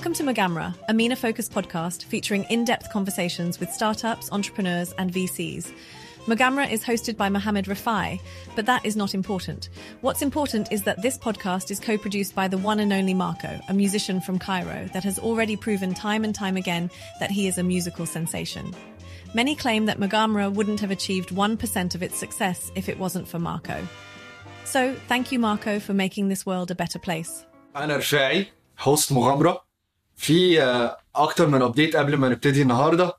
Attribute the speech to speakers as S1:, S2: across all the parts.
S1: Welcome to Magamra, a MENA focused podcast featuring in depth conversations with startups, entrepreneurs, and VCs. Magamra is hosted by Mohammed Rafai, but that is not important. What's important is that this podcast is co produced by the one and only Marco, a musician from Cairo that has already proven time and time again that he is a musical sensation. Many claim that Magamra wouldn't have achieved 1% of its success if it wasn't for Marco. So, thank you, Marco, for making this world a better place.
S2: انا رفاعي هوست مغامره في آه، أكتر من update قبل ما نبتدي النهارده.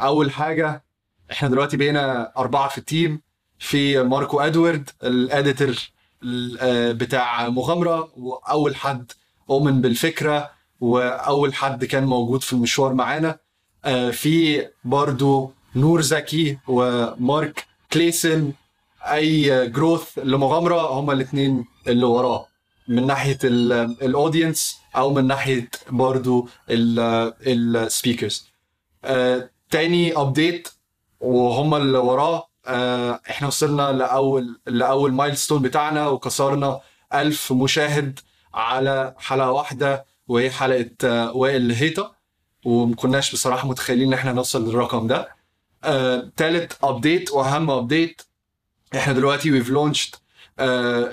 S2: أول حاجة إحنا دلوقتي بقينا أربعة في ال team. في ماركو إدوارد ال editor ال- آه، بتاع مغامرة وأول حد أؤمن بالفكرة وأول حد كان موجود في المشوار معانا. آه، في برضو نور زكي ومارك كليسن أي جروث لمغامرة هما الاثنين اللي وراه. من ناحية ال audience أو من ناحية برضو ال speakers تاني update وهم اللي وراه آه، إحنا وصلنا لاول لأول milestone بتاعنا وكسرنا ألف مشاهد على حلقة واحدة وهي حلقة آه، وائل هيطة. ومكناش بصراحة متخيلين إن إحنا نوصل للرقم ده. آه، تالت update وأهم update إحنا دلوقتي we've launched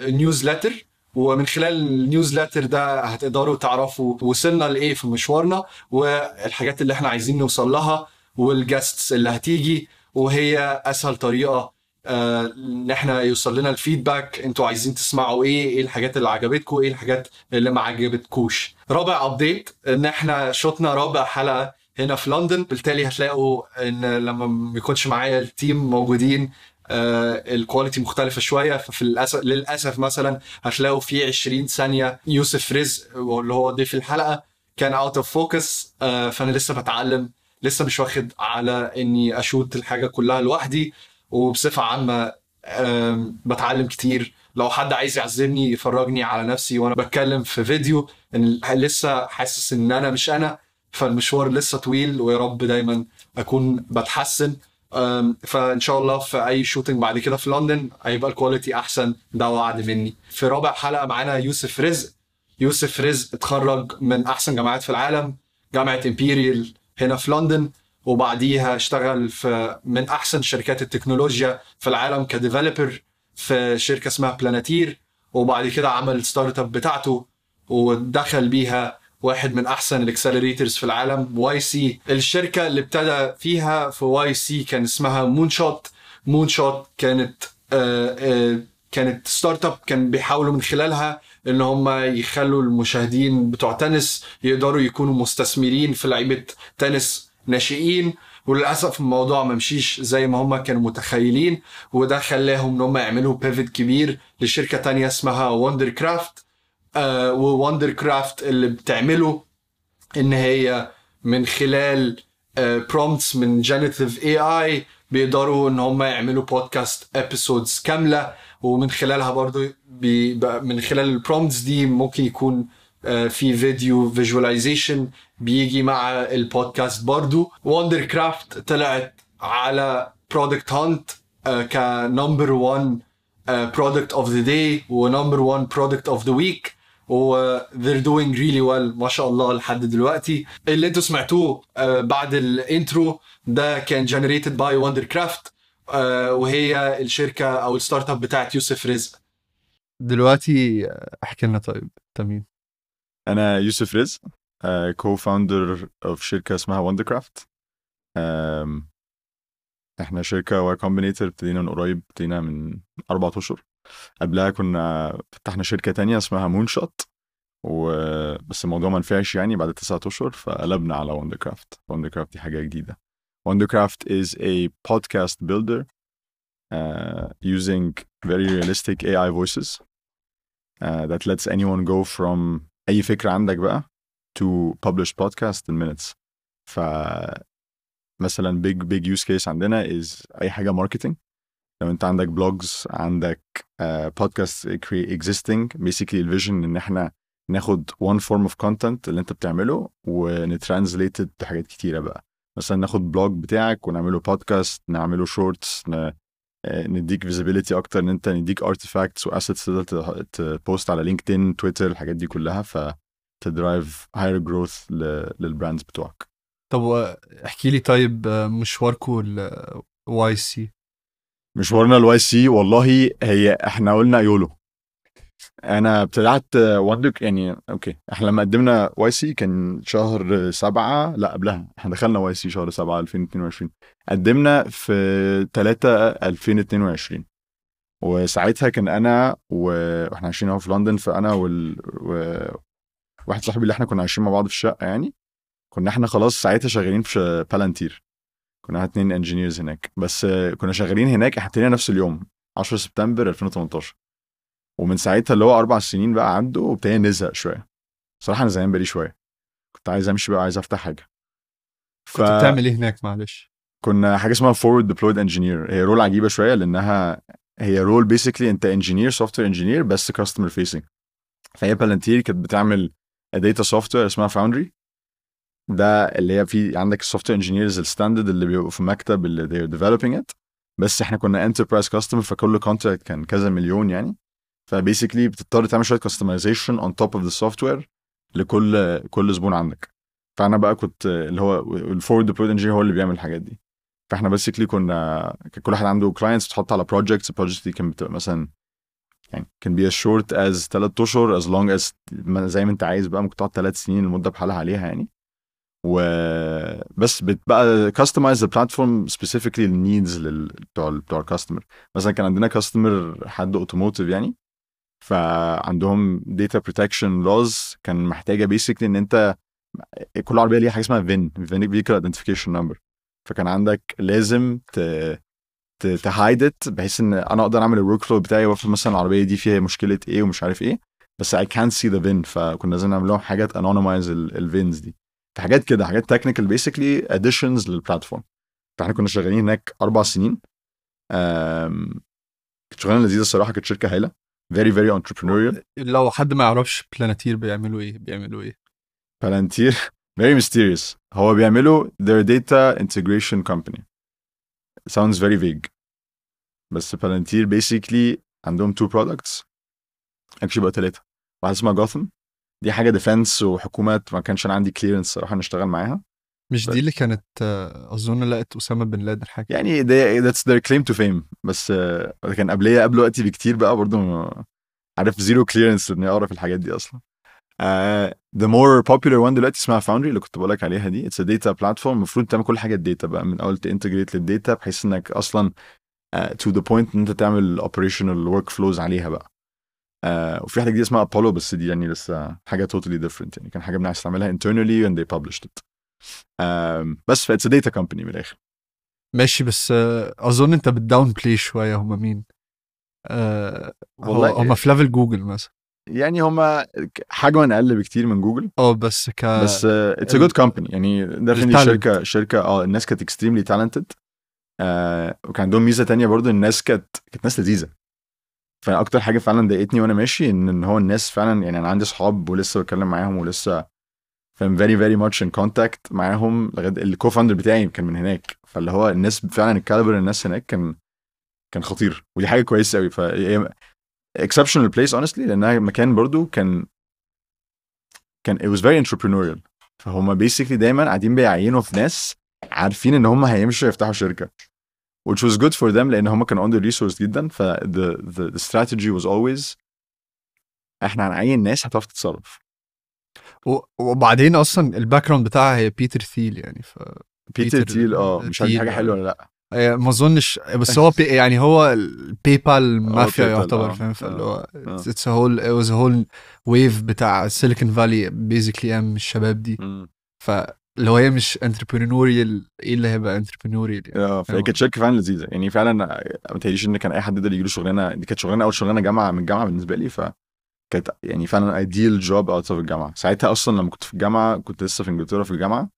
S2: newsletter ومن خلال ال newsletter ده هتقدروا تعرفوا وصلنا لإيه في مشوارنا والحاجات اللي إحنا عايزين نوصل لها وال guests اللي هتيجي وهي أسهل طريقة آه، إن إحنا يوصل لنا ال feedback إنتوا عايزين تسمعوا إيه إيه الحاجات اللي عجبتكم إيه الحاجات اللي ما عجبتكوش. رابع update إن إحنا shoot نا رابع حلقة هنا في لندن بالتالي هتلاقوا إن لما ما يكونش معايا ال team موجودين ال quality مختلفة شوية. ففي الاسف للأسف مثلا هتلاقوا في 20 ثانية يوسف رزق اللي هو ضيف الحلقة كان out of focus فأنا لسه بتعلم لسه مش واخد على إني أ shoot الحاجة كلها لوحدي. وبصفة عامة بتعلم كتير. لو حد عايز يعزمني يفرجني على نفسي وأنا بتكلم في فيديو إن لسه حاسس إن أنا مش أنا فالمشوار لسه طويل ويا رب دايما أكون بتحسن. فإن شاء الله في أي shooting بعد كده في لندن هيبقى ال quality أحسن ده وعد مني. في رابع حلقة معانا يوسف رزق. يوسف رزق اتخرج من أحسن جامعات في العالم جامعة امبيريال هنا في لندن وبعديها اشتغل في من أحسن شركات التكنولوجيا في العالم ك developer في شركة اسمها بلاناتير وبعد كده عمل startup بتاعته ودخل بيها واحد من أحسن ال accelerators في العالم YC الشركة اللي ابتدى فيها في YC كان اسمها Moonshot Moonshot كانت آه آه كانت startup كان بيحاولوا من خلالها إن هم يخلوا المشاهدين بتوع تنس يقدروا يكونوا مستثمرين في لعيبة تنس ناشئين. وللأسف الموضوع ما مشيش زي ما هم كانوا متخيلين وده خلاهم إن هم يعملوا pivot كبير لشركة تانية اسمها Wondercraft و Wondercraft اللي بتعمله إن هي من خلال prompts من generative AI بيقدروا إن هم يعملوا podcast episodes كاملة ومن خلالها برضو من خلال ال prompts دي ممكن يكون آه، في فيديو visualization بيجي مع البودكاست برضو. Wondercraft طلعت على Product Hunt ك number 1 product of the day و number 1 product of the week و they're doing really well ما شاء الله لحد دلوقتي. اللي أنتوا سمعتوه آه، بعد ال intro ده كان generated by Wondercraft آه، وهي الشركة أو ال startup بتاعت يوسف رزق.
S3: دلوقتي احكي لنا طيب انت مين؟
S4: أنا يوسف رزق co-founder of شركة اسمها Wondercraft إحنا شركة Y Combinator ابتدينا من قريب ابتدينا من أربع أشهر. قبلها كنا فتحنا شركة تانية اسمها Moonshot وبس الموضوع ما نفعش يعني بعد تسعة أشهر فقلبنا على Wondercraft وندركرافت دي حاجة جديدة. Wondercraft is a podcast builder uh, using very realistic AI voices uh, that lets anyone go from أي فكرة عندك بقى to publish podcast in minutes. ف مثلا big big use case عندنا is أي حاجة marketing. لو انت عندك blogs عندك podcast create existing basically ال vision ان إحنا ناخد one form of content اللي انت بتعمله ون translate بحاجات كتيرة بقى. مثلا ناخد بلوج بتاعك ونعمله بودكاست نعمله shorts نديك visibility أكتر إن انت نديك artifacts و assets تقدر ت post على LinkedIn Twitter الحاجات دي كلها ف ت drive higher growth لل brands بتوعك.
S2: طب احكي لي طيب آه، مشواركم ال YC
S4: مشوارنا ال YC والله هي إحنا قلنا YOLO. أنا ابتدعت وندك يعني أوكي إحنا لما قدمنا YC كان شهر سبعة لا قبلها إحنا دخلنا YC شهر سبعة 2022 قدمنا في 3 2022 وساعتها كان أنا وإحنا عايشين أهو في لندن فأنا وال و... واحد صاحبي اللي إحنا كنا عايشين مع بعض في الشقة يعني كنا إحنا خلاص ساعتها شغالين في Palantir كنا اتنين engineers هناك. بس كنا شغالين هناك إحنا ابتدينا نفس اليوم 10 سبتمبر 2018 ومن ساعتها اللي هو أربع سنين بقى عنده وابتدينا نزهق شوية. صراحة أنا زهقان بقالي شوية. كنت عايز أمشي بقى عايز أفتح حاجة. ف...
S2: كنت بتعمل إيه هناك؟ معلش.
S4: كنا حاجة اسمها forward deployed engineer هي role عجيبة شوية لأنها هي role basically أنت engineer software engineer بس customer facing فهي بالانتير كانت بتعمل data software اسمها Foundry ده اللي هي في عندك ال software engineers ال standard اللي بيبقوا في مكتب اللي they're developing it. بس إحنا كنا enterprise customer فكل contract كان كذا مليون يعني. ف basically بتضطر تعمل شوية customization on top of the software لكل كل زبون عندك. فأنا بقى كنت اللي هو ال forward deployed engineer هو اللي بيعمل الحاجات دي. فاحنا basically كنا كل واحد عنده clients بتحط على projects ال projects دي كانت بتبقى مثلا يعني can be short as 3 أشهر long as ما- زي ما انت عايز بقى ممكن تقعد 3 سنين المدة بحالها عليها يعني. و بس بتبقى customize ال platform specifically لل needs بتوع بتوع ال customer مثلا كان عندنا customer حد automotive يعني فعندهم data protection laws كان محتاجة basically إن أنت كل عربية ليها حاجة اسمها VIN vehicle identification number فكان عندك لازم ت ت hide it بحيث إن أنا أقدر أعمل ال workflow بتاعي وأفهم مثلا العربية دي فيها مشكلة إيه ومش عارف إيه. بس I can't see the VIN فكنا لازم نعمل لهم حاجات anonymize ال VINs دي. حاجات كده حاجات technical basically additions لل platform فاحنا كنا شغالين هناك أربع سنين. كانت شغلانة لذيذة الصراحة كانت شركة هايلة. Very very entrepreneurial.
S2: لو حد ما يعرفش بلانتير بيعملوا إيه؟ بيعملوا إيه؟
S4: بلانتير very mysterious. هو بيعملوا their data integration company. Sounds very vague. بس بلانتير basically عندهم two products. Actually بقى ثلاثة واحد اسمها جوثم دي حاجة defense وحكومات ما كانش أنا عندي clearance صراحة نشتغل معاها.
S2: مش دي اللي كانت آه، أظن لقت أسامة بن لادن حاجة؟
S4: يعني that's their claim to fame. بس آه، كان قبلية قبل وقتي بكتير بقى برضو عارف zero clearance إني أعرف الحاجات دي أصلا. the more popular one دلوقتي اسمها Foundry اللي كنت بقول لك عليها دي. A data platform. المفروض تعمل كل حاجة ال data بقى من أول ت integrate لل data بحيث إنك أصلا to the point إن أنت تعمل operational work flows عليها بقى. Uh, وفي حاجة جديدة اسمها Apollo بس دي يعني لسه حاجة totally different يعني. كان حاجة بنعرف نعملها internally and they published it. بس ف it's a data company من الآخر.
S2: ماشي بس آه، أظن أنت بت downplay شوية هم مين؟ آه
S4: والله
S2: هم في level جوجل مثلا.
S4: يعني هما حجما أقل بكتير من جوجل
S2: آه بس ك
S4: بس it's a good company يعني ال
S2: talent.
S4: شركة شركة آه الناس كانت extremely talented آه وكان عندهم ميزة تانية برضو الناس كانت كانت ناس لذيذة. فاكتر حاجة فعلا ضايقتني وأنا ماشي ان إن هو الناس فعلا يعني أنا عندي صحاب ولسه بتكلم معاهم ولسه فاهم very very much in contact معاهم لغاية ال co-founder بتاعي كان من هناك. فاللي هو الناس فعلا ال caliber الناس هناك كان كان خطير. ودي حاجة كويسة قوي فهي exceptional place honestly لأنها مكان برضو كان كان it was very entrepreneurial. فهم basically دايما قاعدين بيعينوا في ناس عارفين إن هم هيمشوا يفتحوا شركة. Which was good for them لأن هم كانوا under resourced جدا ف the, the, the strategy was always إحنا هنعين ناس هتعرف تتصرف
S2: وبعدين أصلا ال background بتاعها هي بيتر ثيل يعني ف
S4: بيتر
S2: بيتر
S4: تيل آه مش عارف حاجة حلوة ولا لأ
S2: آه، ما أظنش بس هو بي يعني هو ال PayPal mafia
S4: PayPal،
S2: يعتبر
S4: آه،
S2: فاهم فاللي هو
S4: آه.
S2: it's whole was whole wave بتاع سيليكون فالي basically um الشباب دي
S4: مم.
S2: فاللي هو هي مش entrepreneurial إيه اللي هيبقى entrepreneurial يعني؟
S4: آه فهي
S2: فاهم.
S4: كانت شركه فعلا لذيذة. يعني فعلا ما تهيأليش إن كان أي حد يقدر يجي له شغلانة دي كانت شغلانة أول شغلانة جامعة من الجامعة بالنسبة لي ف كانت يعني فعلا ideal job out of الجامعة. ساعتها أصلا لما كنت في الجامعة كنت لسه في إنجلترا في الجامعة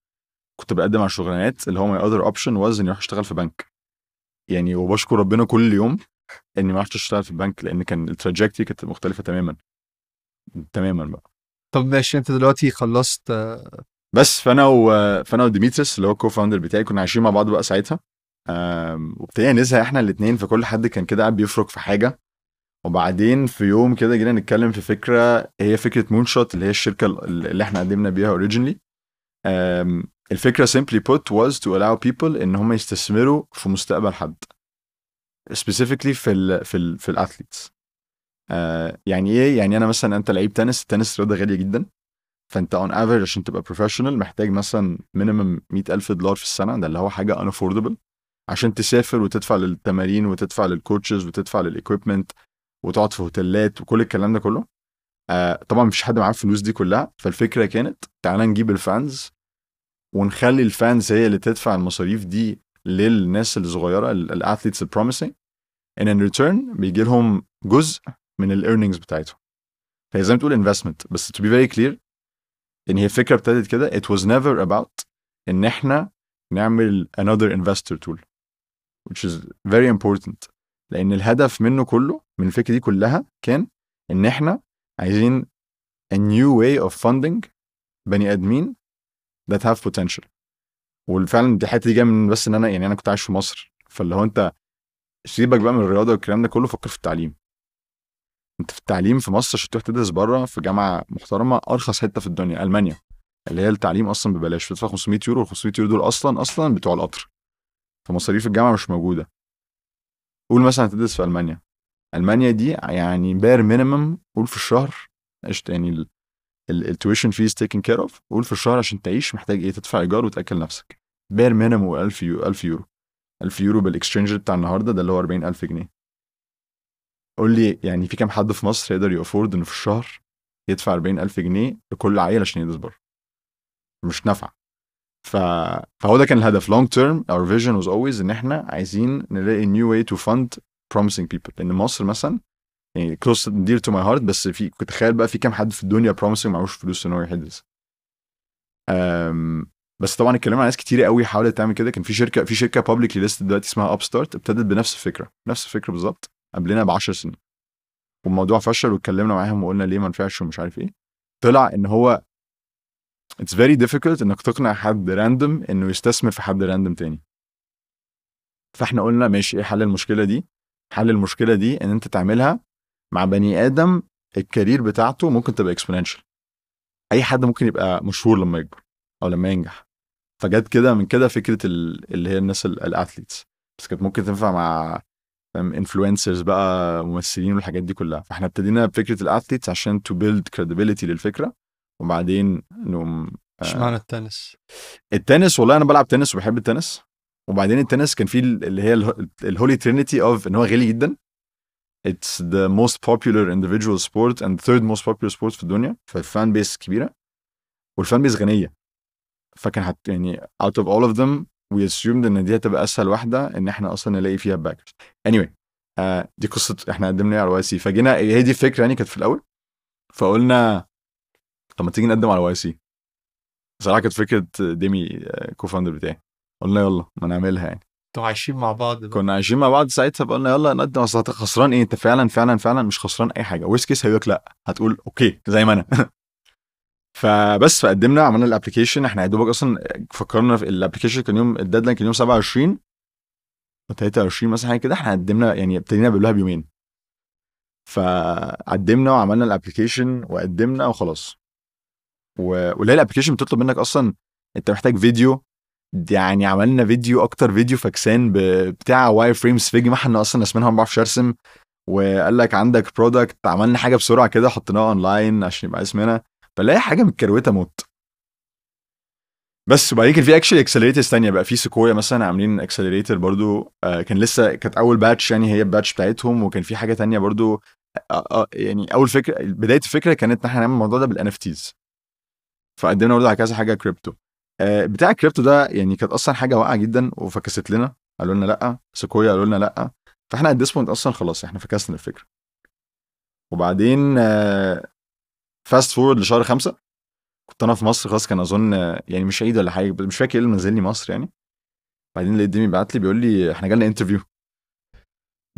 S4: كنت بقدم على شغلانات اللي هو my other option was إني أروح أشتغل في بنك. يعني وبشكر ربنا كل يوم إني ما رحتش أشتغل في البنك لأن كان ال trajectory كانت مختلفة تماما. تماما بقى.
S2: طب ماشي أنت دلوقتي خلصت
S4: بس فانا و... فانا وديميتريس اللي هو co-founder بتاعي كنا عايشين مع بعض بقى ساعتها. وابتدينا نزهق إحنا الاثنين فكل حد كان كده قاعد بيفرك في حاجة. وبعدين في يوم كده جينا نتكلم في فكرة هي فكرة Moonshot اللي هي الشركة اللي إحنا قدمنا بيها originally الفكرة simply put was to allow people ان هم يستثمروا في مستقبل حد. specifically في ال في ال في ال athletes يعني إيه؟ يعني أنا مثلا انت لعيب تنس التنس رياضة غالية جدا. فانت on average عشان تبقى professional محتاج مثلا minimum 100000 دولار في السنة. ده اللي هو حاجة unaffordable عشان تسافر وتدفع للتمارين وتدفع لل coaches وتدفع لل equipment وتقعد في هوتيلات وكل الكلام ده كله. آه طبعا مفيش حد معاه الفلوس دي كلها. فالفكرة كانت تعالى نجيب ال fans ونخلي ال fans هي اللي تدفع المصاريف دي للناس الصغيرة ال athletes ال promising in in return بيجي لهم جزء من ال earnings بتاعتهم. فهي زي ما تقول investment بس to be very clear إن هي الفكرة ابتدت كده. It was never about إن إحنا نعمل another investor tool which is very important. لأن الهدف منه كله من الفكرة دي كلها كان إن إحنا عايزين a new way of funding بني آدمين that have potential. وفعلا دي الحتة دي جاية من بس إن أنا يعني أنا كنت عايش في مصر. فاللي هو أنت سيبك بقى من الرياضة والكلام ده كله فكر في التعليم. انت في التعليم في مصر عشان تروح تدرس بره في جامعة محترمة أرخص حتة في الدنيا ألمانيا اللي هي التعليم أصلا ببلاش بتدفع 500 يورو وال 500 يورو دول أصلا أصلا بتوع القطر. فمصاريف الجامعة مش موجودة. قول مثلا هتدرس في ألمانيا. ألمانيا دي يعني bare minimum قول في الشهر قشطه يعني ال tuition fees taken care of قول في الشهر عشان تعيش محتاج إيه؟ تدفع إيجار وتأكل نفسك. bare minimum 1000 يورو 1000 يورو. 1000 يورو بال exchange بتاع النهارده ده اللي هو 40000 جنيه. قول لي يعني في كام حد في مصر يقدر ي afford إنه في الشهر يدفع 40000 جنيه لكل عيل عشان يدرس بره مش نافعة. ف... فهو ده كان الهدف. Long term our vision was always إن إحنا عايزين نلاقي new way to fund promising people. لأن مصر مثلا يعني close dear to my heart بس في كنت تخيل بقى في كام حد في الدنيا promising معهوش فلوس إن هو يحدث. أم... بس طبعا اتكلمنا على ناس كتير قوي حاولت تعمل كده. كان في شركة في شركة publicly listed دلوقتي اسمها Upstart ابتدت بنفس الفكرة. نفس الفكرة بالظبط قبلنا ب 10 سنين. والموضوع فشل واتكلمنا معاهم وقلنا ليه ما نفعش ومش عارف إيه. طلع إن هو it's very difficult إنك تقنع حد random إنه يستثمر في حد random تاني. فإحنا قلنا ماشي إيه حل المشكلة دي؟ حل المشكلة دي إن أنت تعملها مع بني آدم ال career بتاعته ممكن تبقى exponential أي حد ممكن يبقى مشهور لما يكبر أو لما ينجح. فجت كده من كده فكرة ال- اللي هي الناس ال athletes بس كانت ممكن تنفع مع influencers بقى ممثلين والحاجات دي كلها. فاحنا ابتدينا بفكرة ال athletes عشان to build credibility للفكرة وبعدين نقوم
S2: اشمعنى التنس؟
S4: التنس والله أنا بلعب تنس وبحب التنس. وبعدين التنس كان فيه اللي هي ال holy trinity of إن هو غالي جدا. It's the most popular individual sport and third most popular sport في الدنيا. فال fan base كبيرة. وال fan base غنية. فكان حت يعني out of all of them we assumed إن دي هتبقى أسهل واحدة إن إحنا أصلا نلاقي فيها backers anyway آه دي قصة إحنا قدمنا إيه على YC فجينا هي دي الفكرة يعني كانت في الأول. فقلنا طب ما تيجي نقدم على YC بصراحة كانت فكرة ديمي ال co-founder بتاعي. قلنا يلا ما نعملها يعني.
S2: أنتوا عايشين مع بعض بقى.
S4: كنا عايشين مع بعض ساعتها فقلنا يلا نقدم. أصل خسران إيه؟ أنت فعلا فعلا فعلا مش خسران أي حاجة. worst case هيقول لك لأ. هتقول okay زي ما أنا. فبس فقدمنا عملنا ال application إحنا يا دوبك أصلا فكرنا في ال application كان يوم ال deadline كان يوم 27 و 23 مثلا حاجة كده. إحنا قدمنا يعني ابتدينا قبلها بيومين. فقدمنا وعملنا ال application وقدمنا وخلاص. و- واللي هي ال application بتطلب منك أصلا أنت محتاج فيديو. يعني عملنا فيديو أكتر فيديو فاكسان بتاع wireframes Figma إحنا أصلا اسمنا ما بعرفش أرسم. وقال لك عندك product عملنا حاجة بسرعة كده حطيناها اونلاين عشان يبقى اسمنا. فلاقي حاجة متكروته موت. بس وبعدين كان في actually accelerators ثانية بقى. في سيكويا مثلا عاملين accelerator برضو آه كان لسه كانت أول batch يعني هي ال batch بتاعتهم وكان في حاجة تانية برضو آه آه يعني أول فكرة بداية الفكرة كانت إن إحنا نعمل الموضوع ده بال NFTs فقدمنا برضو على كذا حاجة كريبتو آه بتاع الكريبتو ده يعني كانت أصلا حاجة واقعة جدا وفكست لنا. قالوا لنا لأ. سيكويا قالوا لنا لأ. فإحنا at point أصلا خلاص إحنا فكسنا الفكرة. وبعدين fast forward لشهر خمسة. كنت أنا في مصر خلاص كان أظن يعني مش عيد ولا حاجة مش فاكر إيه اللي نزلني مصر يعني. بعدين لقيت ديمي بعت لي بيقول لي إحنا جالنا interview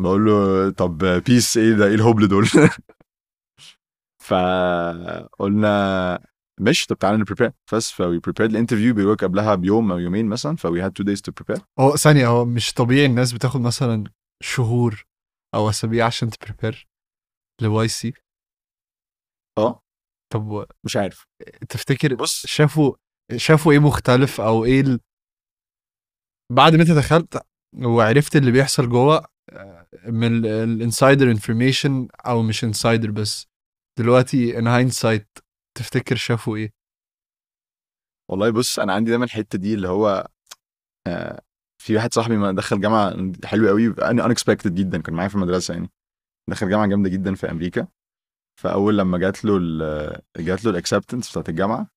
S4: بقول له طب بيس إيه ده؟ إيه الهبل دول؟ فقلنا ماشي طب تعالى ن prepare بس ف we prepared ال interview بيقول قبلها بيوم أو يومين مثلا ف we had two days to prepare
S2: هو ثانية هو مش طبيعي الناس بتاخد مثلا شهور أو أسابيع عشان ت prepare ل
S4: YC
S2: آه. طب
S4: مش عارف.
S2: تفتكر
S4: بص
S2: شافوا شافوا إيه مختلف أو إيه ال... بعد ما أنت دخلت وعرفت اللي بيحصل جوه آه، من ال insider information أو مش insider بس دلوقتي in hindsight تفتكر شافوا إيه؟
S4: والله بص أنا عندي دايما الحتة دي اللي هو آه في واحد صاحبي ما دخل جامعة حلو قوي أنا unexpected جدا كان معايا في المدرسة يعني. دخل جامعة جامدة جدا في أمريكا. فأول لما جات له جات له ال acceptance بتاعت الجامعة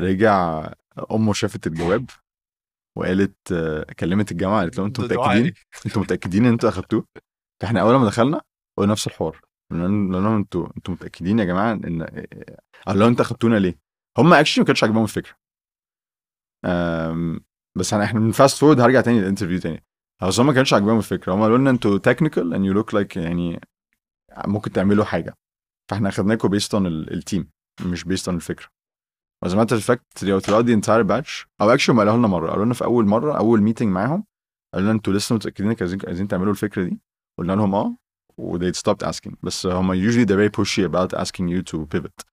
S4: رجع أمه شافت الجواب وقالت كلمت الجامعة قالت لهم أنتوا
S2: متأكدين.
S4: أنتوا متأكدين إن أنتوا أخدتوه؟ فإحنا أول ما دخلنا قلنا نفس الحوار قلنا لهم أنتوا أنتوا متأكدين يا جماعة إن قال لهم أنتوا أخدتونا ليه؟ هم actually ما كانش عاجبهم الفكرة. أم، بس إحنا من fast forward هرجع تاني لل interview تاني. بس هم ما كانش عاجبهم الفكرة. هم قالوا لنا أنتوا technical and you look like يعني ممكن تعملوا حاجة. فاحنا اخدناكم based on ال team مش based on الفكرة. وزي ما انت فاكت throughout the entire batch أو actually هم قالوا لنا مرة قالوا لنا في أول مرة أول meeting معاهم قالوا لنا أنتوا لسه متأكدين عايزين عايزين تعملوا الفكرة دي؟ قلنا لهم آه و they stopped asking. بس هم usually they're very pushy about asking you to pivot.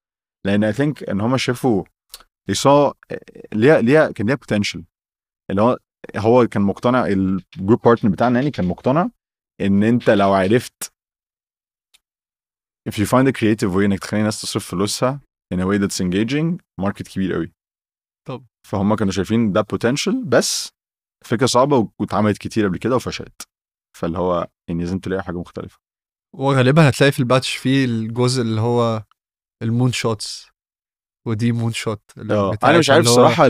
S4: لأن I think إن هم شافوا they saw ليها ليها كان ليها potential. اللي هو هو كان مقتنع ال group partner بتاعنا يعني كان مقتنع إن أنت لو عرفت if you find a creative way انك تخلي الناس تصرف فلوسها in a way that's engaging market كبير قوي.
S2: طب.
S4: فهم كانوا شايفين ده potential بس فكرة صعبة واتعملت كتير قبل كده وفشلت. فاللي هو يعني لازم تلاقي حاجة مختلفة.
S2: وغالبا هتلاقي في ال batch فيه الجزء اللي هو ال moonshots. ودي
S4: moonshot
S2: بتاعت
S4: أنا مش عارف الصراحه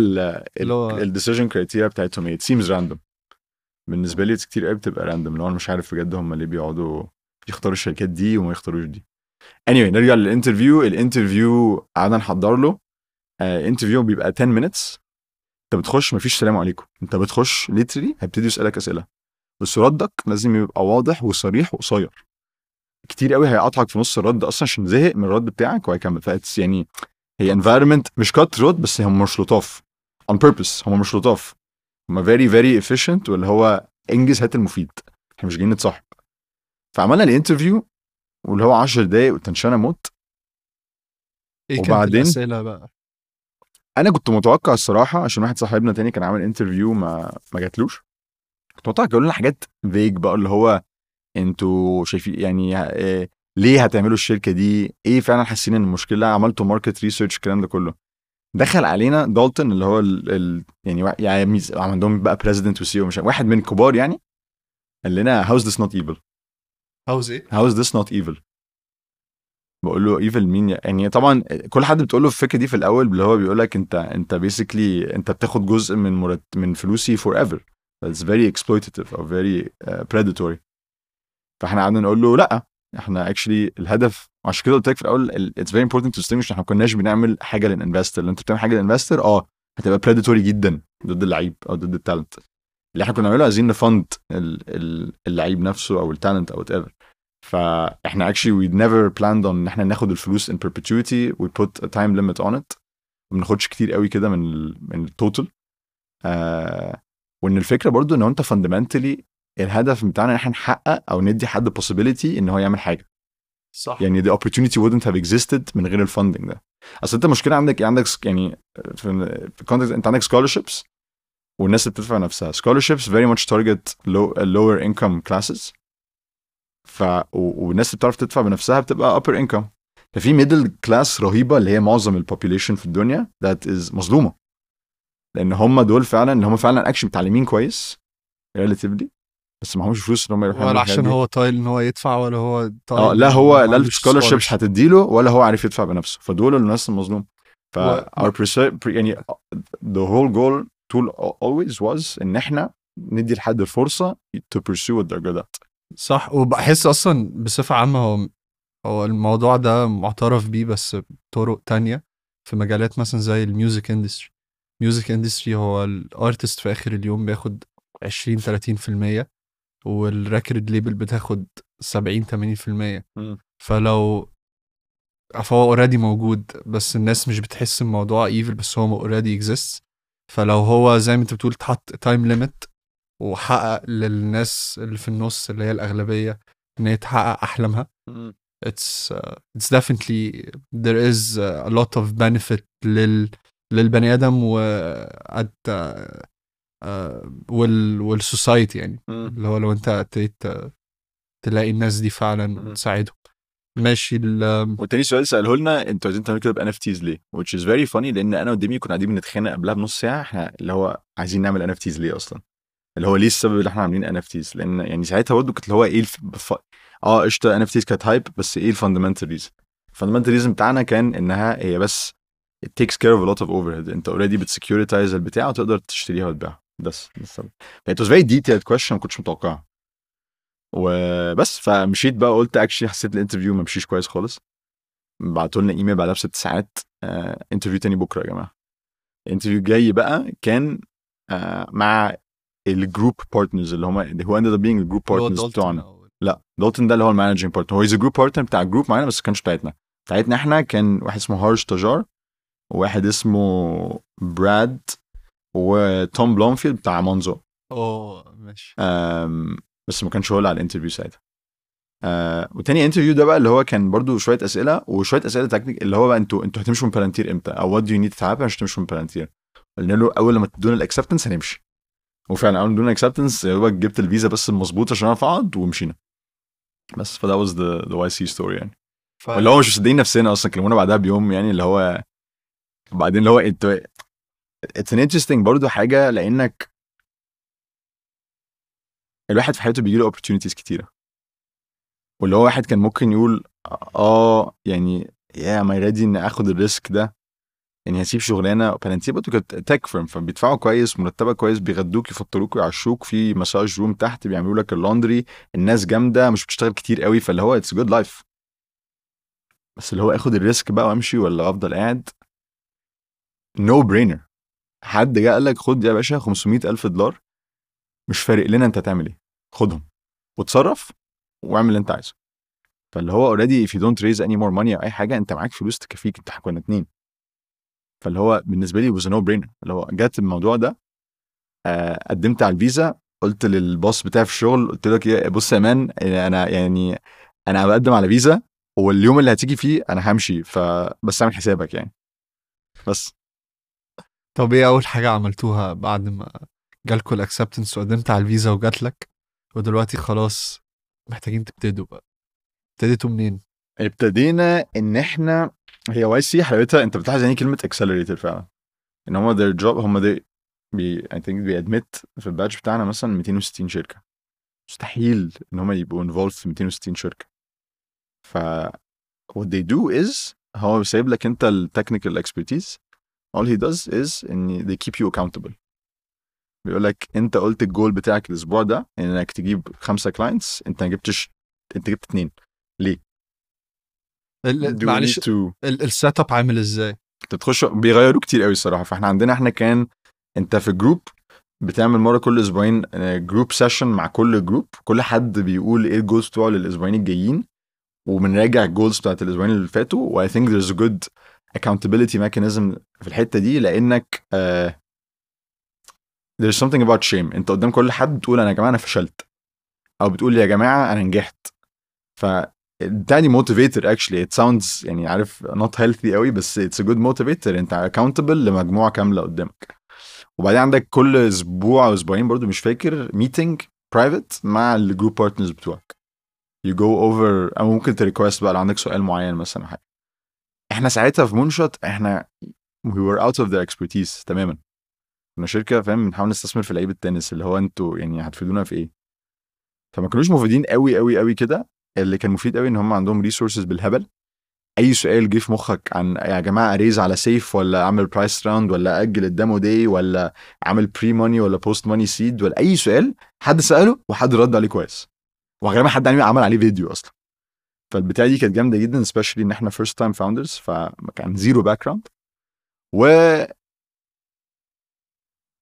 S2: ال
S4: decision criteria بتاعتهم إيه. It seems random. بالنسبة لي كتير قوي بتبقى random اللي هو أنا مش عارف بجد هم ليه بيقعدوا يختاروا الشركات دي وما يختاروش دي. Anyway نرجع لل interview. ال interview قعدنا نحضر له. interview بيبقى 10 minutes. انت بتخش مفيش سلام عليكم. انت بتخش literally هيبتدي يسألك أسئلة. بس ردك لازم يبقى واضح وصريح وقصير. كتير قوي هيقطعك في نص الرد أصلا عشان زهق من الرد بتاعك وهيكمل ف it's يعني هي environment مش كات rude بس هم مش لطاف. On purpose هم مش لطاف. هم very very efficient واللي هو انجز هات المفيد. إحنا مش جايين نتصاحب. فعملنا ال interview. واللي هو 10 دقايق و tension موت.
S2: إيه كانت
S4: وبعدين؟
S2: الأسئلة بقى؟
S4: أنا كنت متوقع الصراحة عشان واحد صاحبنا تاني كان عامل interview ما ما جاتلوش. كنت متوقع يقول لنا حاجات vague بقى اللي هو أنتوا شايفين يعني آه، ليه هتعملوا الشركة دي؟ إيه فعلا حاسين إن المشكلة؟ عملتوا market research الكلام ده كله. دخل علينا دالتون اللي هو ال ال يعني يعني عندهم بقى president YC مش واحد من الكبار يعني قال لنا how's this not evil
S2: how's إيه
S4: how's this not evil بقول له evil مين يعني طبعا كل حد بتقول له الفكرة دي في الأول اللي هو بيقول لك أنت أنت basically أنت بتاخد جزء من مرت من فلوسي forever very exploitative or very uh, predatory. فإحنا قعدنا نقول له لأ إحنا actually الهدف عشان كده قلت لك في الأول ال- it's very important to distinguish إحنا ما كناش بنعمل حاجة لل investor. اللي أنت بتعمل حاجة لل investor آه هتبقى predatory جدا ضد اللعيب أو ضد ال talent اللي إحنا كنا بنعمله عايزين ن fund ال- ال- اللعيب نفسه أو ال talent أو whatever. فاحنا actually we never planned on إن إحنا ناخد الفلوس in perpetuity. We put a time limit on it. ما بناخدش كتير قوي كده من ال من ال total آه وإن الفكرة برضو إن أنت fundamentally الهدف بتاعنا إن إحنا نحقق أو ندي حد possibility إن هو يعمل حاجة.
S2: صح.
S4: يعني the opportunity wouldn't have existed من غير ال funding ده. أصل أنت المشكلة عندك عندك يعني في context أنت عندك scholarships والناس اللي بتدفع نفسها. Scholarships very much target low, lower income classes. ف والناس اللي بتعرف تدفع بنفسها بتبقى upper income. ففي middle class رهيبة اللي هي معظم ال population في الدنيا that is مظلومة. لأن هم دول فعلا اللي هم فعلا اكشن متعلمين كويس relatively بس معهمش فلوس إن هم يروحوا
S2: ولا عشان. هو طايل إن هو يدفع ولا هو طايل
S4: آه لا هو لا ال
S2: scholarships.
S4: هتديله ولا هو عارف يدفع بنفسه. فدول الناس المظلوم ف
S2: و-
S4: our يعني the whole goal tool always was إن إحنا ندي لحد الفرصة to pursue what they're good at
S2: صح. وبحس أصلا بصفة عامة هو هو الموضوع ده معترف بيه بس بطرق تانية في مجالات مثلا زي ال music industry. ال music industry هو ال artist في آخر اليوم بياخد 20 30% وال record label بتاخد 70 80%
S4: مم.
S2: فلو فهو already موجود بس الناس مش بتحس الموضوع evil بس هو already exist فلو هو زي ما أنت بتقول اتحط time limit وحقق للناس اللي في النص اللي هي الأغلبية إن هي تحقق أحلامها it's uh, it's definitely there is a lot of benefit لل للبني آدم و at uh, uh, وال وال society يعني اللي هو لو أنت ابتديت تلاقي الناس دي فعلا. تساعدهم ماشي ال-
S4: والتاني سؤال سأله لنا أنتوا عايزين تعملوا كده ب NFTs ليه؟ which is very funny لأن أنا وديمي كنا قاعدين بنتخانق قبلها بنص ساعة إحنا اللي هو عايزين نعمل NFTs ليه أصلا؟ اللي هو ليه السبب اللي إحنا عاملين NFTs؟ لأن يعني ساعتها برضه كانت اللي هو إيه الف... ف... آه قشطة NFTs كانت hype بس إيه ال fundamental reason؟ ال fundamental reason بتاعنا كان إنها هي بس it takes care of a lot of overhead. أنت already بت securitize البتاع وتقدر تشتريها وتبيعها. بس السبب it was very detailed question ما كنتش متوقعها. وبس فمشيت بقى قلت actually حسيت ال interview ما مشيش كويس خالص. بعتوا لنا ايميل بعدها بست ساعات آه interview تاني بكرة يا جماعة. ال interview جاي بقى كان آه مع ال group partners اللي هم هو ended up
S2: being ال
S4: group
S2: partners
S4: بتوعنا. لا دالتون ده اللي هو ال managing partner هو is group partner بتاع ال group معانا بس ما كانش بتاعتنا. بتاعتنا إحنا كان واحد اسمه هارج تجار وواحد اسمه براد وتوم بلومفيلد بتاع مونزو
S2: أوه ماشي.
S4: بس ما كانش هو اللي على ال interview ساعتها. آه وتاني interview ده بقى اللي هو كان برضو شوية أسئلة وشوية أسئلة technical اللي هو بقى أنتوا أنتوا هتمشوا من بلانتير إمتى؟ أو what do you need to happen عشان تمشوا من بلانتير قلنا له أول لما تدونا ال acceptance هنمشي. وفعلا اول ما ادونا ال acceptance يا دوبك جبت الفيزا بس المظبوط عشان اعرف اقعد ومشينا. بس فده was the the YC story يعني.
S2: ف...
S4: واللي هو مش مصدقين نفسنا أصلا كلمونا بعدها بيوم يعني اللي هو بعدين اللي هو انت it's an interesting برضه حاجة لأنك الواحد في حياته بيجي له opportunities كتيرة. واللي هو واحد كان ممكن يقول آه يعني يا am I ready ان آخد ال risk ده؟ يعني هسيب شغلانة. بلانتير برضه كانت tech firm فبيدفعوا كويس مرتبة كويس بيغدوك يفطروك يعشوك في massage room تحت بيعملوا لك ال laundry الناس جامدة مش بتشتغل كتير قوي فاللي هو it's good life بس اللي هو آخد ال risk بقى وأمشي ولا أفضل قاعد؟ no no brainer حد جه قال لك خد يا باشا 500 ألف دولار. مش فارق لنا أنت هتعمل إيه. خدهم. وتصرف واعمل اللي أنت عايزه. فاللي هو already if you don't raise any more money أو أي حاجة أنت معاك فلوس تكفيك. إنت كنا اتنين. فاللي هو بالنسبة لي no brainer اللي هو جت الموضوع ده آه قدمت على الفيزا قلت لل boss بتاعي في الشغل قلت لك إيه بص يا man أنا يعني أنا بقدم على فيزا واليوم اللي هتيجي فيه أنا همشي فبس اعمل حسابك يعني. بس.
S2: طب إيه أول حاجة عملتوها بعد ما جالكوا ال acceptance وقدمت على الفيزا وجات لك؟ ودلوقتي خلاص محتاجين تبتدوا بقى. ابتديتوا منين؟
S4: ابتدينا إن إحنا هي YC حلاوتها انت بتلاحظ يعني كلمة accelerator فعلا. ان هم their job هم they بي I think بيأدمت في ال batch بتاعنا مثلا 260 شركة. مستحيل ان هم يبقوا involved في 260 شركة. ف what they do is هو سايب لك انت ال technical expertise. all he does is ان they keep you accountable. بيقول لك انت قلت الجول بتاعك الأسبوع ده إنك تجيب خمسة clients انت ما جبتش انت جبت Do we
S2: معلش ال setup عامل إزاي؟
S4: انت تخش بيغيروا كتير قوي الصراحة. فإحنا عندنا إحنا كان أنت في group بتعمل مرة كل أسبوعين group session مع كل group كل حد بيقول إيه ال goals بتوعه للأسبوعين الجايين وبنراجع ال goals بتاعت الأسبوعين اللي فاتوا. و I think a good accountability mechanism في الحتة دي لأنك uh, there's something about shame. أنت قدام كل حد بتقول أنا يا جماعة أنا فشلت أو بتقول يا جماعة أنا نجحت. ف بتاعي motivator actually it sounds يعني عارف not healthy قوي بس it's a good motivator انت accountable لمجموعة كاملة قدامك. وبعدين عندك كل أسبوع أو أسبوعين برضو مش فاكر meeting private مع ال group partners بتوعك. you go over أو ممكن ت request بقى لو عندك سؤال معين مثلا حاجة. إحنا ساعتها في Moonshot إحنا we were out of their expertise تماما. كنا شركة فاهم؟ بنحاول نستثمر في لعيبة التنس اللي هو أنتوا يعني هتفيدونا في إيه؟ فما كانوش مفيدين قوي قوي قوي كده. اللي كان مفيد قوي إن هم عندهم resources بالهبل. أي سؤال جه في مخك عن يا جماعة أ raise على SAFE ولا أعمل priced round ولا أجل ال demo day ولا أعمل pre-money ولا post-money seed ولا أي سؤال حد سأله وحد رد عليه كويس. وغالبا حد عمل عليه فيديو أصلا. فالبتاعة دي كانت جامدة جدا especially إن إحنا first time founders فكان zero background و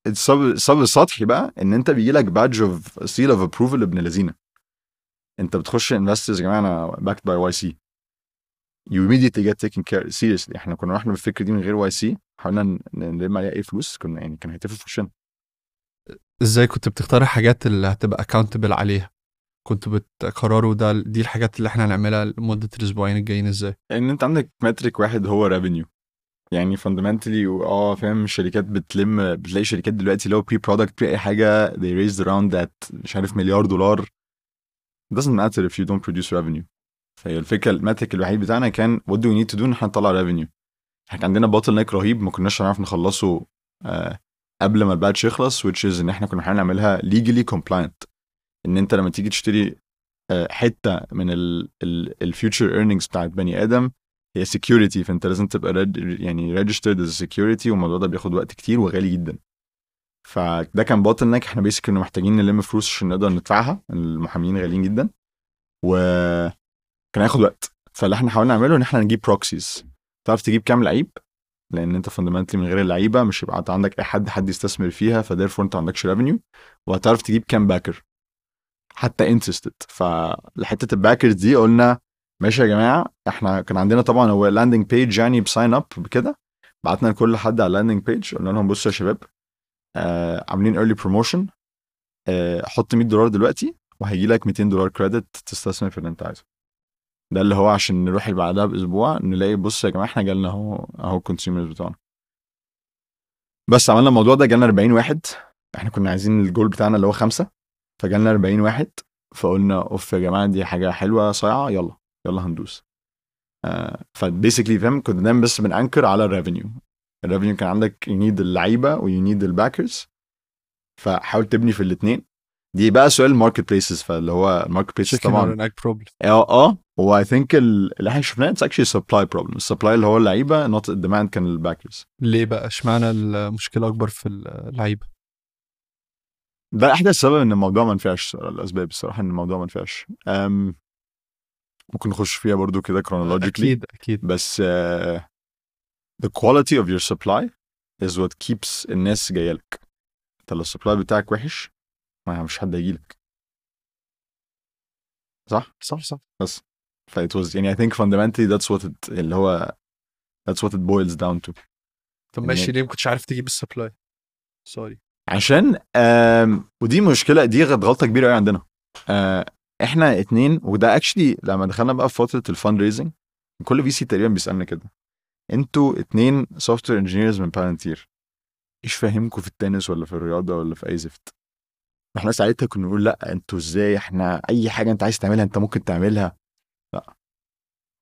S4: السب السب السطحي بقى إن أنت بيجي لك badge of seal of approval even اللذينة انت بتخش investors يا جماعة أنا backed by YC you immediately get taken care seriously. إحنا كنا رحنا بالفكرة دي من غير YC حاولنا نلم عليها أي فلوس كنا يعني كان هيتفق في وشنا.
S2: إزاي كنت بتختار الحاجات اللي هتبقى accountable عليها؟ كنتوا بتقرروا ده دي الحاجات اللي إحنا هنعملها لمدة الأسبوعين الجايين إزاي؟
S4: إن أنت عندك metric واحد هو revenue يعني fundamentally آه فاهم الشركات بتلم بتلاقي شركات دلوقتي اللي هو pre-product pre أي حاجة they raised around that مش عارف مليار دولار. It doesn't matter if you don't produce revenue. فهي الفكرة ال metric الوحيد بتاعنا كان what do we need to do ان إحنا نطلع revenue. إحنا كان عندنا bottleneck رهيب ما كناش هنعرف نخلصه آه قبل ما ال batch يخلص which is ان إحنا كنا بنحاول نعملها legally compliant. ان انت لما تيجي تشتري آه، حتة من ال future earnings بتاعت بني آدم هي security فانت لازم تبقى يعني registered as security والموضوع ده بياخد وقت كتير وغالي جدا. فده كان bottleneck إحنا basically كنا محتاجين نلم فلوس عشان نقدر ندفعها. المحامين غاليين جدا. و كان هياخد وقت. فاللي إحنا حاولنا نعمله إن إحنا نجيب proxies تعرف تجيب كام لعيب؟ لأن أنت fundamentally من غير اللعيبة مش هيبقى عندك أي حد حد يستثمر فيها ف therefore أنت ما عندكش revenue وهتعرف تجيب كام backer حتى interested فلحته ال backers دي قلنا ماشي يا جماعة إحنا كان عندنا طبعا هو landing page يعني ب sign up بكده. بعتنا لكل حد على ال landing page قلنا لهم بصوا يا شباب آه عاملين early promotion آه حط 100 دولار دلوقتي وهيجي لك 200 دولار credit تستثمر في اللي انت عايزه. ده اللي هو عشان نروح اللي بعدها بأسبوع نلاقي بص يا جماعة إحنا جالنا اهو اهو ال consumers بتوعنا. بس عملنا الموضوع ده جالنا 40 واحد. إحنا كنا عايزين الجول بتاعنا اللي هو خمسة. فجالنا 40 واحد. فقلنا أوف يا جماعة دي حاجة حلوة صايعة يلا يلا هندوس. آه ف basically فاهم كنا دايما بس بن anchor على ال revenue ال revenue كان عندك you need اللعيبة و you need ال backers فحاول تبني في الاثنين دي بقى سؤال ال marketplaces فاللي هو ال marketplaces طبعا. آه آه. هو I think اللي إحنا شفناه it's actually supply problem ال supply اللي هو اللعيبة not ال demand كان ال backers
S2: ليه بقى؟ اشمعنى المشكلة أكبر في اللعيبة؟
S4: ده احدث سبب إن الموضوع ما نفعش الأسباب الصراحة إن الموضوع ما نفعش. ممكن نخش فيها برضو كده chronologically.
S2: أكيد أكيد.
S4: بس uh, the quality of your supply is what keeps الناس جاية لك انت لو السبلاي بتاعك وحش ما مش حد هيجي لك صح؟
S2: صح صح.
S4: بس. ف it was يعني I think fundamentally that's what it اللي هو that's what it boils down to.
S2: طب
S4: إن-
S2: ماشي ليه ما كنتش عارف تجيب ال supply sorry
S4: عشان آم، ودي مشكلة دي غلط- غلطة كبيرة قوي عندنا. آه، إحنا اتنين وده actually لما دخلنا بقى في فترة ال fundraising كل VC تقريبا بيسألنا كده. أنتوا اتنين software engineers من Palantir إيش فاهمكم في التنس ولا في الرياضة ولا في أي زفت. إحنا ساعتها كنا نقول لأ أنتوا إزاي؟ إحنا أي حاجة انت عايز تعملها انت ممكن تعملها. لأ.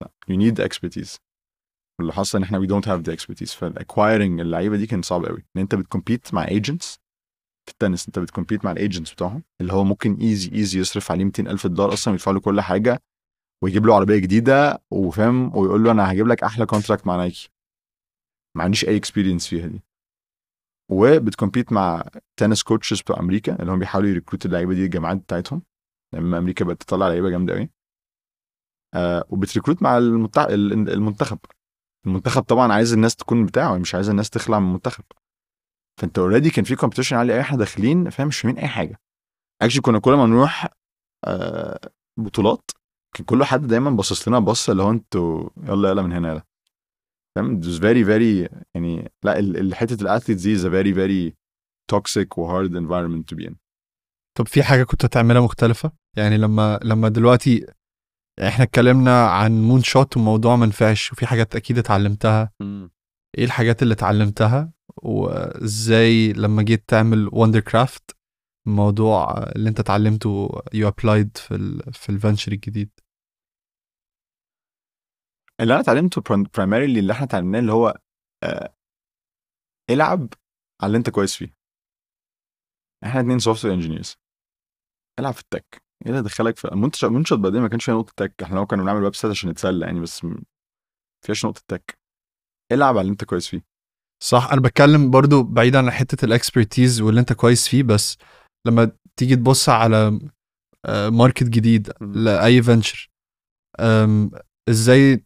S4: لأ you need expertise. واللي حصل إن إحنا we don't have the expertise. فال acquiring اللعيبة دي كان صعب قوي إن انت بت compete مع agents في التنس انت بت compete مع ال agents بتوعهم اللي هو ممكن easy easy يصرف عليه 200 ألف دولار أصلا ويدفع له كل حاجة. ويجيب له عربية جديدة وفاهم؟ ويقول له أنا هجيب لك أحلى contract مع نايكي ما عنديش أي experience فيها دي. وبت compete مع tennis coaches بتوع أمريكا اللي هم بيحاولوا ي recruit اللعيبة دي الجامعات بتاعتهم. لما أمريكا بقت تطلع لعيبة جامدة قوي آه وبت recruit مع المتع... ال- المنتخب. المنتخب طبعا عايز الناس تكون بتاعه مش عايز الناس تخلع من المنتخب. فأنت already كان في competition عالي إحنا داخلين فاهم؟ مش فاهمين أي حاجة. actually كنا كل ما نروح آه بطولات كل حد دايما باصص لنا بصه اللي هو أنتوا يلا يلا من هنا يلا. فاهم was very very يعني لا حتة ال athletes دي is a very very toxic و hard environment to be in.
S2: طب في حاجة كنت هتعملها مختلفة؟ يعني لما لما دلوقتي إحنا اتكلمنا عن Moonshot والموضوع ما نفعش وفي حاجات أكيد اتعلمتها. إيه الحاجات اللي اتعلمتها؟ وازاي لما جيت تعمل Wondercraft الموضوع اللي انت اتعلمته you applied في ال في ال venture الجديد؟
S4: اللي أنا اتعلمته primarily اللي إحنا اتعلمناه اللي هو آه العب على اللي أنت كويس فيه. إحنا اتنين software engineers العب في ال tech. إيه اللي دخلك في management بعدين ما كانش فيها نقطة tech. إحنا لو كنا بنعمل website عشان نتسلى يعني بس ما فيهاش نقطة tech. العب على اللي أنت كويس فيه.
S2: صح. أنا بتكلم برضو بعيدا عن حتة ال expertise واللي أنت كويس فيه بس لما تيجي تبص على market جديد
S4: مم.
S2: لأي venture إزاي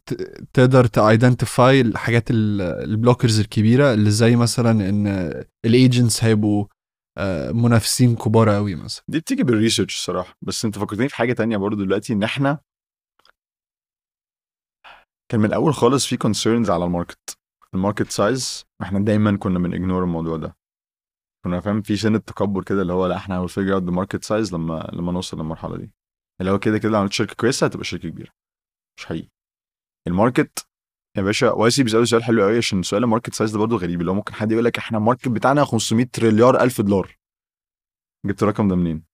S2: تقدر ت identify الحاجات ال- ال blockers الكبيرة اللي زي مثلا إن ال agents هيبقوا آه، منافسين كبار قوي مثلا.
S4: دي بتيجي بال research الصراحة. بس أنت فكرتني في حاجة تانية برضو دلوقتي إن إحنا كان من الأول خالص في concerns على ال market ال market size إحنا دايما كنا بن ignore الموضوع ده. كنا فاهم في سنة تكبر كده اللي هو لأ إحنا هن figure out the market size لما لما نوصل للمرحلة دي. اللي هو كده كده لو عملت شركة كويسة هتبقى شركة كبيرة. مش حقيقي. ال market يا باشا YC بيسألوا سؤال حلو قوي عشان سؤال ال market size ده برضه غريب. اللي هو ممكن حد يقول لك إحنا ال market بتاعنا 500 تريليار ألف دولار. جبت الرقم ده منين؟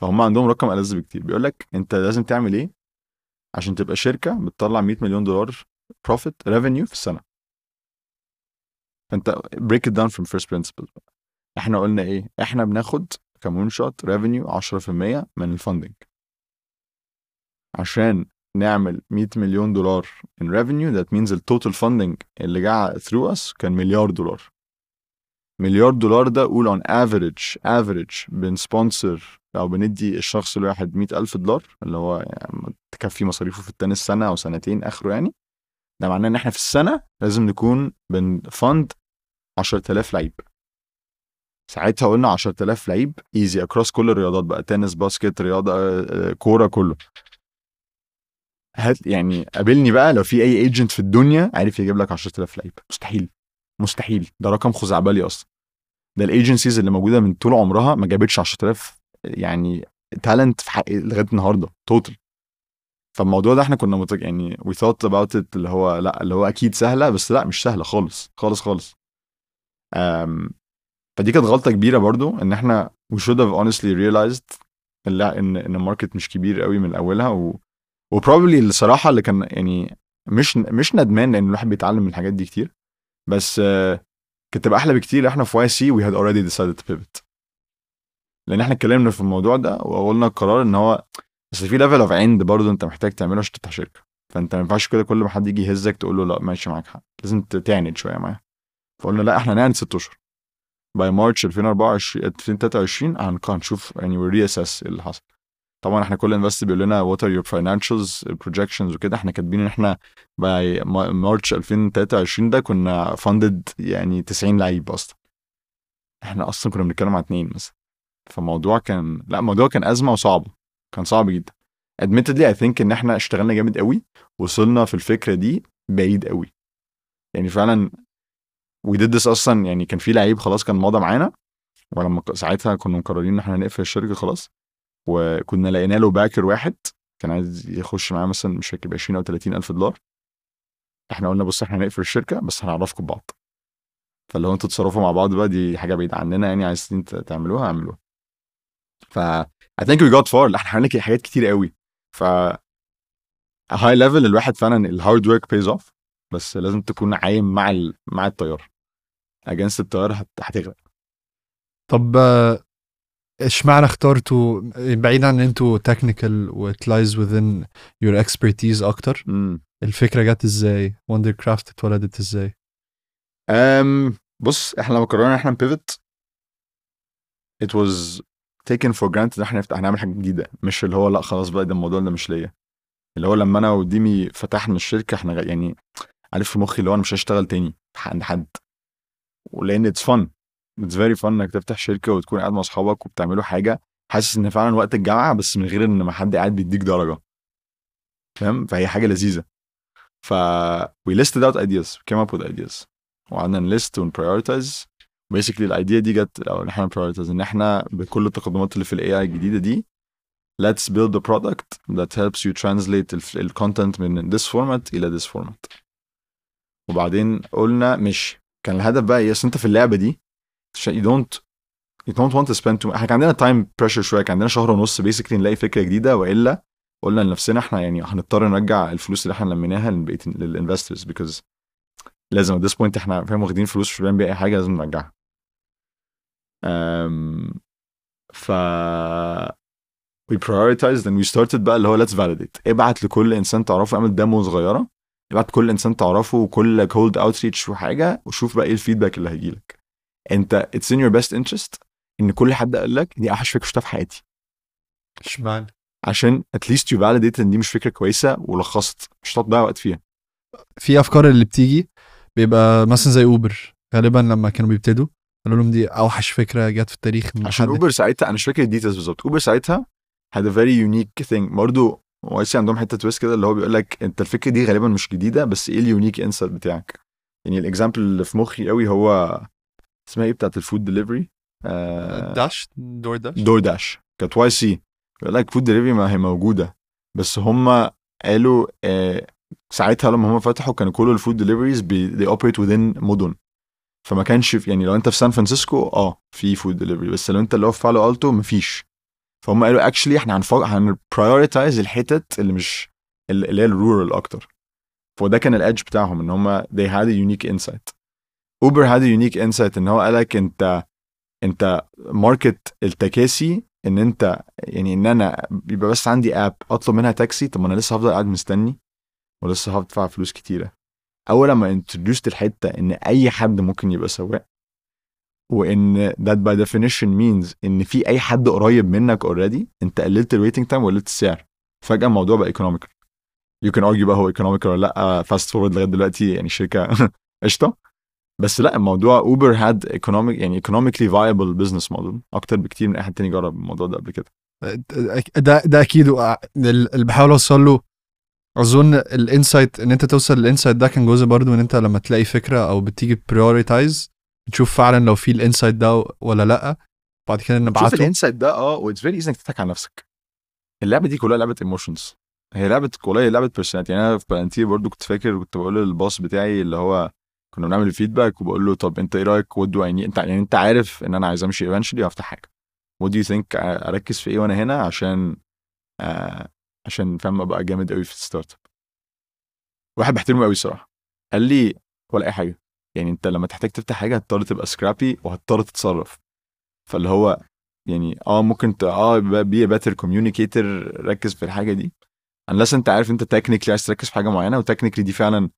S4: فهم عندهم رقم ألذ بكتير. بيقول لك أنت لازم تعمل إيه؟ عشان تبقى شركة بتطلع 100 مليون دولار profit revenue في السنة. فأنت break it down from first principle إحنا قلنا إيه؟ إحنا بناخد ك Moonshot revenue 10% من ال funding عشان نعمل 100 مليون دولار in revenue that means ال total funding اللي جه through us كان مليار دولار. مليار دولار ده قول on average average بن sponsor أو بندي الشخص الواحد 100 ألف دولار اللي هو يعني تكفي مصاريفه في التاني السنة أو سنتين آخره يعني. ده معناه إن إحنا في السنة لازم نكون بن fund 10000 لعيب. ساعتها قلنا 10000 لعيب easy across كل الرياضات بقى تنس باسكت رياضة آه، كورة كله. هات يعني قابلني بقى لو في أي agent في الدنيا عارف يجيب لك 10000 لعيب. مستحيل. مستحيل. ده رقم خزعبلي أصلا. ده ال agencies اللي موجودة من طول عمرها ما جابتش 10000 يعني talent في حق لغاية النهارده. total فالموضوع ده إحنا كنا متج... يعني we thought about it اللي هو لا اللي هو أكيد سهلة بس لا مش سهلة خالص. خالص خالص. أم فدي كانت غلطة كبيرة برضو إن إحنا should have honestly realized لا إن إن ال market مش كبير قوي من أولها و و probably الصراحة اللي كان يعني مش مش ندمان لأن الواحد بيتعلم من الحاجات دي كتير. بس آه، كانت تبقى أحلى بكتير إحنا في YC we had already decided to pivot لأن إحنا اتكلمنا في الموضوع ده وقلنا القرار إن هو بس في level of عند برضه أنت محتاج تعمله عشان تفتح شركة. فأنت ما ينفعش كده كل ما حد يجي يهزك تقول له لا ماشي معاك حق. لازم تعند شوية معاه. فقلنا لا إحنا نعند ست أشهر. by March 2024 2023 هن- هنشوف يعني و reassess اللي حصل. طبعا إحنا كل investor بيقول لنا what are your financials ال projections وكده. إحنا كاتبين إن إحنا by March 2023 ده كنا funded يعني 90 لعيب أصلا. إحنا أصلا كنا بنتكلم على اتنين مثلا. فالموضوع كان لا الموضوع كان أزمة وصعبه كان صعب جدا. Admittedly I think إن إحنا اشتغلنا جامد قوي وصلنا في الفكرة دي بعيد قوي. يعني فعلا did this أصلا يعني كان في لعيب خلاص كان ماضى معانا ولما ساعتها كنا مقررين إن إحنا نقفل الشركة خلاص. وكنا لقينا له باكر واحد كان عايز يخش معاه مثلا مش فاكر ب 20 أو 30 ألف دولار. إحنا قلنا بص إحنا هنقفل الشركة بس هنعرفكم ببعض هو أنتوا تتصرفوا مع بعض بقى دي حاجة بعيدة عننا يعني عايزين تعملوها اعملوها ف I think we got far. إحنا عملنا حاجات كتير قوي. ف high level الواحد فعلا ال hard work pays off بس لازم تكون عايم مع ال... مع التيار. against التيار هت... هتغرق.
S2: طب اشمعنى اخترتوا؟ بعيد عن ان أنتوا technical و it lies within your expertise
S4: أكتر.
S2: الفكرة جت إزاي؟ Wondercraft اتولدت إزاي؟
S4: أم بص إحنا لما قررنا إن إحنا ن pivot it was taken for granted إن إحنا نفتح نعمل حاجة جديدة. مش اللي هو لأ خلاص بقى ده الموضوع ده مش ليا. اللي هو لما أنا وديمي فتحنا الشركة إحنا يعني عارف في مخي اللي هو أنا مش هشتغل تاني عند حد ولان it's fun it's very fun إنك تفتح شركة وتكون قاعد مع أصحابك وبتعملوا حاجة. حاسس إن فعلا وقت الجامعة بس من غير إن ما حد قاعد بيديك درجة. فاهم؟ فهي حاجة لذيذة. ف we listed out ideas. We came up with وقعدنا ن list ون prioritize basically ال idea دي جت أو إن إحنا ن prioritize إن إحنا بكل التقدمات اللي في ال AI الجديدة دي let's build a product that helps you translate ال- content من this format إلى this format. وبعدين قلنا مش. كان الهدف بقى إيه؟ أنت في اللعبة دي you don't you don't want to spend too إحنا كان عندنا time pressure شوية كان عندنا شهر ونص basically نلاقي فكرة جديدة وإلا قلنا لنفسنا إحنا يعني هنضطر نرجع الفلوس اللي إحنا لميناها لبقيه لل investors because لازم at this point إحنا فاهم واخدين فلوس مش بيها أي حاجة لازم نرجعها. um, ف we prioritized and we started بقى اللي هو let's validate. ابعت لكل إنسان تعرفه اعمل demo صغيرة ابعت كل إنسان تعرفه وكل cold outreach وحاجة وشوف بقى إيه ال feedback اللي هيجيلك. انت it's in your best interest ان كل حد قال لك دي أوحش فكرة شفتها في حياتي.
S2: اشمعنى؟
S4: عشان at least you validate إن دي مش فكرة كويسة وخلصت مش هتقعد تضيع وقت فيها.
S2: في أفكار اللي بتيجي بيبقى مثلا زي Uber غالبا لما كانوا بيبتدوا قالوا لهم دي أوحش فكرة جت في التاريخ من
S4: عشان
S2: حد.
S4: Uber ساعتها أنا مش فاكر ال details بالظبط. Uber ساعتها had a very unique thing. برضه YC عندهم حتة twist كده اللي هو بيقول لك أنت الفكرة دي غالبا مش جديدة بس إيه ال unique answer بتاعك؟ يعني ال example اللي في مخي قوي هو اسمها إيه بتاعت ال
S2: food delivery داش
S4: DoorDash. DoorDash. كانت YC. بيقول لك food delivery ما هي موجودة. بس هم قالوا آه ساعتها لما هم فتحوا كانوا كل ال food deliveries they operate within مدن. فما كانش في يعني لو انت في سان فرانسيسكو آه في food delivery بس لو انت اللي هو في بالو التو مفيش. فهم قالوا actually إحنا هنفوق هن prioritize الحتت اللي مش اللي هي ال rural أكتر. فده كان ال edge بتاعهم إن هم they had a unique insight. Uber a unique insight إن هو قالك أنت أنت market التكاسي إن أنت يعني إن أنا بيبقى بس عندي app أطلب منها تاكسي طب ما أنا لسه هفضل قاعد مستني ولسه هدفع فلوس كتيرة. أول لما introduced الحتة إن أي حد ممكن يبقى سواق وإن that by definition means إن في أي حد قريب منك already أنت قللت ال waiting time وقللت السعر. فجأة الموضوع بقى economical you can argue بقى هو economical ولا لأ fast forward لغاية دلوقتي يعني شركة قشطة. بس لا الموضوع Uber had economic يعني economically viable business model أكتر بكتير من أي حد تاني جرب الموضوع ده قبل كده.
S2: ده ده أكيد اللي بحاول أوصل له أظن ال insight إن أنت توصل لل insight ده كان جزء برضو ان أنت لما تلاقي فكرة أو بتيجي prioritize تشوف فعلا لو في ال insight ده ولا لأ. بعد كده
S4: شوف
S2: نبعته
S4: الانسايت ده آه what's very easy إنك تضحك على نفسك. اللعبة دي كلها لعبة emotions هي لعبة هي لعبة personality يعني أنا في Palantir برضو كنت فاكر كنت بقول لل boss بتاعي اللي هو كنا بنعمل ال feedback وبقول له طب أنت إيه رأيك what do يعني أنت يعني أنت عارف إن أنا عايز أمشي eventually وأفتح حاجة. what do you think أركز في إيه وأنا هنا عشان آه عشان فاهم أبقى جامد قوي في ال startup واحد بحترمه قوي الصراحة. قال لي ولا أي حاجة. يعني أنت لما تحتاج تفتح حاجة هتضطر تبقى scrappy وهتضطر تتصرف. فاللي هو يعني آه ممكن ت... آه be better communicator ركز في الحاجة دي. unless أنت عارف أنت technically عايز تركز في حاجة معينة و technically دي فعلا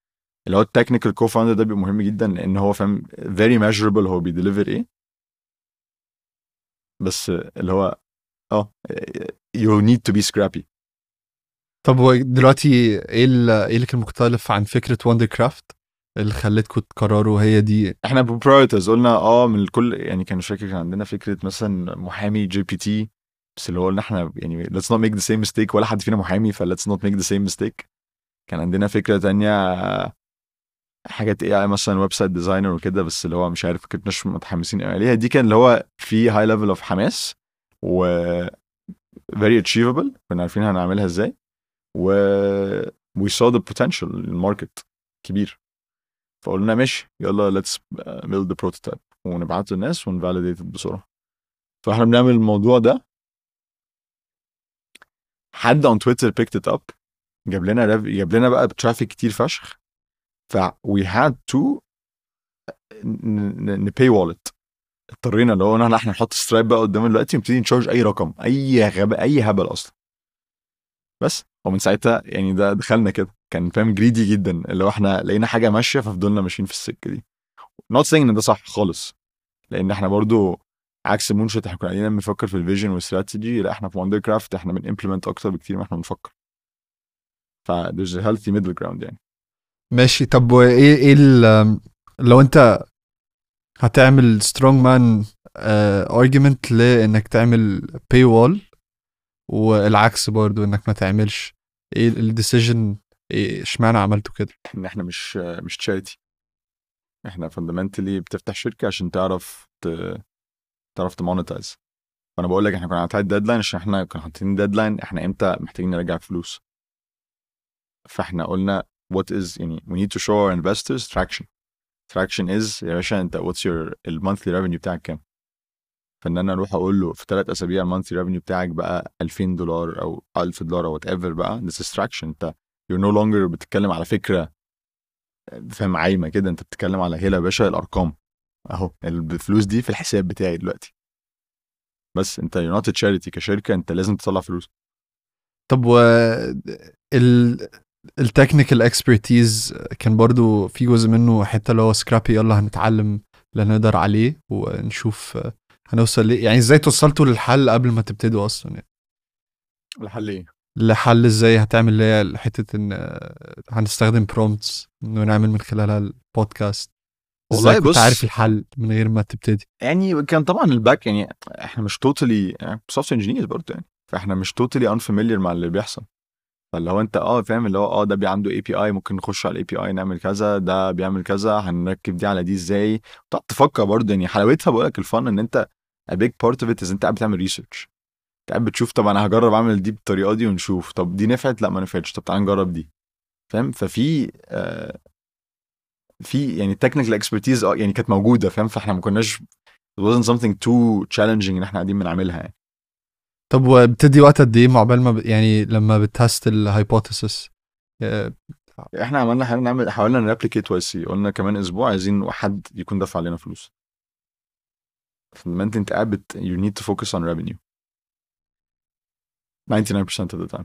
S4: اللي هو ال technical co-founder ده بيبقى مهم جدا لأن هو فاهم very measurable هو بي deliver إيه. بس اللي هو آه you need to be scrappy.
S2: طب هو دلوقتي إيه ال- إيه اللي كان مختلف عن فكرة Wondercraft اللي خلتكم تقرروا هي دي؟
S4: إحنا ب priorities قلنا آه من الكل يعني كان فاكر كان عندنا فكرة مثلا محامي GPT بس اللي هو قلنا إحنا يعني let's not make the same mistake ولا حد فينا محامي ف let's not make the same mistake. كان عندنا فكرة تانية حاجات AI مثلا website designer وكده بس اللي هو مش عارف كناش متحمسين قوي عليها. دي كان اللي هو في high level of حماس و very achievable. كنا عارفين هنعملها إزاي. و we saw the potential ال market كبير. فقلنا ماشي يلا build the prototype. ونبعته للناس ون validate بسرعة. فإحنا بنعمل الموضوع ده. حد on تويتر picked it up. جاب لنا. جاب لنا بقى traffic كتير فشخ. ف we had to نباي والت اضطرينا اللي هو إحنا نحط Stripe بقى قدام دلوقتي ونبتدي ن charge أي رقم أي غباء أي هبل أصلا. بس ومن ساعتها يعني ده دخلنا كده. كان فاهم greedy جدا اللي هو إحنا لقينا حاجة ماشية ففضلنا ماشيين في السكة دي. Not saying إن ده صح خالص لأن إحنا برضو عكس مونشت إحنا كنا قاعدين بنفكر في ال vision وال strategy لا إحنا في Wondercraft إحنا بن implement أكتر بكتير ما إحنا بنفكر. ف there's a healthy middle ground يعني.
S2: ماشي. طب وإيه إيه لو أنت هتعمل strong man argument لإنك تعمل paywall والعكس برضو إنك ما تعملش إيه ال decision إيه اشمعنى عملته كده؟
S4: إن إحنا مش مش charity إحنا fundamentally بتفتح شركة عشان تعرف ت... تعرف ت monetize فأنا بقول لك إحنا كنا حاطين deadline عشان إحنا كنا حاطين deadline إحنا إمتى محتاجين نرجع فلوس. فإحنا قلنا what is يعني we need to show our investors traction. Traction is يا باشا انت what's your ال monthly revenue بتاعك كام؟ فان أنا أروح أقول له في ثلاث أسابيع ال monthly revenue بتاعك بقى 2000 دولار أو 1000 دولار أو whatever بقى this is traction. انت you're no longer بتتكلم على فكرة فاهم عايمة كده انت بتتكلم على هلا يا باشا الأرقام. اهو الفلوس دي في الحساب بتاعي دلوقتي. بس انت you're not a charity كشركة انت لازم تطلع فلوس.
S2: طب و ال technical expertise كان برضو في جزء منه حتة اللي هو scrappy يلا هنتعلم اللي نقدر عليه ونشوف هنوصل ليه يعني إزاي توصلتوا للحل قبل ما تبتدوا أصلا يعني.
S4: الحل إيه؟
S2: لحل إزاي هتعمل اللي هي حتة إن هنستخدم prompts انه نعمل من خلالها البودكاست
S4: والله
S2: إزاي كنت عارف الحل من غير ما تبتدي؟
S4: يعني كان طبعا ال back يعني إحنا مش totally soft engineers برضه يعني. فإحنا مش totally unfamiliar مع اللي بيحصل. فاللي هو أنت آه فاهم؟ اللي هو آه ده بي عنده API ممكن نخش على ال API نعمل كذا ده بيعمل كذا هنركب دي على دي إزاي؟ تقعد تفكر برضه يعني حلاوتها بقول لك الفن إن أنت a big part of it is أنت قاعد بتعمل research أنت قاعد بتشوف طب أنا هجرب أعمل دي بالطريقة دي ونشوف. طب دي نفعت؟ لأ ما نفعتش. طب تعالى نجرب دي. فاهم؟ ففي آه في يعني technical expertise يعني كانت موجودة فاهم؟ فإحنا ما كناش it wasn't something too challenging إن إحنا قاعدين بنعملها يعني.
S2: طب وبتدي وقت قد إيه عقبال ما ب... يعني لما ب test
S4: ال hypothesis إحنا عملنا حاجة نعمل حاولنا ن replicate YC قلنا كمان أسبوع عايزين حد يكون دفع علينا فلوس. فلما انت انت قاعد you need to focus on revenue. 99% of the time.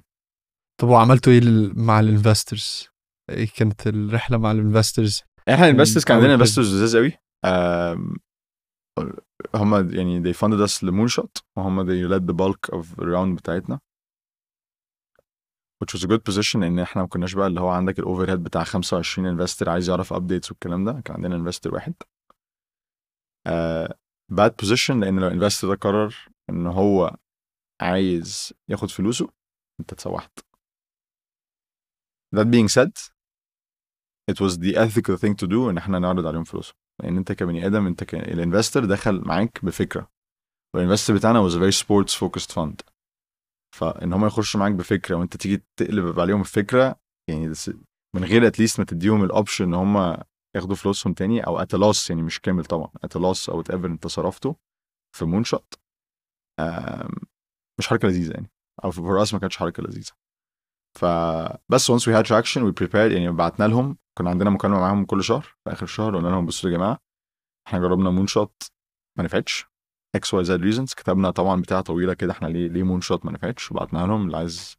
S2: طب وعملتوا إيه مع ال investors؟ إيه كانت الرحلة مع ال
S4: investors؟ إحنا investors كان عندنا انفسترز لذيذ قوي هم يعني they funded us ل Moonshot وهم they led the bulk of the round بتاعتنا. Which was a good position ان إحنا ما كناش بقى اللي هو عندك ال overhead بتاع 25 investor عايز يعرف updates والكلام ده. كان عندنا investor واحد. آه bad position لأن لو ال investor ده قرر إن هو عايز ياخد فلوسه أنت اتسوحت. That being said it was the ethical thing to do إن إحنا نعرض عليهم فلوسهم لأن أنت كبني آدم أنت ك... ال investor دخل معاك بفكرة. وال investor بتاعنا a very sports focused fund. فإن هم يخشوا معاك بفكرة وأنت تيجي تقلب عليهم الفكرة يعني من غير at least ما تديهم ال option إن هم ياخدوا فلوسهم تاني أو at loss يعني مش كامل طبعا at loss أو whatever أنت صرفته في Moonshot مش حركة لذيذة يعني. أو في us ما كانتش حركة لذيذة. فبس once we had traction we prepared. يعني بعتنا لهم. كنا عندنا مكالمة معاهم كل شهر في آخر الشهر قلنا لهم بصوا يا جماعة إحنا جربنا Moonshot ما نفعتش. X Y Z reasons كتبنا طبعا بتاعة طويلة كده إحنا ليه ليه Moonshot ما نفعتش؟ وبعتناها لهم. اللي عايز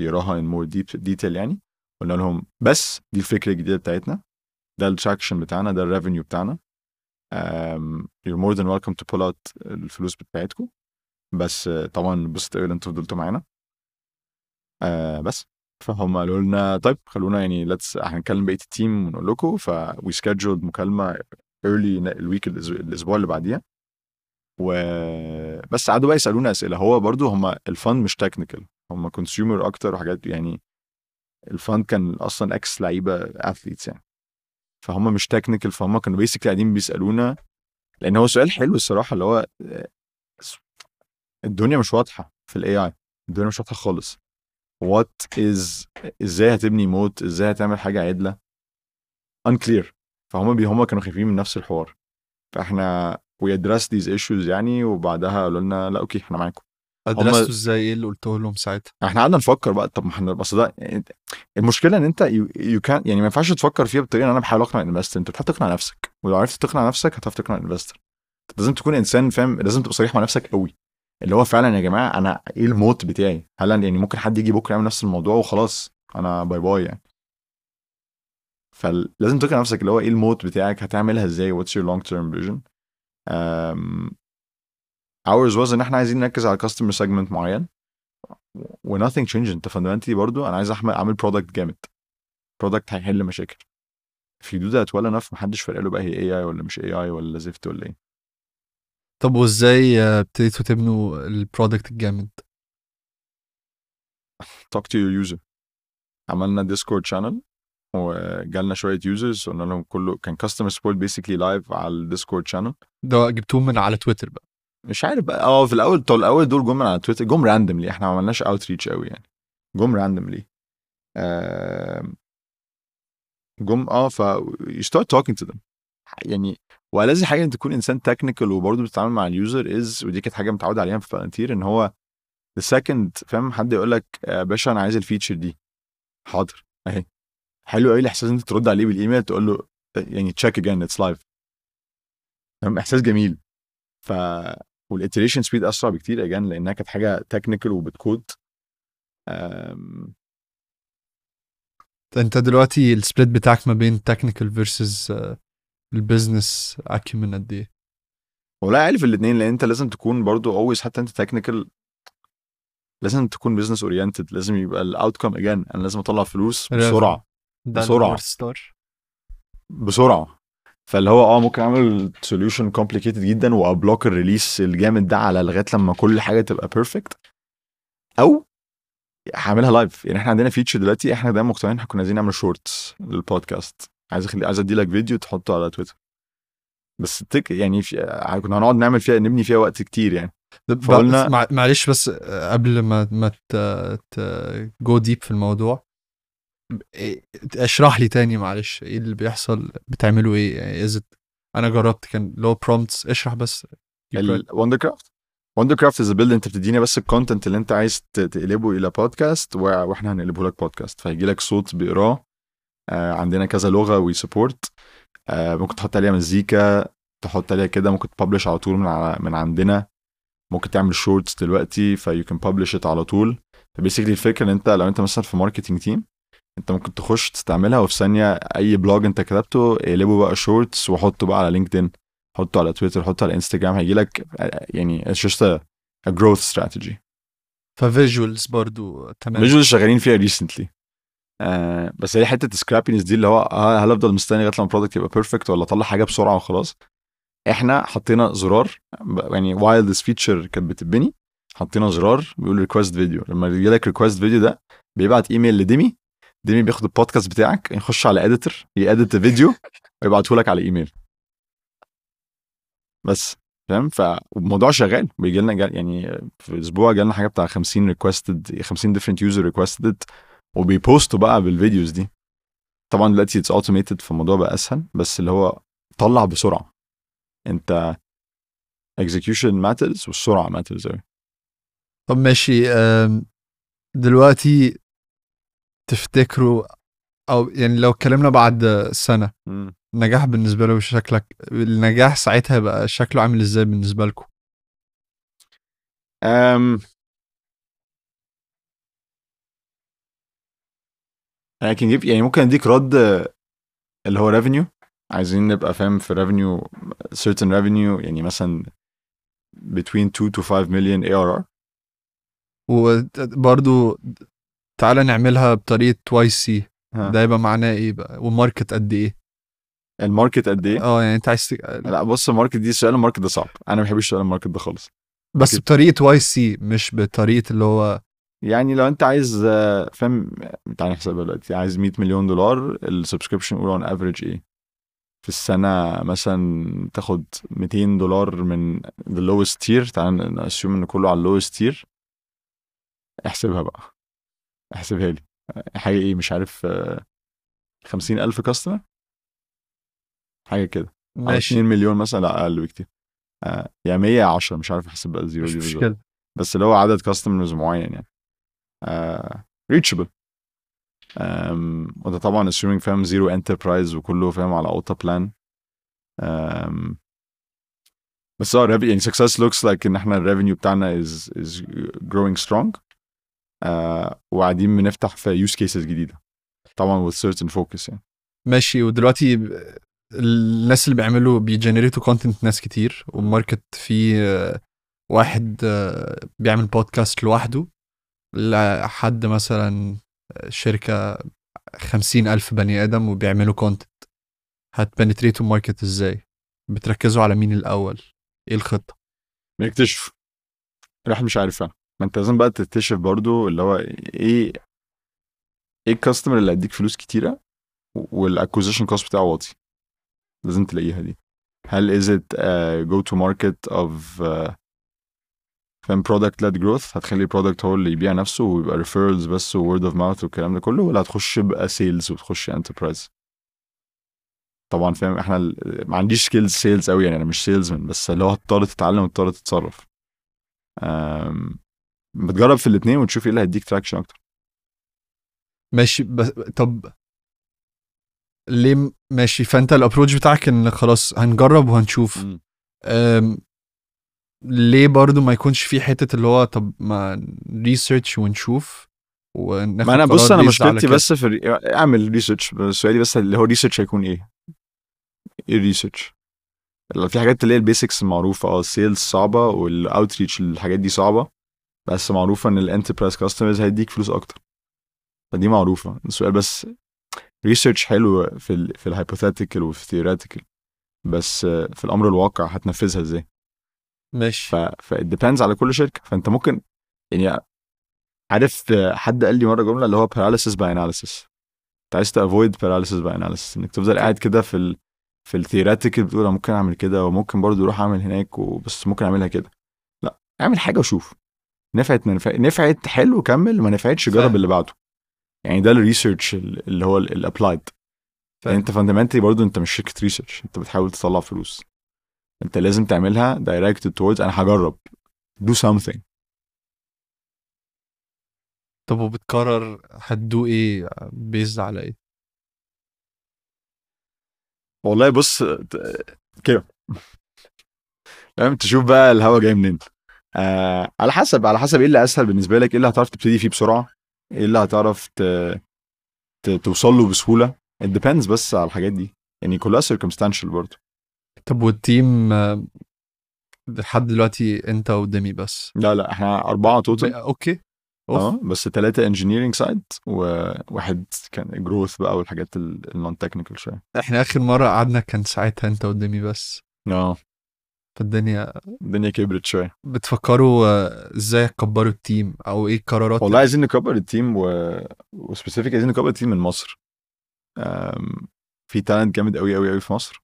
S4: يقراها in more deep detail يعني. قلنا لهم بس دي الفكرة الجديدة بتاعتنا. ده ال traction بتاعنا ده ال revenue بتاعنا. um, you're more than welcome to pull out الفلوس بتاعتكم بس طبعا بس ان أنتوا فضلتوا معانا. آه بس. فهم قالوا لنا طيب خلونا يعني let's هنكلم بقية ال team ونقول لكم ف we scheduled مكالمة early ال week الأسبوع اللي بعديها. وبس قعدوا بقى يسألونا أسئلة. هو برضو هم ال fund مش technical هم consumer أكتر وحاجات يعني ال fund كان أصلا ex لعيبة athletes يعني. فهم مش technical فهم كانوا basically قاعدين بيسألونا لأن هو سؤال حلو الصراحة اللي هو آه، الدنيا مش واضحة في ال AI الدنيا مش واضحة خالص. what is إزاي هتبني moat إزاي هتعمل حاجة عدلة؟ unclear. فهم بي هم كانوا خايفين من نفس الحوار. فإحنا we address these issues يعني وبعدها قالوا لنا لا okay إحنا معاكم.
S2: أدرستوا إزاي؟ إيه اللي قلته لهم ساعتها؟
S4: إحنا قعدنا نفكر بقى. طب ما إحنا بس ده المشكلة إن أنت you can يعني ما ينفعش تفكر فيها بالطريقة إن أنا بحاول أقنع ال investor أنت بتحاول تقنع نفسك. ولو عرفت تقنع نفسك هتعرف تقنع ال investor لازم تكون إنسان فاهم لازم تبقى صريح مع نفسك قوي اللي هو فعلا يا جماعة أنا إيه ال moat بتاعي؟ هل يعني ممكن حد يجي بكرة يعمل نفس الموضوع وخلاص أنا bye bye يعني. فلازم تقنع نفسك اللي هو إيه ال moat بتاعك هتعملها إزاي؟ What's your long term vision ours was إن إحنا عايزين نركز على customer segment معين. و nothing changed أنت fundamentally برضو أنا عايز احمل أعمل product جامد. product هيحل مشاكل. If you do that well enough محدش فارق له بقى هي AI ولا مش AI ولا زفت ولا إيه.
S2: طب وازاي آه، ابتديتوا تبنوا ال product الجامد؟
S4: talk to your user. عملنا Discord channel وجالنا شوية users قلنا لهم كله كان customer support basically live على ال Discord channel
S2: ده جبتوهم من على تويتر بقى.
S4: مش عارف بقى آه في الأول طول الأول دول جم من على تويتر جم randomly إحنا ما عملناش outreach قوي يعني. جم randomly جم آه ف you start talking to them. يعني والذي حاجة إن تكون إنسان technical وبرضه بتتعامل مع ال user is ودي كانت حاجة متعود عليها في Palantir إن هو the second فاهم؟ حد يقول لك يا باشا أنا عايز ال feature دي. حاضر أهي. حلو قوي الإحساس إن أنت ترد عليه بالإيميل تقول له يعني check again it's live فاهم إحساس جميل. ف وال iteration speed أسرع بكتير again لأنها كانت حاجة technical وبت code أم،
S2: أنت دلوقتي ال split بتاعك ما بين technical versus ال business acumen قد إيه؟
S4: ولا عارف الاثنين لأن أنت لازم تكون برضو always حتى أنت technical لازم تكون business oriented لازم يبقى ال outcome again أنا لازم أطلع فلوس. بسرعة.
S2: ستار
S4: بسرعة. فاللي هو آه ممكن أعمل solution complicated جدا وأ block ال release الجامد ده على لغاية لما كل حاجة تبقى perfect أو هعملها live يعني إحنا عندنا feature دلوقتي إحنا دايما مقتنعين إحنا كنا عايزين نعمل shorts لل podcast عايز اخلي عايز أدي لك فيديو تحطه على تويتر. بس tech يعني في... كنا هنقعد نعمل فيها نبني فيها وقت كتير يعني. فقلنا-
S2: مع- معلش بس قبل ما ما go deep في الموضوع إيه- اشرح لي تاني معلش إيه اللي بيحصل؟ بتعملوا إيه؟ يعني as أنا جربت كان لو prompts اشرح بس.
S4: ال Wondercraft Wondercraft is built انت بتديني بس ال content اللي انت عايز ت- تقلبه إلى بودكاست وإحنا هنقلبه لك بودكاست فهيجي لك صوت بيقراه. آه عندنا كذا لغة we support آه ممكن تحط عليها مزيكا تحط عليها كده ممكن ت publish على طول من على من عندنا. ممكن تعمل shorts دلوقتيf you can publish it على طول. ف basically الفكرة إن أنت لو أنت مثلا في marketing team أنت ممكن تخش تستعملها وفي ثانية أي blog أنت كتبته اقلبه بقى shorts وحطه بقى على لينكدين حطه على تويتر حطه على انستجرام هيجي لك يعني it's just a, a growth strategy.
S2: ف visuals برضو تمام.
S4: visual شغالين فيها recently آه بس هي حتة ال scrappiness دي اللي هو آه هل أفضل مستني لغاية لما ال product يبقى perfect ولا أطلع حاجة بسرعة وخلاص؟ إحنا حطينا زرار يعني while this feature كانت بتتبني حطينا زرار بيقول request video لما يجي لك request video ده بيبعت ايميل لديمي ديمي بياخد البودكاست بتاعك يخش على editor ي edit الفيديو ويبعته لك على ايميل بس فاهم؟ فالموضوع شغال. بيجي لنا يعني في أسبوع جالنا حاجة بتاع 50 requested 50 different user requested وبيبوستوا بقى بالفيديوز دي. طبعا دلوقتي it's automated فالموضوع بقى أسهل بس اللي هو طلع بسرعة. أنت execution matters والسرعة matters قوي
S2: طب ماشي دلوقتي تفتكروا أو يعني لو اتكلمنا بعد سنة النجاح بالنسبة له شكلك النجاح ساعتها يبقى شكله عامل إزاي بالنسبة لكم؟
S4: I can give يعني ممكن أديك رد اللي هو revenue عايزين نبقى فاهم في revenue certain revenue يعني مثلا between 2 to 5 million ARR
S2: وبرضو تعالى نعملها بطريقة
S4: YC.
S2: ده يبقى معناه إيه بقى و market قد إيه
S4: ال market قد إيه؟
S2: آه يعني أنت عايز تك...
S4: لا بص ال market دي سؤال ال market ده صعب أنا ما بحبش سؤال ال market ده خالص
S2: بس. بطريقة YC مش بطريقة اللي هو
S4: يعني لو انت عايز آه، فاهم تعالى نحسبها دلوقتي عايز 100 مليون دولار ال subscription قول on average إيه؟ في السنة مثلا تاخد 200 دولار من the lowest tier تعالى ن assume إن كله على ال lowest tier احسبها بقى. احسبها لي. حاجة إيه مش عارف آه، 50000 customer حاجة كده.
S2: ماشي.
S4: 2 مليون مثلا لا أقل بكتير. آه، يا 100 يا 10 مش عارف أحسب بقى ال zero
S2: مش
S4: دي بالظبط. بس اللي هو عدد customers معين يعني. reachable وده طبعا assuming فاهم zero enterprise وكله فاهم على Otter plan بس آه يعني success looks like إن إحنا ال revenue بتاعنا is is growing strong. آه، وقاعدين بنفتح في use cases جديدة. طبعا with certain focus يعني.
S2: ماشي ودلوقتي الناس اللي بيعملوا بي generateوا content ناس كتير. وال market فيه آه، واحد آه، بيعمل بودكاست لوحده. لحد مثلا شركة خمسين ألف بني آدم وبيعملوا content هت penetrateوا ال market إزاي؟ بتركزوا على مين الأول؟ إيه الخطة؟
S4: بنكتشف. الواحد مش عارف فعلا. ما أنت لازم بقى تكتشف برضو اللي هو إيه إيه ال customer اللي هيديك فلوس كتيرة وال acquisition cost بتاعه واطي. لازم تلاقيها دي. هل go to market of uh, فاهم product led growth هتخلي product هو اللي يبيع نفسه ويبقى referrals بس و word of mouth والكلام ده كله ولا هتخش بقى sales وتخش enterprise طبعا فاهم إحنا ال- ما عنديش skills sales قوي يعني أنا مش salesman بس اللي هو هتضطر تتعلم وتضطر تتصرف. أم، بتجرب في الاثنين وتشوف إيه اللي هيديك traction أكتر.
S2: ماشي بس طب ليه ماشي فأنت ال approach بتاعك إن خلاص هنجرب وهنشوف. ليه برضو ما يكونش في حتة اللي هو طب ما research ونشوف وناخد
S4: ما أنا بص
S2: أنا
S4: مشكلتي. بس في أعمل research سؤالي بس اللي هو research هيكون إيه؟ إيه ال research؟ في حاجات اللي هي ال basics المعروفه آه ال sales صعبة وال outreach الحاجات دي صعبة بس معروفة إن ال enterprise customers هيديك فلوس أكتر فدي معروفة السؤال بس research حلو في ال في ال hypothetical وفي ال theoretical بس في الأمر الواقع هتنفذها إزاي؟
S2: ماشي.
S4: ف ف it depends على كل شركة. فأنت ممكن يعني عارف حد قال لي مرة جملة اللي هو paralysis by analysis. أنت عايز ت avoid paralysis by analysis. إنك تفضل قاعد كده في ال في ال theoretical بتقول ممكن أعمل كده وممكن برضو أروح أعمل هناك وبس ممكن أعملها كده. لأ اعمل حاجة وشوف. نفعت ما نفعت نفعت حلو كمل ما نفعتش جرب. اللي بعده. يعني ده ال research اللي هو ال applied
S2: فاهم.
S4: أنت fundamentally برضو أنت مش شركة research أنت بتحاول تطلع فلوس. انت لازم تعملها directed towards أنا هجرب. Do something.
S2: طب وبتقرر هت do إيه based على إيه؟
S4: والله بص كده. فاهم تشوف بقى الهوا جاي منين. آه على حسب على حسب إيه اللي اسهل بالنسبة لك إيه اللي هتعرف تبتدي فيه بسرعة إيه اللي هتعرف ت... ت... توصل له بسهولة. It depends بس على الحاجات دي. يعني كلها circumstantial برضه.
S2: طب وال team لحد دلوقتي انت وديمي بس.
S4: لا لا إحنا أربعة
S2: total okay. أوف.
S4: آه بس ثلاثة engineering side وواحد كان growth بقى والحاجات ال non technical
S2: شوية. إحنا آخر مرة قعدنا كان ساعتها انت وديمي بس.
S4: آه.
S2: فالدنيا
S4: الدنيا كبرت شوية.
S2: بتفكروا إزاي تكبروا ال team أو إيه القرارات
S4: والله عايزين نكبر ال team و... و specifically عايزين نكبر ال team من مصر. أم... في talent جامد قوي قوي قوي في مصر.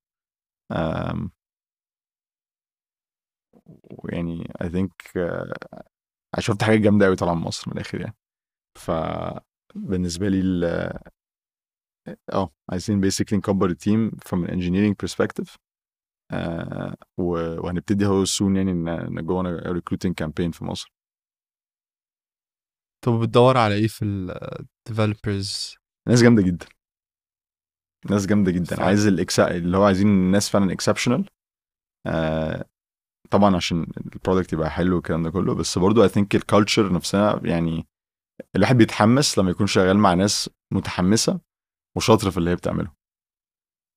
S4: ويعني I think شفت حاجات جامدة قوي طالعة من مصر من الآخر يعني. فبالنسبة لي ال... آه عايزين basically نكبر ال team from an engineering perspective. آه و... وهنبتدي هو soon يعني ن- نجو recruiting campaign في مصر.
S2: طب بتدور على إيه في ال developers
S4: ناس جامدة جدا. ناس جامدة جدا.
S2: فعلا.
S4: عايز الاكسا اللي هو عايزين ناس فعلا exceptional آه طبعا عشان ال product يبقى حلو والكلام ده كله بس برضو I think ال culture نفسها يعني الواحد بيتحمس لما يكون شغال مع ناس متحمسة وشاطرة في اللي هي بتعمله.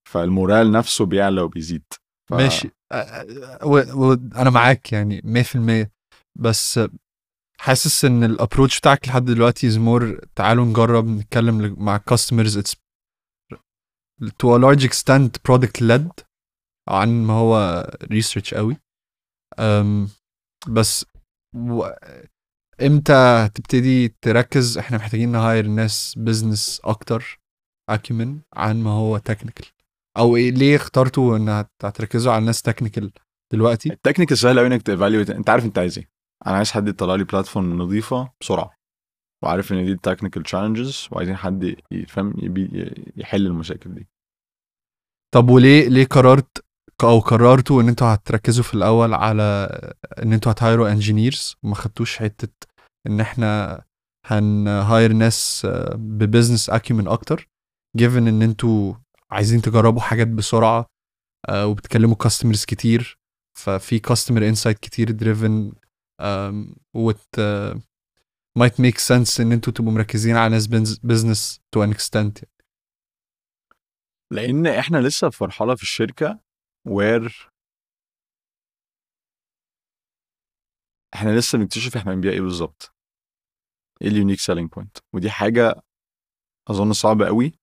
S4: فال morale نفسه بيعلى وبيزيد. ف...
S2: ماشي. آه، آه، و- و- أنا معاك يعني 100% بس حاسس إن ال approach بتاعك لحد دلوقتي is more تعالوا نجرب نتكلم مع customers it's to a large extent product led عن ما هو research قوي. أم بس و... إمتى هتبتدي تركز؟ إحنا محتاجين ن hire ناس business أكتر acumen عن ما هو technical أو إيه ليه اخترتوا إن هت- هتركزوا على الناس technical دلوقتي؟
S4: ال technical سهل قوي إنك ت evaluate أنت عارف أنت عايز إيه. أنا عايز حد يطلع لي platform نظيفة بسرعة. وعارف إن دي technical challenges وعايزين حد يفهم يحل المشاكل دي.
S2: طب وليه ليه قررت أو قررتوا إن أنتوا هتركزوا في الأول على إن أنتوا هت hire وا engineers وما خدتوش حتة إن إحنا هن hire ناس ب business acumen أكتر given إن أنتوا عايزين تجربوا حاجات بسرعة آه، وبتكلموا customers كتير ففي customer insight كتير driven what might make sense إن أنتوا تبقوا مركزين على ناس business to an extent
S4: لأن إحنا لسه في مرحلة في الشركة where إحنا لسه بنكتشف إحنا بنبيع إيه بالظبط. إيه ال unique selling point ودي حاجة أظن صعبة قوي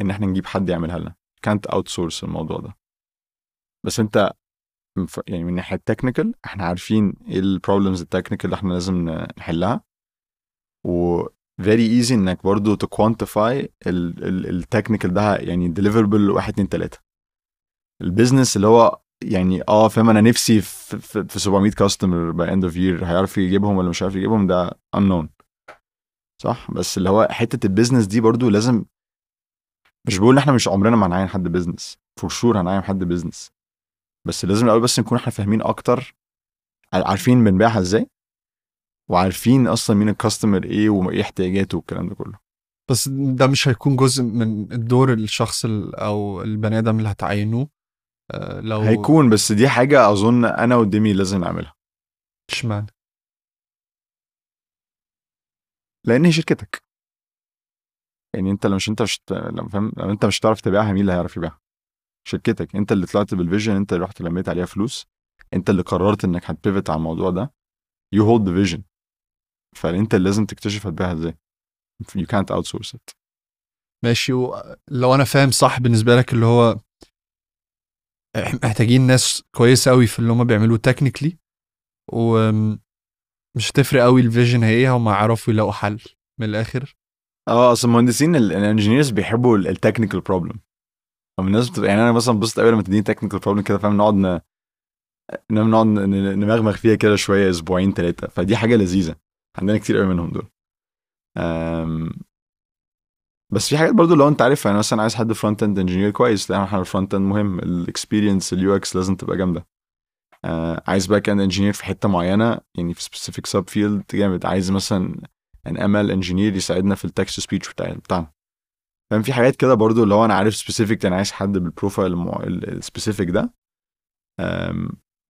S4: إن إحنا نجيب حد يعملها لنا. كانت outsource الموضوع ده. بس أنت يعني من ناحية technical إحنا عارفين إيه ال problems ال technical اللي إحنا لازم نحلها. و very easy إنك برضو quantify ال technical ده يعني deliverable 1 2 3 ال business اللي هو يعني آه فاهم أنا نفسي في, في, في 700 customer by end of year هيعرف يجيبهم ولا مش عارف يجيبهم؟ ده unknown. صح؟ بس اللي هو حتة ال business دي برضو لازم مش بقول إحنا مش عمرنا ما هنعين حد business for sure هنعين حد business بس لازم الأول بس نكون إحنا فاهمين أكتر عارفين بنبيعها إزاي؟ وعارفين أصلا مين الكاستمر إيه وايه احتياجاته والكلام ده كله.
S2: بس ده مش هيكون جزء من الدور الشخص ال- أو البني آدم اللي هتعينوه آه، لو
S4: هيكون بس دي حاجة أظن أنا وديمي لازم نعملها.
S2: اشمعنى؟
S4: لأن هي شركتك. يعني أنت لو مش أنت مش لما فاهم لو أنت مش هتعرف تبيعها مين اللي هيعرف يبيعها؟ شركتك. أنت اللي طلعت بال vision أنت اللي رحت لميت عليها فلوس أنت اللي قررت إنك هت pivot على الموضوع ده. You hold the vision. فأنت اللي لازم تكتشف هتبيعها إزاي. You can't outsource it.
S2: ماشي لو أنا فاهم صح بالنسبة لك اللي هو محتاجين ناس كويسة قوي في اللي هم بيعملوه technically ومش هتفرق قوي ال vision هي إيه هم يعرفوا يلاقوا حل من الآخر.
S4: آه أصل المهندسين ال engineers بيحبوا ال technical problem الناس بتبقى يعني أنا مثلا بتبسط قوي لما تديني technical problem كده فاهم نقعد ن... انما نقعد نمغمغ فيها كده شوية أسبوعين ثلاثة فدي حاجة لذيذة. عندنا كتير قوي منهم دول. بس في حاجات برضو لو انت عارف يعني مثلا عايز حد front end engineer كويس لأن إحنا ال front end مهم ال experience ال UX لازم تبقى جامدة. آه عايز back end engineer في حتة معينة يعني في specific subfield جامد. عايز مثلا an ML engineer يساعدنا في ال text speech بتاع بتاعنا. فاهم؟ في حاجات كده برضو اللي هو أنا عارف specific أنا عايز حد بال profile ال specific ده.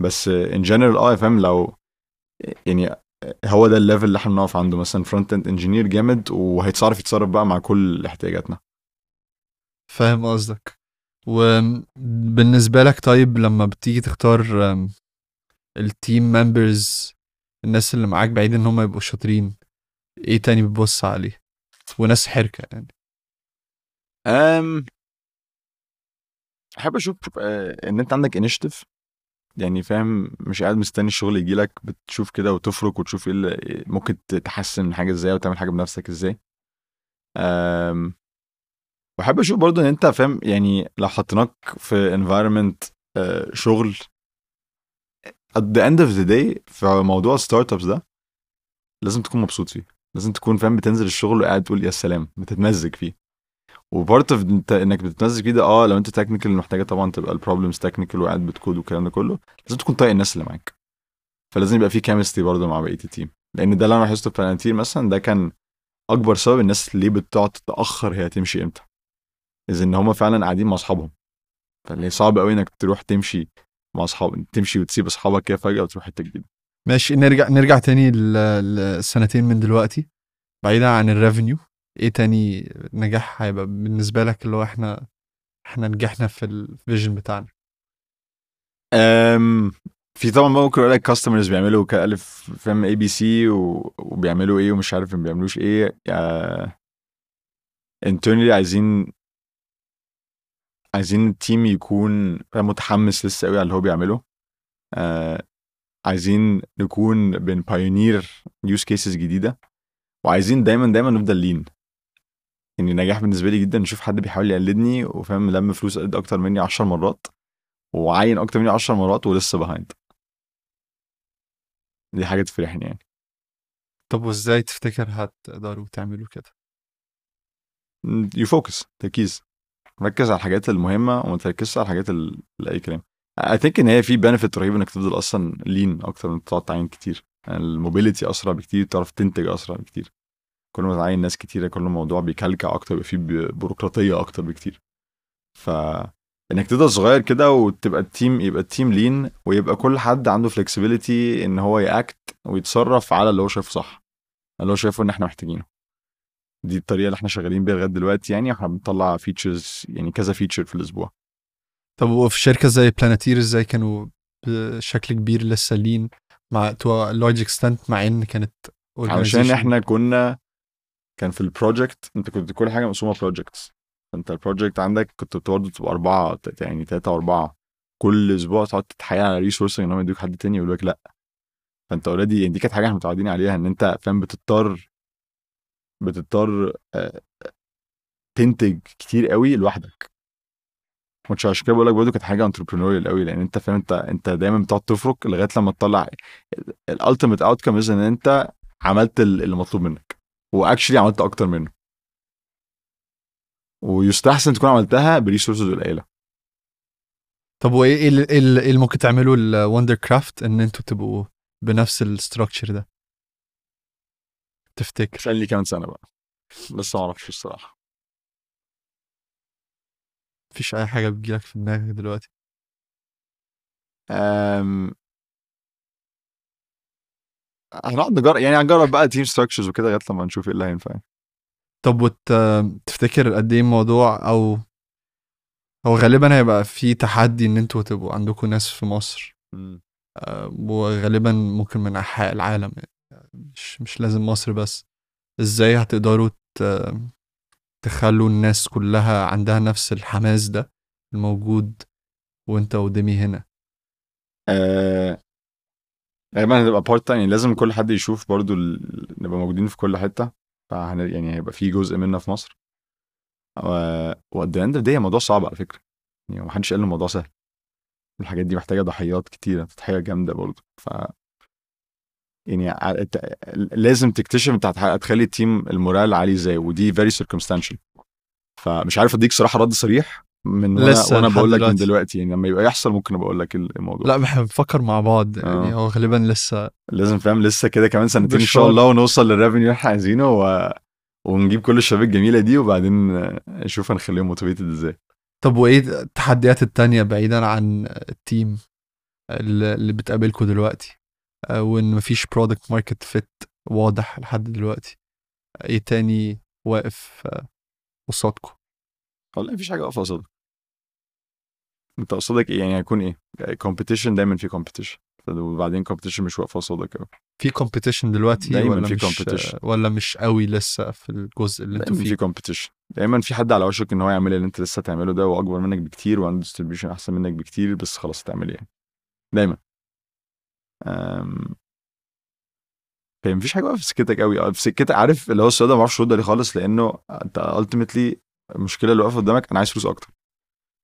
S4: بس in general آه فاهم؟ لو يعني هو ده ال level اللي إحنا بنقف عنده. مثلا front end engineer جامد وهيتصرف يتصرف بقى مع كل احتياجاتنا.
S2: فاهم قصدك. وبالنسبة لك طيب لما بتيجي تختار ال team members الناس اللي معاك بعيد إن هم يبقوا شاطرين إيه تاني بتبص عليه؟ وناس حركة يعني.
S4: أم أحب أشوف آه، إن أنت عندك initiative يعني فاهم مش قاعد مستني الشغل يجي لك بتشوف كده وتفرك وتشوف إيه اللي ممكن تحسن من حاجة إزاي وتعمل حاجة بنفسك إزاي. أم بحب أشوف برضو إن أنت فاهم يعني لو حطيناك في environment آه، شغل at the end of the day في موضوع startups ده لازم تكون مبسوط فيه. لازم تكون فاهم بتنزل الشغل وقاعد تقول يا سلام بتتمزج فيه. و part of إن انت انك بتتمزج فيه ده آه لو انت technical محتاجة طبعا تبقى ال problems technical وقاعد بتكود والكلام ده كله لازم تكون طايق الناس اللي معاك. فلازم يبقى في chemistry برضه مع بقية ال team لأن ده اللي أنا لاحظته في فالنتين مثلا ده كان أكبر سبب الناس ليه بتقعد تتأخر هي تمشي إمتى. اذا إن هم فعلا قاعدين مع أصحابهم. فاللي صعب قوي إنك تروح تمشي مع اصحاب تمشي وتسيب أصحابك كده فجأة وتروح حتة جديدة.
S2: ماشي نرجع نرجع تاني ل- لسنتين من دلوقتي بعيدا عن ال revenue إيه تاني نجاح هيبقى بالنسبة لك اللي هو إحنا إحنا نجحنا في ال vision بتاعنا؟
S4: أم في طبعا ممكن أقول لك customers بيعملوا كألف فاهم A B C وبيعملوا إيه ومش عارف ما بيعملوش إيه. internally عايزين عايزين ال team يكون متحمس لسه قوي على اللي هو بيعمله. آه عايزين نكون بن pioneer use cases جديدة. وعايزين دايما دايما نفضل lean يعني نجاح بالنسبة لي جدا نشوف حد بيحاول يقلدني وفاهم لم فلوس قد أكتر مني 10 مرات وعين أكتر مني 10 مرات ولسه behind دي حاجة تفرحني يعني.
S2: طب وإزاي تفتكر هتقدروا تعملوا كده؟
S4: you focus تركيز. ركز على الحاجات المهمة وما تركزش على الحاجات ال- اللي اي كلام. I think إن هي في benefit رهيب إنك تفضل أصلا lean أكتر من تقعد تعين كتير. ال mobility أسرع بكتير تعرف تنتج أسرع بكتير. كل ما تعين ناس كتيرة كل ما الموضوع بيكلكع أكتر يبقى فيه بي- بيروقراطية أكتر بكتير. ف إنك تفضل صغير كده وتبقى ال team يبقى ال team lean ويبقى كل حد عنده flexibility إن هو ي act ويتصرف على اللي هو شايفه صح اللي هو شايفه إن إحنا محتاجينه. دي الطريقة اللي إحنا شغالين بيها لغاية دلوقتي يعني إحنا بنطلع features يعني كذا feature في الأسبوع.
S2: طب وفي شركة زي بلانتير إزاي كانوا بشكل كبير لسه lean مع to large extent مع إن كانت
S4: علشان إحنا كنا كان في ال project أنت كنت كل حاجة مقسومة projects فأنت ال project عندك كنت برضه تبقى أربعة يعني ثلاثة واربعه كل أسبوع تقعد تتحايل على resource إن هم يدوك حد تاني يقول لك لأ. فأنت already دي كانت حاجة إحنا متعودين عليها إن أنت فاهم بتضطر بتضطر آه، تنتج كتير قوي لوحدك. مش عشان كده بقول لك برضه كانت حاجة entrepreneurial قوي لأن أنت فاهم أنت أنت دايما بتقعد تفرك لغاية لما تطلع ال ultimate outcome إن أنت عملت ال- اللي مطلوب منك. و actually عملت أكتر منه. ويستحسن تكون عملتها ب resources قليلة.
S2: طب وإيه إيه اللي- إيه إيه اللي ممكن تعملوا الوندر كرافت إن أنتوا تبقوا بنفس ال structure ده؟ تفتكر؟
S4: اسالني كمان سنة بقى. لسه ما أعرفش الصراحة.
S2: مفيش أي حاجة بتجيلك في دماغك دلوقتي؟
S4: أم... هنقعد نجرب يعني هنجرب بقى team structures وكده لغاية لما نشوف إيه اللي هينفع يعني.
S2: طب وت... تفتكر قد إيه الموضوع أو هو غالبا هيبقى في تحدي إن أنتوا تبقوا عندكم ناس في مصر؟ آه، وغالبا ممكن من انحاء العالم مش مش لازم مصر بس. إزاي هتقدروا تخلوا الناس كلها عندها نفس الحماس ده الموجود وأنت ودمي هنا؟
S4: آه، غالبا هتبقى بارت يعني لازم كل حد يشوف برضو ال... نبقى موجودين في كل حتة فهن... يعني هيبقى في جزء منا في مصر. و good and دي موضوع صعب على فكرة يعني محدش قال إن الموضوع سهل. الحاجات دي محتاجة تضحيات كتيره تضحيه جامدة برضه ف يعني لازم تكتشف انت هتخلي ال team ال morale عالي إزاي ودي very circumstantial. فمش عارف أديك صراحة رد صريح من وأنا,
S2: لسه لحد
S4: بقول لك من
S2: دلوقتي.
S4: يعني لما يبقى يحصل ممكن أبقى أقول لك الموضوع
S2: لا إحنا بنفكر مع بعض يعني
S4: آه.
S2: هو غالبا لسه
S4: لازم فاهم لسه كده كمان سنتين إن شاء الله ونوصل لل revenue اللي إحنا عايزينه و... ونجيب كل الشباب الجميلة دي وبعدين نشوف هنخليهم motivated إزاي
S2: طب وإيه التحديات التانية بعيدا عن التيم اللي بتقابلكوا دلوقتي آه، وإن مفيش product market fit واضح لحد دلوقتي إيه تاني واقف آه، قصادكم
S4: والله مفيش حاجة واقفه قصادك أنت قصادك إيه؟ يعني هيكون إيه؟ competition دايما في competition وبعدين competition مش واقفه قصادك قوي
S2: في competition دلوقتي
S4: دايماً
S2: ولا
S4: في
S2: مش
S4: competition.
S2: ولا مش قوي لسه في الجزء اللي أنتوا
S4: دايما في
S2: فيه؟
S4: competition دايما في حد على وشك إن هو يعمل اللي أنت لسه تعمله ده وأكبر منك بكتير وعنده distribution أحسن منك بكتير بس خلاص هتعمل إيه؟ يعني دايما. أم... فهي مفيش حاجة واقفة في سكتك قوي في سكتك عارف اللي هو السؤال ده ما أعرفش ارد عليه خالص لأنه أنت ultimately المشكلة اللي واقفة قدامك أنا عايز فلوس أكتر.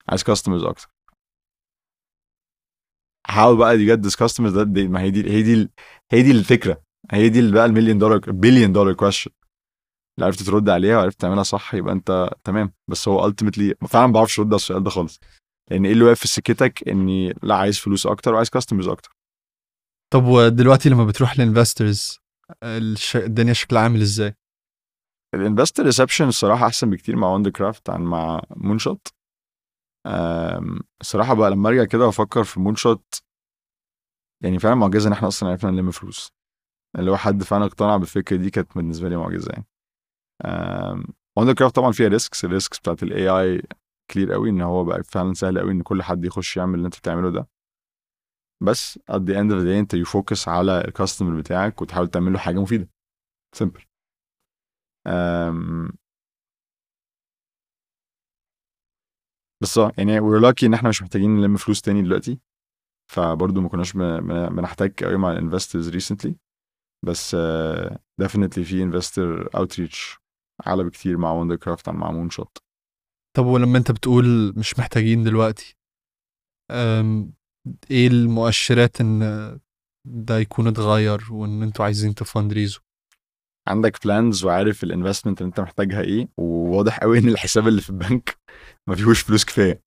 S4: عايز customers أكتر. حاول بقى يجد customers ده دي ما هي دي هي دي هي دي الفكرة. هي دي بقى المليون دولار billion dollar question اللي عرفت ترد عليها وعرفت تعملها صح يبقى أنت تمام. بس هو ultimately فعلا ما بعرفش أرد على السؤال ده خالص. لأن إيه اللي واقف في سكتك؟ إني لا عايز فلوس أكتر وعايز customers أكتر.
S2: طب ودلوقتي لما بتروح ل investors الدنيا شكلها عامل إزاي؟
S4: ال investor reception الصراحة أحسن بكتير مع Wondercraft عن مع Moonshot أم، الصراحة بقى لما أرجع كده وأفكر في Moonshot يعني فعلا معجزة إن إحنا أصلا عرفنا نلم فلوس. اللي هو حد فعلا اقتنع بالفكرة دي كانت بالنسبة لي معجزة يعني. Wondercraft طبعا فيها risks ال risks بتاعت ال AI clear قوي إن هو بقى فعلا سهل قوي إن كل حد يخش يعمل اللي أنت بتعمله ده. بس at the end of the day أنت ي focus على ال customer بتاعك وتحاول تعمل له حاجة مفيدة. simple بس آه يعني we're lucky إن إحنا مش محتاجين نلم فلوس تاني دلوقتي فبرضه ما كناش بن- بن- بنحتاج قوي مع ال investors recently بس آه، definitely في investor outreach أعلى بكتير مع Wondercraft عن مع Moonshot
S2: طب ولما أنت بتقول مش محتاجين دلوقتي إيه المؤشرات إن ده يكون اتغير وإن أنتوا عايزين ت fundraise وا
S4: عندك plans وعارف ال investment اللي انت محتاجها إيه وواضح قوي إن الحساب اللي في البنك ما فيهوش فلوس كفاية.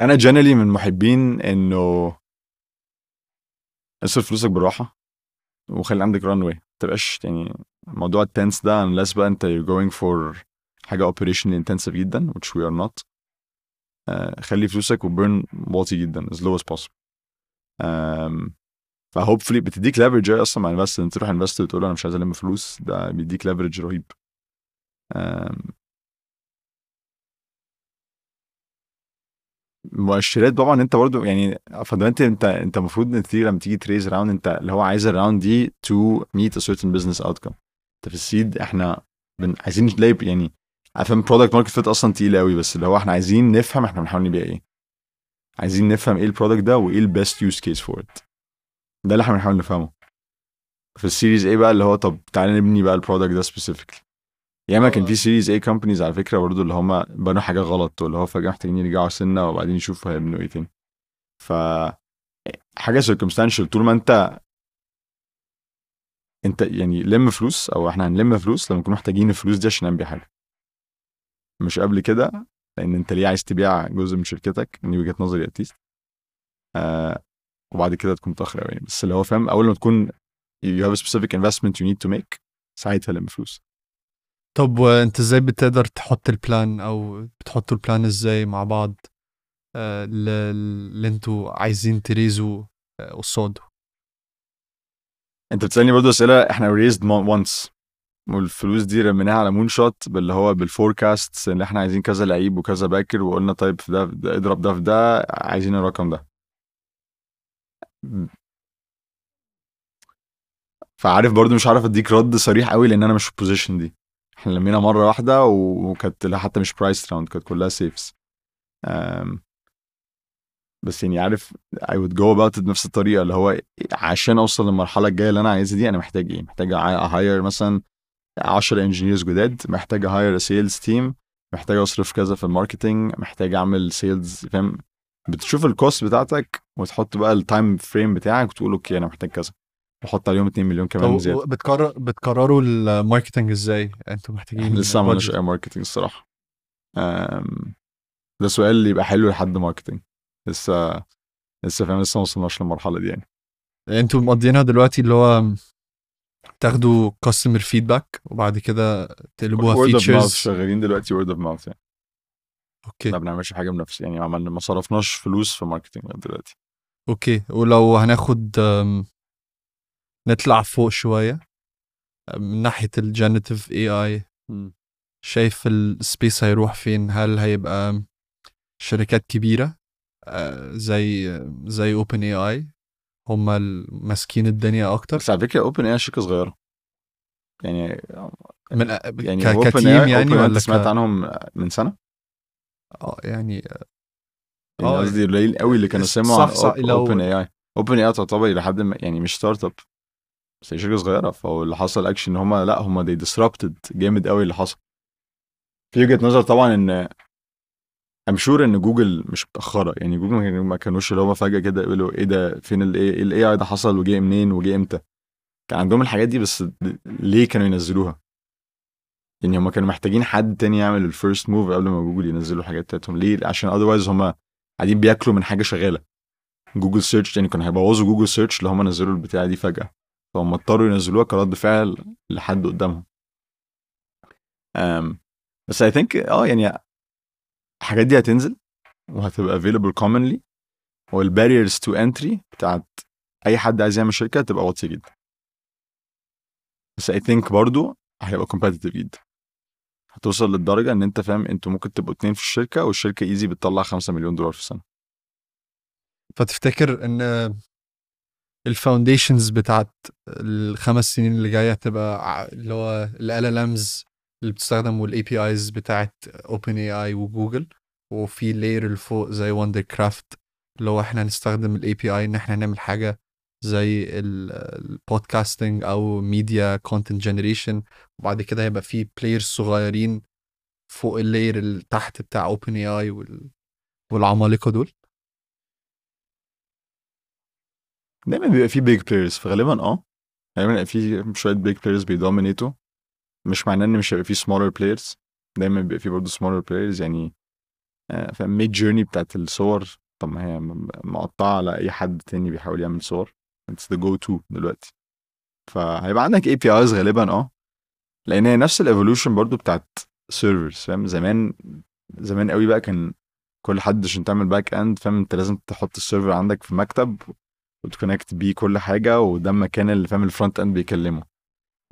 S4: أنا generally من محبين إنه اصرف فلوسك بالراحة وخلي عندك runway ما تبقاش يعني موضوع التنس ده unless بقى أنت you're going for حاجة operationally intensive جدا which we are not. آه، خلي فلوسك و burn واطي جدا as low as possible. ف hopefully بتديك leverage أصلا مع investor أنت تروح investor وتقول أنا مش عايز ألم فلوس ده بيديك leverage رهيب. مؤشرات طبعا أنت برضو يعني فدلوقتي انت أنت المفروض انت لما تيجي ت raise round أنت اللي هو عايز ال round دي to meet a certain business outcome. أنت في ال seed إحنا بن عايزين نلاقي يعني افهم product market fit أصلا تقيل قوي بس اللي هو إحنا عايزين نفهم إحنا بنحاول نبيع إيه. عايزين نفهم إيه ال product ده وإيه ال best use case for it ده اللي إحنا بنحاول نفهمه. في ال series A بقى اللي هو طب تعالى نبني بقى ال product ده specifically ياما كان في series A companies على فكرة برضه اللي هم بنوا حاجة غلط واللي هو فجأة محتاجين يرجعوا سنة وبعدين يشوفوا هيبنوا إيه تاني. ف حاجة circumstantial طول ما أنت أنت يعني لم فلوس أو إحنا هنلم فلوس لما نكون محتاجين الفلوس دي عشان نبيع حاجة. مش قبل كده لأن أنت ليه عايز تبيع جزء من شركتك؟ من وجهة نظري at least آه وبعد كده تكون متأخر قوي بس اللي هو فاهم أول ما تكون you have a specific investment you need to make ساعتها لم فلوس.
S2: طب وأنت إزاي بتقدر تحط ال plan أو بتحطوا ال plan إزاي مع بعض آه، اللي أنتوا عايزين ت raise وا آه، قصاده؟
S4: أنت بتسألني برضو أسئلة إحنا raised once والفلوس دي رميناها على moon shot باللي هو بال forecast اللي إحنا عايزين كذا لعيب وكذا backer وقلنا طيب في ده, في ده اضرب ده في ده عايزين الرقم ده. فعارف برضو مش عارف اديك رد صريح قوي لأن أنا مش في ال position دي. إحنا لمينا مرة واحدة وكانت حتى مش priced round كانت كلها SAFEs بس يعني عارف would go about it بنفس الطريقة اللي هو عشان أوصل للمرحلة الجاية اللي أنا عايزها دي أنا محتاج إيه؟ محتاج a hire مثلا 10 engineers جداد محتاج a hire sales team محتاج أصرف كذا في ال marketing محتاج أعمل sales فاهم؟ بتشوف ال cost بتاعتك وتحط بقى ال time frame بتاعك وتقول okay أنا محتاج كذا. وحط عليهم 2 مليون كمان زيادة.
S2: بتقرر بتقرروا ال marketing إزاي؟ أنتوا
S4: محتاجين لسه ما عملناش. أي marketing الصراحة. أم، ده سؤال اللي يبقى حلو لحد marketing لسه لسه فاهم لسه ما وصلناش للمرحلة دي يعني.
S2: أنتوا مقضيينها دلوقتي اللي هو تاخدوا customer feedback وبعد كده تقلبوها features
S4: شغالين دلوقتي word of mouth يعني.
S2: okay.
S4: ما بنعملش حاجة بنفس يعني عملنا ما صرفناش فلوس في marketing دلوقتي.
S2: okay. ولو هناخد نطلع فوق شوية من ناحية ال generative AI شايف ال space هيروح فين؟ هل هيبقى شركات كبيرة؟ آه، زي زي OpenAI هم ماسكين الدنيا أكتر؟
S4: بس على فكرة OpenAI شركة صغيرة. يعني
S2: من
S4: يعني
S2: ك
S4: team
S2: يعني ولا
S4: سمعت. عنهم من سنة؟
S2: آه يعني
S4: يعني
S2: آه
S4: قصدي قليل قوي اللي كانوا
S2: صح-
S4: سمعوا
S2: صح، لو-
S4: OpenAI OpenAI تعتبر إلى حد ما يعني مش startup بس هي شركة صغيرة فهو اللي حصل اكشن إن هم لأ هم دي disrupted جامد قوي اللي حصل. في وجهة نظر طبعا إن I'm sure إن جوجل مش متأخرة. يعني جوجل ما كانوش اللي هم فجأة كده يقولوا إيه ده فين ال AI ده حصل وجه منين وجه إمتى؟ كان عندهم الحاجات دي بس ليه كانوا ينزلوها؟ يعني هم كانوا محتاجين حد تاني يعمل ال first move قبل ما جوجل ينزلوا الحاجات بتاعتهم. ليه؟ عشان otherwise هم قاعدين بياكلوا من حاجة شغالة. Google Search يعني كانوا هيبوظوا Google Search لو هم نزلوا البتاعه دي فجأة. فهم اضطروا ينزلوها كرد فعل لحد قدامهم. um, بس I think آه يعني الحاجات دي هتنزل وهتبقى available commonly. وال barriers to entry بتاعت أي حد عايز يعمل شركة تبقى واطية جدا. بس I think برضو هيبقى competitive جدا. هتوصل للدرجة إن أنت فاهم أنتوا ممكن تبقوا اتنين في الشركة والشركة easy بتطلع 5 مليون دولار في السنة.
S2: فتفتكر إن ال foundations بتاعت الخمس سنين اللي جاية هتبقى اللي هو ال LLMs اللي بتستخدم وال APIs بتاعت OpenAI وجوجل وفي layer اللي فوق زي Wondercraft اللي هو إحنا هنستخدم ال API إن إحنا نعمل حاجة زي ال podcasting أو media content generation وبعد كده هيبقى في players صغيرين فوق ال layer اللي تحت بتاع OpenAI والعمالقة دول.
S4: دايما بيبقى في big players فغالبا آه. بيبقى في شوية big players بي dominate وا مش معناه إن مش هيبقى في smaller players دايما بيبقى في برضه smaller players يعني آه، فاهم Midjourney بتاعت الصور. طب ما هي مقطعة على اي حد تاني بيحاول يعمل صور. it's the go-to دلوقتي. فهيبقى عندك APIs غالبا آه. لأن هي نفس ال evolution برضو بتاعت servers فاهم؟ زمان زمان قوي بقى كان كل حد عشان تعمل back end فاهم؟ انت لازم تحط ال server عندك في مكتب وت connect بيه كل حاجة وده المكان اللي فاهم؟ ال front end بيكلمه.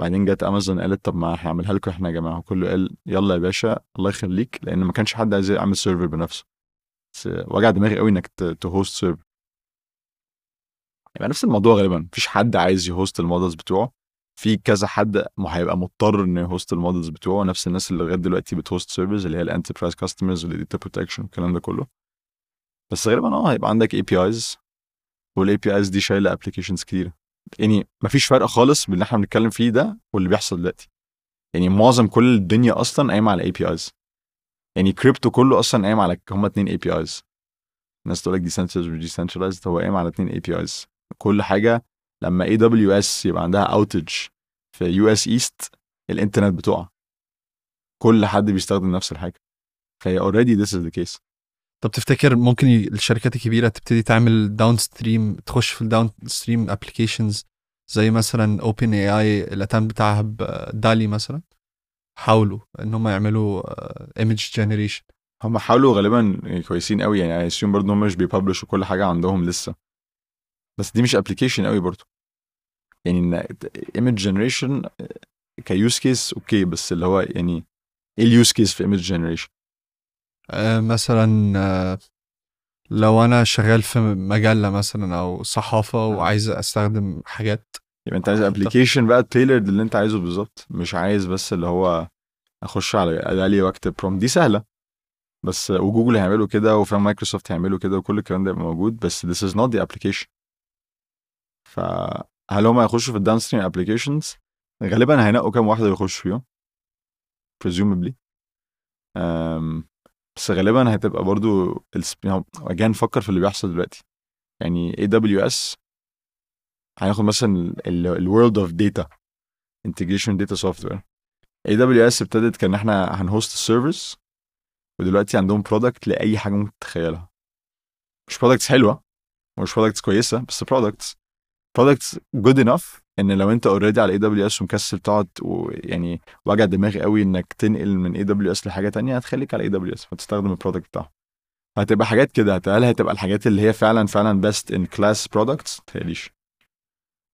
S4: بعدين جت امازون قالت طب ما هنعملها لكم إحنا يا جماعة. وكله قال يلا يا باشا الله يخليك. لأن ما كانش حد عايز يعمل server بنفسه. وجع دماغي قوي إنك ت host server يبقى نفس الموضوع غالبا. مفيش حد عايز ي host ال models بتوعه. في كذا حد هيبقى مضطر إنه ي host ال models بتوعه. نفس الناس اللي لغاية دلوقتي بت host servers اللي هي ال enterprise customers وال data protection والكلام ده كله. بس غالبا آه هيبقى عندك APIs وال APIs دي شايلة applications كتيره يعني مفيش فرق خالص بين اللي إحنا بنتكلم فيه ده واللي بيحصل دلوقتي. يعني معظم كل الدنيا أصلا قايمة على APIs يعني كريبتو كله أصلا قايم على هما اتنين APIs الناس تقول لك decentralized و decentralized هو قايم على اتنين APIs كل حاجة لما AWS يبقى عندها outage في US East الإنترنت بتقع. كل حد بيستخدم نفس الحاجة. فهي already this is the case
S2: طب تفتكر ممكن الشركات الكبيرة تبتدي تعمل downstream تخش في ال downstream applications زي مثلا OpenAI الاتام بتاعها ب DALL-E مثلا؟ حاولوا إن هم يعملوا image generation
S4: هم حاولوا غالبا كويسين قوي يعني I assume برضه هم مش بي publish وا كل حاجة عندهم لسه. بس دي مش application قوي برضه يعني إن image generation ك use case okay بس اللي هو يعني إيه ال use case في image generation
S2: مثلا آه، لو أنا شغال في مجلة مثلا أو صحافة وعايز أستخدم حاجات
S4: يبقى أنت عايز. application بقى تailored اللي أنت عايزه بالظبط. مش عايز بس اللي هو أخش على DALL-E وأكتب prompt دي سهلة. بس وجوجل هيعملوا كده وفاهم مايكروسوفت هيعملوا كده وكل الكلام ده موجود. بس this is not the application. فهل هم هيخشوا في ال downstream applications غالبا هينقوا كام واحدة يخشوا فيهم presumably. بس غالبا هتبقى برضو أجي نفكر في اللي بيحصل دلوقتي. يعني AWS هناخد مثلا ال world of data integration data software AWS ابتدت كان إحنا هن host ال service ودلوقتي عندهم product لأي حاجة ممكن تتخيلها. مش products حلوة ومش products كويسة بس products products good enough إن لو أنت already على AWS ومكسل تقعد ويعني وجع دماغي قوي إنك تنقل من AWS لحاجة تانية هتخليك على AWS فتستخدم ال product بتاعهم. هتبقى حاجات كده هل هتبقى الحاجات اللي هي فعلا فعلا best in class products متهيأليش.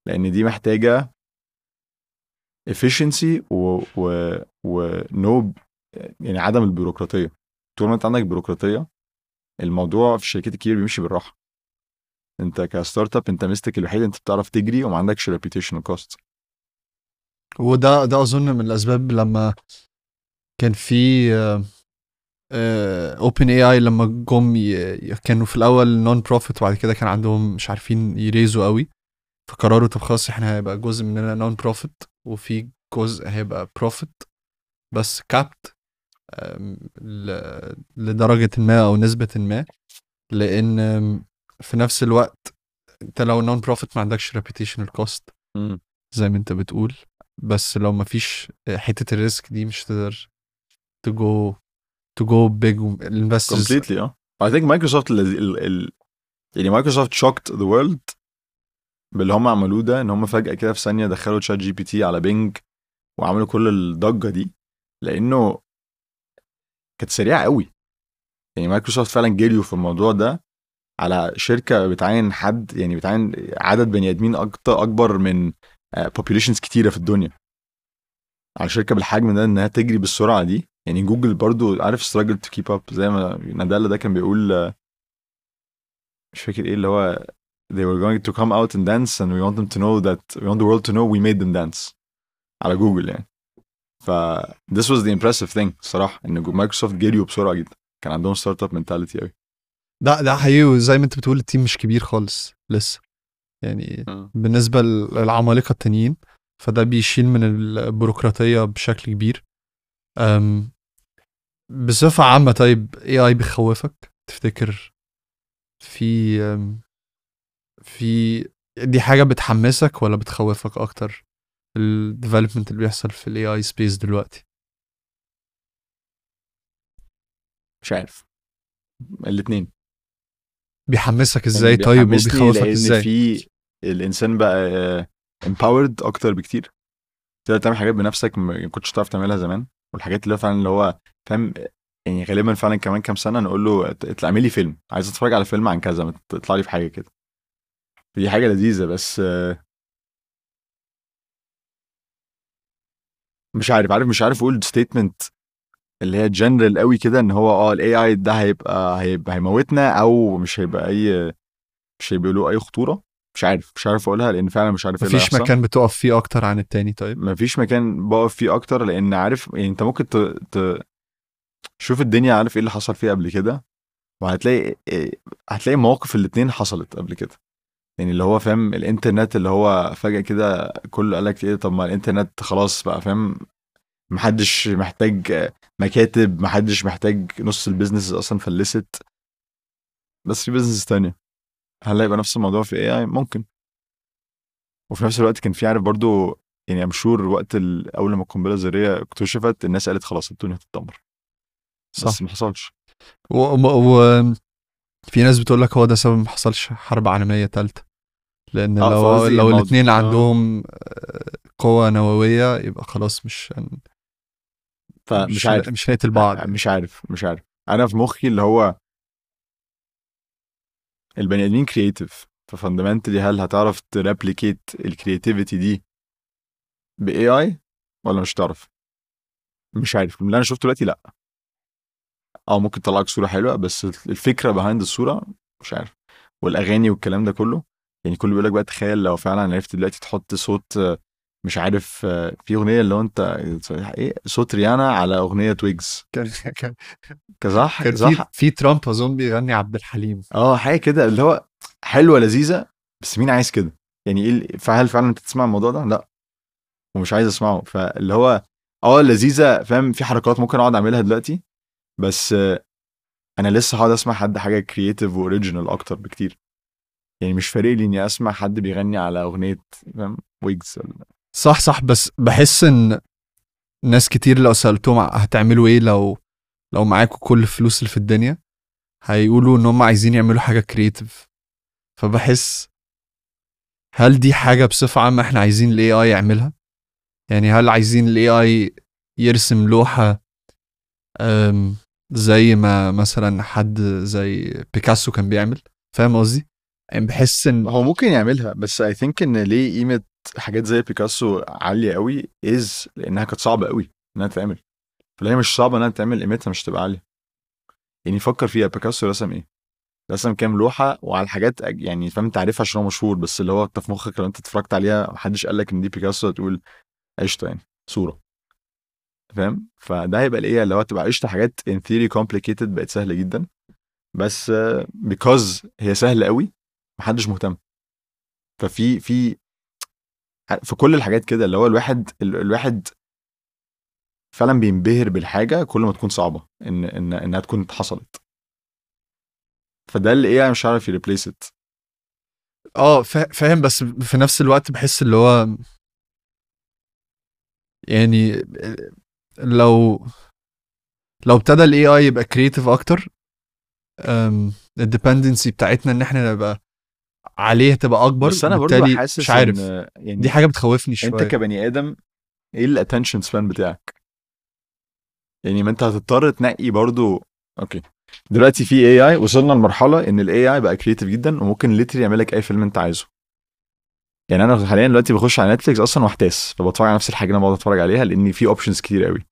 S4: لأن دي محتاجة efficiency و و و no يعني عدم البيروقراطية. طول ما أنت عندك بيروقراطية الموضوع في الشركات الكبيره بيمشي بالراحة. انت ك startup انت مستك الوحيد انت بتعرف تجري وما عندكش reputation cost
S2: وده ده أظن من الأسباب لما كان في OpenAI لما جم كانوا في الأول non-profit وبعد كده كان عندهم مش عارفين ي raise وا قوي فقرروا طب خلاص إحنا هيبقى جزء مننا non-profit وفي جزء هيبقى profit بس capped لدرجة ما أو نسبة ما لأن في نفس الوقت أنت لو non-profit ما عندكش reputational cost زي ما أنت بتقول بس لو ما فيش حتة ال risk دي مش تقدر to go to go big ال
S4: investors completely آه. I think مايكروسوفت يعني مايكروسوفت shocked the world باللي هم عملوه ده إن هم فجأة كده في ثانية دخلوا ChatGPT على Bing وعملوا كل الضجة دي لأنه كانت سريعة قوي. يعني مايكروسوفت فعلا جريوا في الموضوع ده على شركة بتعين حد يعني بتعين عدد بني آدمين أكتر أكبر من populations كتيرة في الدنيا. على شركة بالحجم ده إنها تجري بالسرعة دي. يعني جوجل برضو عارف struggle to keep up زي ما نادالا ده كان بيقول آه، مش فاكر إيه اللي هو they were going to come out and dance and we want them to know that we want the world to know we made them dance على جوجل يعني. ف this was the impressive thing الصراحة إن مايكروسوفت جريوا بسرعة جدا. كان عندهم startup mentality قوي
S2: ده ده حقيقي وزي ما أنت بتقول ال team مش كبير خالص لسه. يعني بالنسبة للعمالقة التانيين فده بيشيل من البيروقراطية بشكل كبير. أم بصفة عامة طيب AI بيخوفك؟ تفتكر في في دي حاجة بتحمسك ولا بتخوفك أكتر ال development اللي بيحصل في ال AI space دلوقتي؟
S4: مش عارف. الاثنين
S2: بيحمسك إزاي طيب وبيخوفك إزاي؟
S4: في الإنسان بقى empowered أكتر بكتير. تقدر تعمل حاجات بنفسك ما كنتش تعرف تعملها زمان. والحاجات اللي هو فعلا اللي هو فاهم يعني غالبا فعلا كمان كام سنة نقول له اطلع اعمل لي فيلم. عايز اتفرج على فيلم عن كذا تطلع لي في حاجة كده. دي حاجة لذيذة بس آه، مش عارف عارف مش عارف أقول statement اللي هي جنرال قوي كده إن هو آه ال AI ده هيبقى هيبقى هيموتنا أو مش هيبقى أي مش هيبقى له أي خطورة. مش عارف مش عارف أقولها لأن فعلا مش عارف إيه
S2: مفيش. مكان بتقف فيه أكتر عن التاني طيب؟
S4: مفيش مكان بقف فيه أكتر لأن عارف يعني أنت ممكن ت... ت... شوف الدنيا عارف إيه اللي حصل فيها قبل كده؟ وهتلاقي إيه- هتلاقي مواقف الاتنين حصلت قبل كده. يعني اللي هو فاهم الإنترنت اللي هو فجأة كده كله قال لك إيه طب ما الإنترنت خلاص بقى فاهم؟ محدش محتاج مكاتب محدش محتاج نص ال business أصلا فلست. بس في business تانية. هل هيبقى نفس الموضوع في AI ممكن. وفي نفس الوقت كان في عارف برضو يعني I'm sure وقت أول ما القنبلة الذرية اكتشفت الناس قالت خلاص الدنيا هتتدمر.
S2: صح.
S4: بس ما حصلش.
S2: و... و... في ناس بتقول لك هو ده سبب ما حصلش حرب عالمية تالتة. لأن
S4: آه،
S2: لو لو
S4: آه.
S2: عندهم آه، قوة نووية يبقى خلاص مش هن...
S4: فمش
S2: مش
S4: عارف.
S2: مش هنقتل بعض.
S4: مش عارف مش عارف. أنا في مخي اللي هو البني آدمين creative ف fundamentally هل هتعرف ت replicate ال creativity دي ب AI ولا مش هتعرف؟ مش عارف. من اللي أنا شفته دلوقتي لا. أو ممكن تطلع لك صورة حلوة بس الفكرة behind الصورة مش عارف. والأغاني والكلام ده كله. يعني كله بيقول لك بقى تخيل لو فعلا عرفت دلوقتي تحط صوت مش عارف في أغنية اللي هو أنت إيه؟ صوت ريانا على أغنية ويجز.
S2: كان كان
S4: صح؟
S2: كان في
S4: صح؟
S2: في ترامب اظن بيغني عبد الحليم.
S4: آه حاجة كده اللي هو حلوة لذيذة بس مين عايز كده؟ يعني إيه فهل فعلا أنت تسمع الموضوع ده؟ لا. ومش عايز أسمعه. فاللي هو آه لذيذة فاهم؟ في حركات ممكن أقعد أعملها دلوقتي بس أنا لسه هقعد أسمع حد حاجة creative و original أكتر بكتير. يعني مش فارق لي إني أسمع حد بيغني على أغنية فاهم؟ ويجز ولا
S2: صح صح بس بحس إن ناس كتير لو سألتهم هتعملوا إيه لو لو معاكوا كل الفلوس اللي في الدنيا؟ هيقولوا إن هم عايزين يعملوا حاجة creative فبحس هل دي حاجة بصفة عامة إحنا عايزين ال AI يعملها؟ يعني هل عايزين ال AI يرسم لوحة زي ما مثلا حد زي بيكاسو كان بيعمل؟ فاهم قصدي؟ يعني بحس إن
S4: هو ممكن يعملها بس I think إن ليه قيمة حاجات زي بيكاسو عالية قوي is لأنها كانت صعبة قوي إنها تتعمل. فلو هي مش صعبة إنها تتعمل قيمتها مش تبقى عالية. يعني فكر فيها بيكاسو رسم إيه؟ رسم كام لوحة وعلى حاجات أج- يعني فاهم انت عارفها عشان هو مشهور بس اللي هو أنت في مخك لو أنت اتفرجت عليها محدش قال لك إن دي بيكاسو هتقول قشطة يعني صورة. فاهم؟ فده هيبقى الإيه؟ اللي هو تبقى قشطه حاجات in theory complicated بقت سهلة جدا. بس because هي سهلة قوي محدش مهتم. ففي في في كل الحاجات كده اللي هو الواحد ال- الواحد فعلا بينبهر بالحاجة كل ما تكون صعبة إن إن إنها تكون حصلت. فده اللي إيه مش عارف ي replace
S2: it. آه فا- فاهم بس في نفس الوقت بحس اللي هو يعني لو لو ابتدى ال AI يبقى creative أكتر ال dependency بتاعتنا إن إحنا نبقى عليه تبقى أكبر
S4: بس أنا برضو
S2: وبالتالي
S4: حاسس
S2: مش عارف.
S4: إن يعني
S2: دي حاجة بتخوفني شوية
S4: أنت كبني آدم إيه ال attention span بتاعك؟ يعني ما أنت هتضطر تنقي برضو okay. دلوقتي في AI وصلنا لمرحلة إن ال AI بقى creative جدا وممكن literally يعمل لك أي فيلم أنت عايزه. يعني أنا حاليا دلوقتي بخش على نتفليكس أصلا وأحتاس فبتفرج على نفس الحاجة اللي أنا بقعد أتفرج عليها لأن في options كتير قوي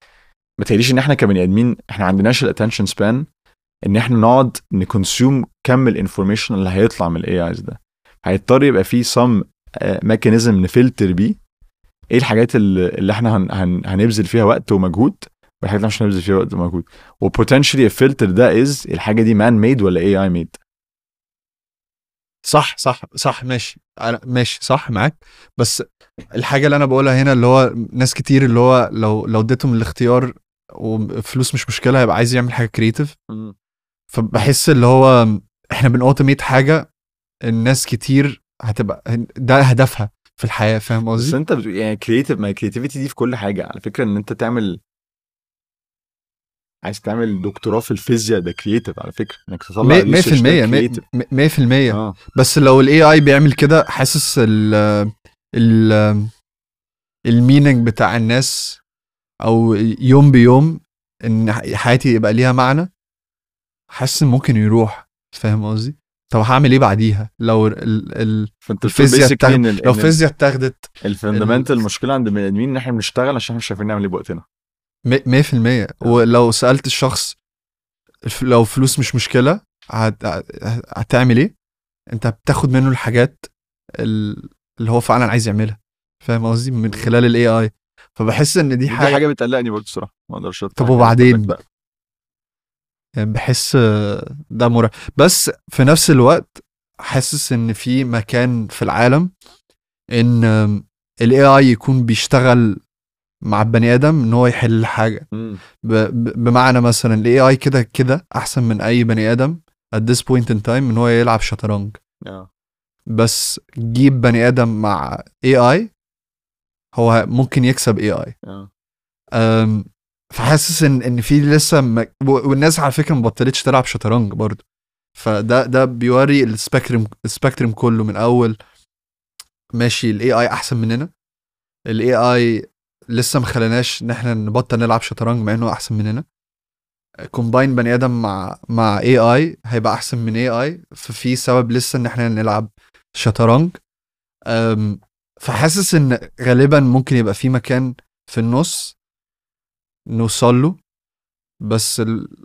S4: ما تهيأليش إن إحنا كبني آدمين إحنا ما عندناش ال attention span إن إحنا نقعد ن consume كم ال information اللي هيطلع من ال AIs ده. هيضطر يبقى في سم ميكانيزم نفلتر بيه. إيه الحاجات اللي, إحنا هن هن هنبذل فيها وقت ومجهود؟ والحاجات اللي مش هنبذل فيها وقت ومجهود. و potentially ال filter ده is الحاجة دي man made ولا AI made
S2: صح صح صح ماشي. أنا ماشي صح معاك. بس الحاجة اللي أنا بقولها هنا اللي هو ناس كتير اللي هو لو لو اديتهم الاختيار وفلوس مش مشكلة هيبقى عايز يعمل حاجة creative فبحس اللي هو إحنا بن automate حاجة الناس كتير هتبقى ده هدفها في الحياة فاهم
S4: بس
S2: قصدي؟
S4: انت بتقول يعني creative ما ال creativity دي في كل حاجة. على فكرة إن أنت تعمل عايز تعمل دكتوراه في الفيزياء ده creative على فكرة. إنك تطلع
S2: 100%
S4: research ده
S2: 100%
S4: creative.
S2: 100%
S4: آه.
S2: بس لو ال AI بيعمل كده حاسس ال ال ال meaning بتاع الناس أو يوم بيوم إن حياتي يبقى ليها معنى حاسس ممكن يروح فاهم قصدي؟ طب هعمل إيه بعديها؟ لو ال ال الفيزياء لو الفيزياء اتاخدت
S4: ال fundamental
S2: ال-
S4: المشكلة عند البني آدمين إن إحنا بنشتغل عشان إحنا مش عارفين نعمل إيه بوقتنا.
S2: 100% ولو سألت الشخص لو فلوس مش مشكلة هت... هتعمل إيه؟ أنت بتاخد منه الحاجات ال- اللي هو فعلا عايز يعملها. فاهم قصدي؟ من خلال الاي اي فبحس إن دي
S4: دي
S2: حاجة,
S4: حاجة بتقلقني برضه الصراحة ما أقدرش
S2: طب وبعدين؟ يعني بحس ده مرعب. بس في نفس الوقت حاسس إن في مكان في العالم إن ال AI يكون بيشتغل مع البني آدم إن هو يحل حاجة بمعنى مثلا ال AI كده كده أحسن من أي بني آدم at this point in time إن هو يلعب شطرنج.
S4: آه.
S2: بس جيب بني آدم مع AI هو ممكن يكسب AI
S4: آه.
S2: فحاسس ان إن في لسه م... والناس على فكرة ما بطلتش تلعب شطرنج برضه. فده ده بيوري ال spectrum ال spectrum كله من اول ماشي ال AI أحسن مننا. ال AI لسه ما خلاناش إن إحنا نبطل نلعب شطرنج مع إنه أحسن مننا. combine بني آدم مع مع AI هيبقى أحسن من AI ففي سبب لسه إن إحنا نلعب شطرنج. فحاسس إن غالبا ممكن يبقى في مكان في النص نوصل له. بس ال-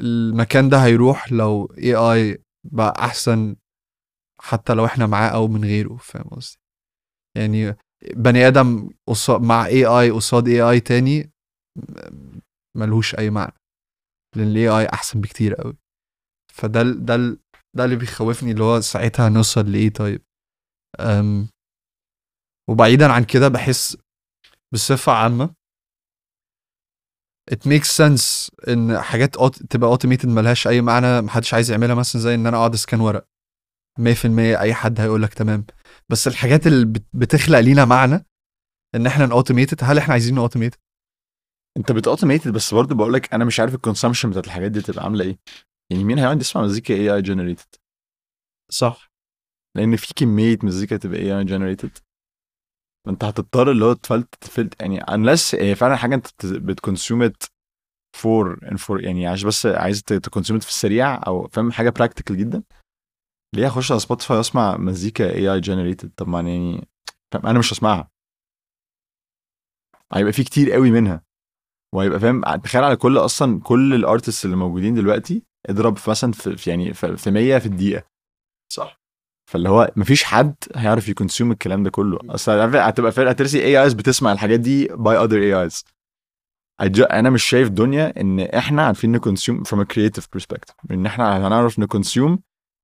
S2: المكان ده هيروح لو AI بقى أحسن حتى لو إحنا معاه أو من غيره فاهم قصدي؟ يعني بني آدم مع AI قصاد AI تاني ملهوش أي معنى لأن ال AI أحسن بكتير قوي فده ال- ده ال- ده اللي بيخوفني اللي هو ساعتها هنوصل لإيه طيب؟ أم وبعيدا عن كده بحس بصفة عامة it makes sense إن حاجات أوت... تبقى automated ملهاش أي معنى محدش عايز يعملها مثلا زي إن أنا أقعد أ scan ورق. 100% أي حد هيقول لك تمام. بس الحاجات اللي بت- بتخلق لينا معنى إن إحنا ن automate ها هل إحنا عايزين ناوتوميتد
S4: أنت بتاوتوميتد بس برضه بقول لك أنا مش عارف ال consumption بتاعت الحاجات دي تبقى عاملة إيه. يعني مين هيقعد يسمع مزيكا AI generated
S2: صح.
S4: لأن في كمية مزيكا تبقى AI generated انت هتضطر اللي هو تفلت تفلت يعني هي فعلا حاجة انت بت consume it for for يعني عشان بس عايز ت consume it في السريع أو فاهم حاجة practical جدا. ليه أخش على سبوتيفاي وأسمع مزيكا AI generated طب ما يعني فاهم أنا مش هسمعها. هيبقى في كتير قوي منها. وهيبقى فاهم تخيل على كل أصلا كل ال artists اللي موجودين دلوقتي اضرب مثلا في يعني في 100 في الدقيقة.
S5: صح.
S4: فاللي هو مفيش حد هيعرف ي consume الكلام ده كله. أصل هتبقى فرقه هترسي AIs بتسمع الحاجات دي by other AIs أنا مش شايف دنيا إن إحنا عارفين ن consume from a creative perspective. إن إحنا هنعرف ن consume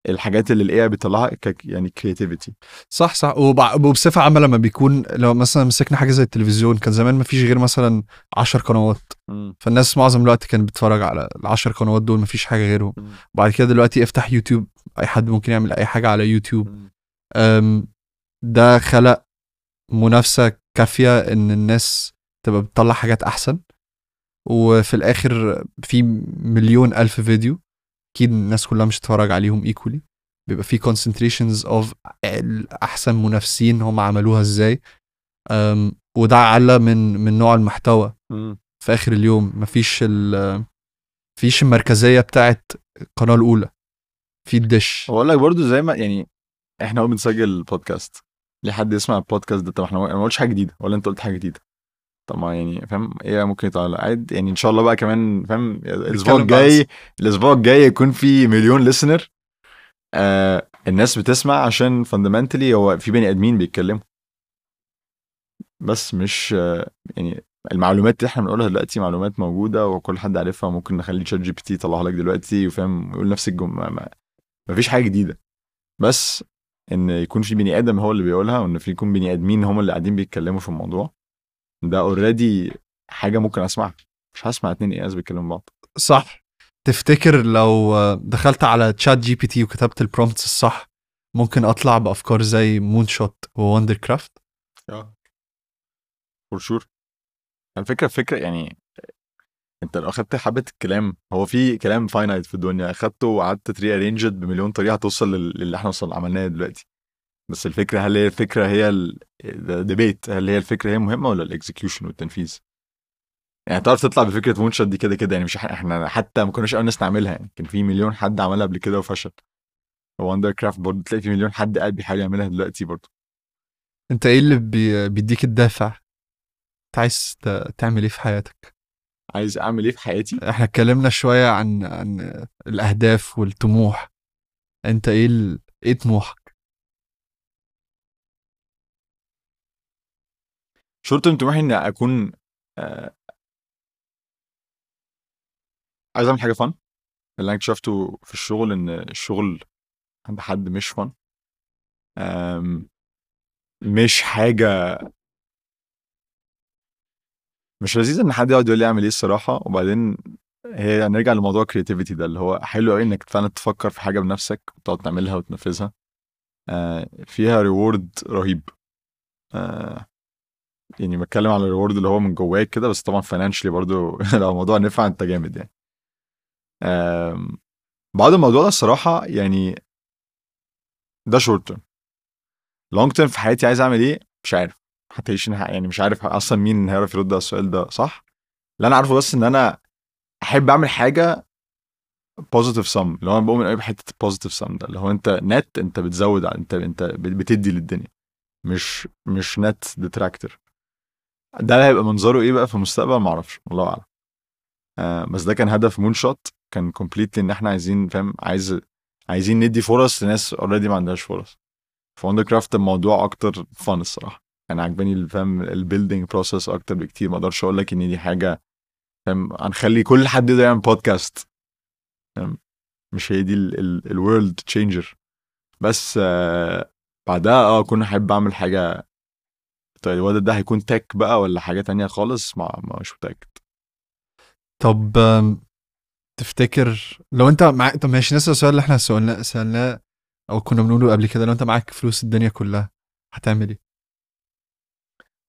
S4: الحاجات اللي ال AI بيطلعها يعني creativity.
S2: صح صح. وبصفة عامة لما بيكون لو مثلا مسكنا حاجة زي التلفزيون كان زمان ما فيش غير مثلا 10 قنوات. فالناس معظم الوقت كانت بتتفرج على العشر قنوات دول مفيش حاجة غيرهم.
S4: مم.
S2: بعد كده دلوقتي افتح يوتيوب أي حد ممكن يعمل أي حاجة على يوتيوب. أم، ده خلق منافسة كافية إن الناس تبقى بتطلع حاجات أحسن. وفي الآخر في مليون ألف فيديو. أكيد الناس كلها مش هتتفرج عليهم ايكولي بيبقى في concentrations of احسن منافسين هم عملوها إزاي. وده على من من نوع المحتوى. في آخر اليوم مفيش ال مفيش المركزية بتاعت القناه الأولى. في الدش
S4: بقول لك برضو زي ما يعني إحنا هو بنسجل بودكاست ليه حد يسمع البودكاست ده. طب إحنا ما قلتش حاجة جديدة. ولا أنت قلت حاجة جديدة؟ طب ما يعني فاهم؟ إيه ممكن يطلع قاعد يعني إن شاء الله بقى كمان فاهم؟
S2: الأسبوع
S4: الجاي الأسبوع الجاي يكون في مليون listener آه الناس بتسمع عشان fundamentally هو في بني آدمين بيتكلموا. بس مش آه يعني المعلومات اللي إحنا بنقولها دلوقتي معلومات موجودة وكل حد عارفها ممكن نخلي ChatGPT يطلعها لك دلوقتي وفاهم؟ يقول نفس الجمله ما ما فيش حاجة جديدة. بس إن يكون في بني آدم هو اللي بيقولها وإن في يكون بني آدمين هم اللي قاعدين بيتكلموا في الموضوع. ده already حاجة ممكن أسمعها. مش هسمع اتنين AIs بيتكلموا بعض.
S2: صح. تفتكر لو دخلت على ChatGPT وكتبت ال prompts الصح ممكن أطلع بأفكار زي مون شوت ووندر كرافت
S4: for sure الفكرة فكرة يعني أنت لو أخدت حبة الكلام هو في كلام finite في الدنيا. أخدته وقعدت ت rearrange بمليون طريقة هتوصل لل- للي إحنا وصل عملناه دلوقتي. بس الفكرة هل هي الفكرة هي ال debate هل هي الفكرة هي مهمة ولا ال execution والتنفيذ؟ يعني تعرف تطلع بفكرة مون شوت دي كده كده يعني مش إحنا حتى ما كناش اول ناس نعملها يعني كان في مليون حد عملها قبل كده وفشل. وندر كرافت برضه تلاقي في مليون حد قاعد بيحاول يعملها دلوقتي برضه.
S2: أنت إيه اللي بي... بيديك الدافع؟ أنت عايز. تعمل إيه في حياتك؟
S4: عايز أعمل إيه في حياتي؟
S2: إحنا اتكلمنا شوية عن عن الأهداف والطموح. أنت إيه ال... إيه طموحك؟
S4: short term طموحي إني أكون آه، عايز أعمل حاجة fun اللي أنا اكتشفته في الشغل إن الشغل عند حد مش fun مش حاجة مش لذيذ إن حد يقعد يقول لي أعمل إيه الصراحة. وبعدين هي نرجع لموضوع ال creativity ده اللي هو حلو قوي إنك فعلا تفكر في حاجة بنفسك وتقعد تعملها وتنفذها. آه، فيها reward رهيب. آه، يعني بتكلم على ال reward اللي هو من جواك كده بس طبعا financially برضو لو الموضوع نفع انت جامد يعني. بعد الموضوع ده الصراحة يعني ده short term long term في حياتي عايز أعمل إيه؟ مش عارف. هتعيش يعني مش عارف أصلا مين هيعرف يرد على السؤال ده صح؟ اللي أنا عارفه بس إن أنا أحب أعمل حاجة positive sum اللي هو أنا بؤمن قوي بحتة ال positive sum ده. اللي هو أنت نت أنت بتزود أنت أنت بتدي للدنيا. مش مش net detractor ده هيبقى منظره إيه بقى في المستقبل؟ ما أعرفش الله أعلم. آه بس ده كان هدف مون شوت كان completely إن إحنا عايزين فاهم؟ عايز عايزين ندي فرص لناس already ما عندهاش فرص. في وندر كرافت الموضوع أكتر fun الصراحة. أنا عجباني الفهم ال building process أكتر بكتير. ما أقدرش أقول لك إن دي حاجة فاهم؟ هنخلي كل حد يقدر يعمل بودكاست فاهم؟ مش هي دي ال world changer بس آه بعدها آه كنا أحب أعمل حاجة طيب الواد ده هيكون tech بقى ولا حاجة تانية خالص؟ ما مش متأكد.
S2: طب تفتكر لو انت معاك طب ماشي نسأل السؤال اللي إحنا سألناه سألناه أو كنا بنقوله قبل كده لو انت معاك فلوس الدنيا كلها هتعمل إيه؟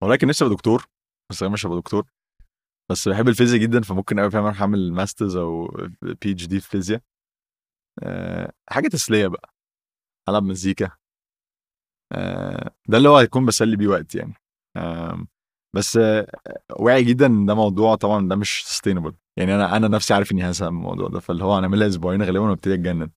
S4: ولكن نفسي أبقى دكتور بس أنا مش هبقى دكتور. بس بحب الفيزياء جدا فممكن قوي فاهم أروح أعمل masters أو PhD في فيزياء. أه حاجة تسلية بقى. ألعب مزيكا. أه ده اللي هو هيكون بسلي بيه وقت يعني. بس آه، واعي جدا إن ده موضوع طبعا ده مش sustainable يعني أنا أنا نفسي عارف إني من الموضوع ده فاللي هو هنعملها أسبوعين غالبا وأبتدي أتجنن.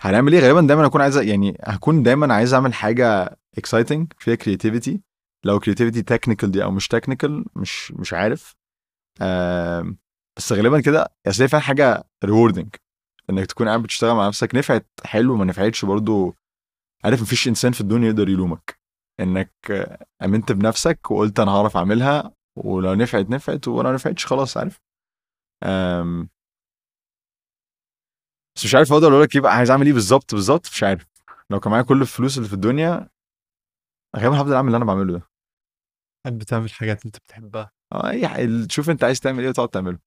S4: هنعمل إيه؟ غالبا دايما هكون عايز يعني هكون دايما عايز أعمل حاجة exciting فيها creativity لو creativity technical دي أو مش technical مش مش عارف. بس غالبا كده أصل هي فعلا حاجة ريوردنج إنك تكون قاعد بتشتغل مع نفسك. نفعت حلو ما نفعتش برضو. عارف مفيش إنسان في الدنيا يقدر يلومك. إنك آمنت بنفسك وقلت أنا هعرف أعملها ولو نفعت نفعت ولو نفعتش خلاص عارف؟ أم، بس مش عارف أقدر أقول لك إيه بقى عايز أعمل إيه بالظبط بالظبط مش عارف. لو كان معايا كل الفلوس اللي في الدنيا غالبا هفضل أعمل اللي أنا بعمله ده.
S2: تحب تعمل حاجات أنت بتحبها.
S4: آه أي ح- تشوف أنت عايز تعمل إيه وتقعد تعمله.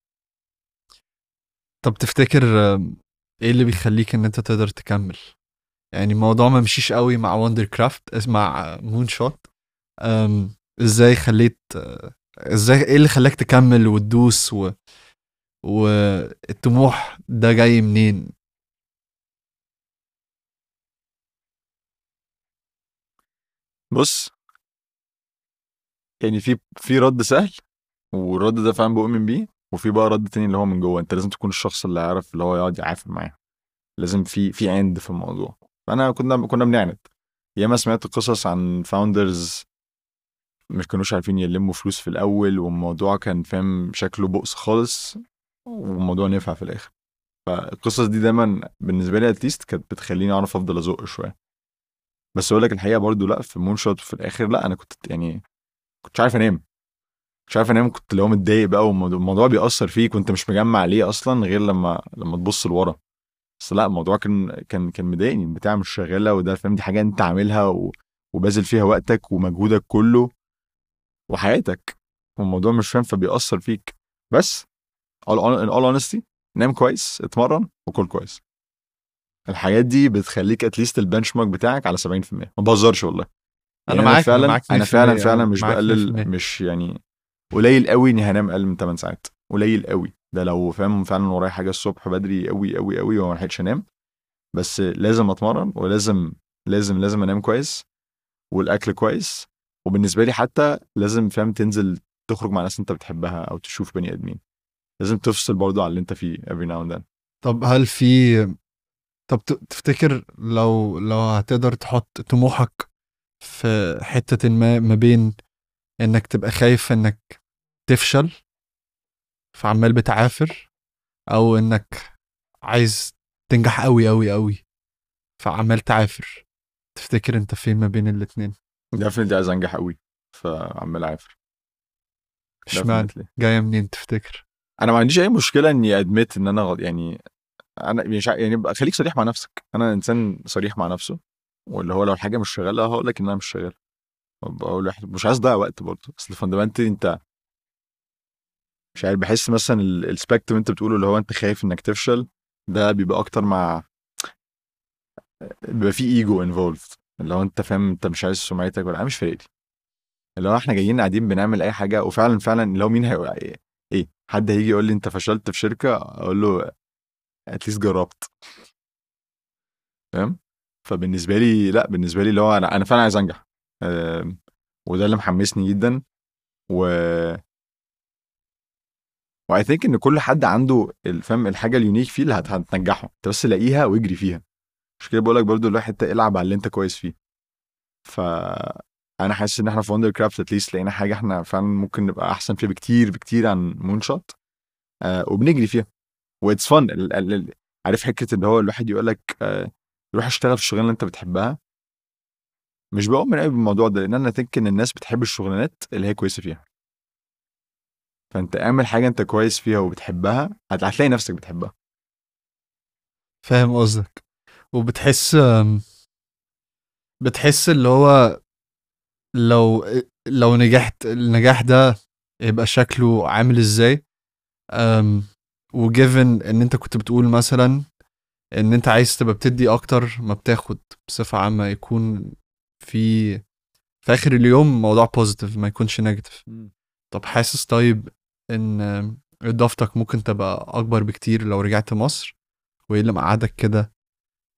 S2: طب تفتكر إيه اللي بيخليك إن أنت تقدر تكمل؟ يعني الموضوع ما مشيش قوي مع وندر كرافت مع مون شوت إزاي خليت إزاي إيه اللي خلاك تكمل وتدوس و والطموح ده جاي منين؟
S4: بص يعني في في رد سهل والرد ده فعلا بؤمن بيه وفي بقى رد تاني اللي هو من جوه. أنت لازم تكون الشخص اللي يعرف اللي هو يقعد يعافر معاه. لازم في في عند في الموضوع. فأنا كنا كنا بنعند. ياما سمعت قصص عن founders مش كانوش عارفين يلموا فلوس في الأول والموضوع كان فاهم شكله بؤس خالص والموضوع نفع في الآخر. فالقصص دي دايما بالنسبة لي at least كانت بتخليني أعرف أفضل أزق شوية. بس أقول لك الحقيقة برضو لأ في مون شوت في الآخر لأ أنا كنت يعني كنتش عارف أنام. مش عارف أنام كنت اللي هو متضايق بقى والموضوع الموضوع بيأثر فيك وأنت مش مجمع ليه أصلا غير لما لما تبص لورا. بس لأ الموضوع كان كان كان مضايقني البتاع مش شغالة وده فاهم دي حاجة أنت عاملها و... وباذل فيها وقتك ومجهودك كله وحياتك والموضوع مش فاهم فبيأثر فيك. بس all, in all honesty نام كويس اتمرن وكل كويس. الحاجات دي بتخليك اتليست البنش مارك بتاعك على 70% ما بهزرش والله.
S2: أنا
S4: يعني
S2: معاك
S4: فعلا
S2: معاك
S4: أنا
S2: 100%
S4: فعلا فعلا مش
S2: معاك 100%.
S4: بقلل مش يعني قليل قوي إني هنام أقل من 8 ساعات. قليل قوي. ده لو فاهم فعلا ورايا حاجة الصبح بدري قوي قوي قوي وما لحقتش أنام بس لازم أتمرن ولازم لازم لازم أنام كويس والأكل كويس وبالنسبة لي حتى لازم فاهم تنزل تخرج مع ناس أنت بتحبها أو تشوف بني آدمين. لازم تفصل برضو على اللي أنت فيه every now and then.
S2: طب هل في طب تفتكر لو لو هتقدر تحط طموحك في حتة ما ما بين إنك تبقى خايف إنك تفشل فعمال بتعافر أو إنك عايز تنجح قوي قوي قوي فعمال تعافر. تفتكر أنت فين ما بين الاتنين؟
S4: Definitely عايز أنجح قوي فعمال عافر إشمعنى.
S2: جاية منين تفتكر؟
S4: أنا ما عنديش أي مشكلة إني admit إن أنا غلط يعني أنا مش يعني خليك صريح مع نفسك. أنا إنسان صريح مع نفسه واللي هو لو الحاجة مش شغالة هقول لك إن أنا مش شغال. بقول واحد مش عايز أضيع وقت برضه. أصل fundamentally أنت مش عارف بحس مثلا ال spectrum انت بتقوله اللي هو انت خايف إنك تفشل ده بيبقى أكتر مع بيبقى فيه ego involved اللي هو أنت فاهم أنت مش عايز سمعتك ولا أنا مش فارق لي. اللي هو إحنا جايين قاعدين بنعمل أي حاجة وفعلا فعلا لو مين هيقول إيه؟ إيه؟ حد هيجي يقول لي أنت فشلت في شركة؟ أقول له at least جربت. فاهم؟ فبالنسبة لي لأ بالنسبة لي اللي هو أنا أنا فعلا عايز أنجح. وده اللي محمسني جدا. و و I think إن كل حد عنده الفهم الحاجة ال unique فيه اللي هت- هتنجحه. أنت بس لاقيها واجري فيها. مش كده بقول لك برضو الواحد العب على اللي أنت كويس فيه. ف أنا حاسس إن إحنا في Wondercraft at least لقينا حاجة إحنا فعلا ممكن نبقى أحسن فيها بكتير بكتير عن moonshot آه وبنجري فيها. what's fun عارف حتة ان هو الواحد يقول لك آه روح اشتغل في الشغلانة اللي أنت بتحبها. مش بؤمن قوي بالموضوع ده لأن أنا think إن الناس بتحب الشغلانات اللي هي كويسة فيها. فانت اعمل حاجة انت كويس فيها وبتحبها هت- هتلاقي نفسك بتحبها.
S2: فاهم قصدك. وبتحس بتحس اللي هو لو لو نجحت النجاح ده يبقى شكله عامل إزاي؟ و given ان انت كنت بتقول مثلا ان انت عايز تبقى بتدي أكتر ما بتاخد بصفة عامة يكون في في آخر اليوم موضوع positive ما يكونش negative طب حاسس طيب إن اضافتك ممكن تبقى أكبر بكتير لو رجعت مصر وايه اللي مقعدك كده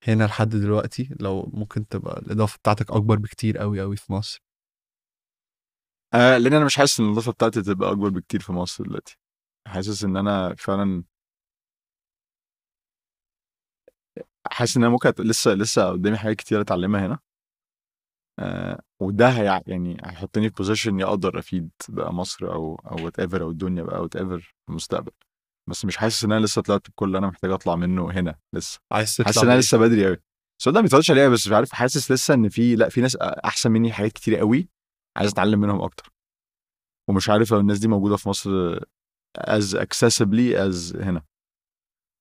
S2: هنا لحد دلوقتي لو ممكن تبقى الإضافة بتاعتك أكبر بكتير قوي قوي في مصر.
S4: آه لأن أنا مش حاسس إن الإضافة بتاعتي تبقى أكبر بكتير في مصر دلوقتي. حاسس إن أنا فعلا حاسس إن أنا ممكن لسه لسه قدامي حاجات كتير أتعلمها هنا. آه وده هي يعني هيحطني في position اني أقدر أفيد بقى مصر أو أو whatever أو الدنيا بقى whatever في المستقبل. بس مش حاسس إن أنا لسه طلعت بكل اللي أنا محتاج أطلع منه هنا لسه.
S2: عايز تطلع
S4: حاسس إن أنا
S2: بإيه؟
S4: لسه بدري قوي السؤال ده ما بيطولش عليا بس مش عارف حاسس لسه إن في لأ في ناس أحسن مني حاجات كتير قوي عايز أتعلم منهم أكتر. ومش عارف لو الناس دي موجودة في مصر as accessibly as هنا.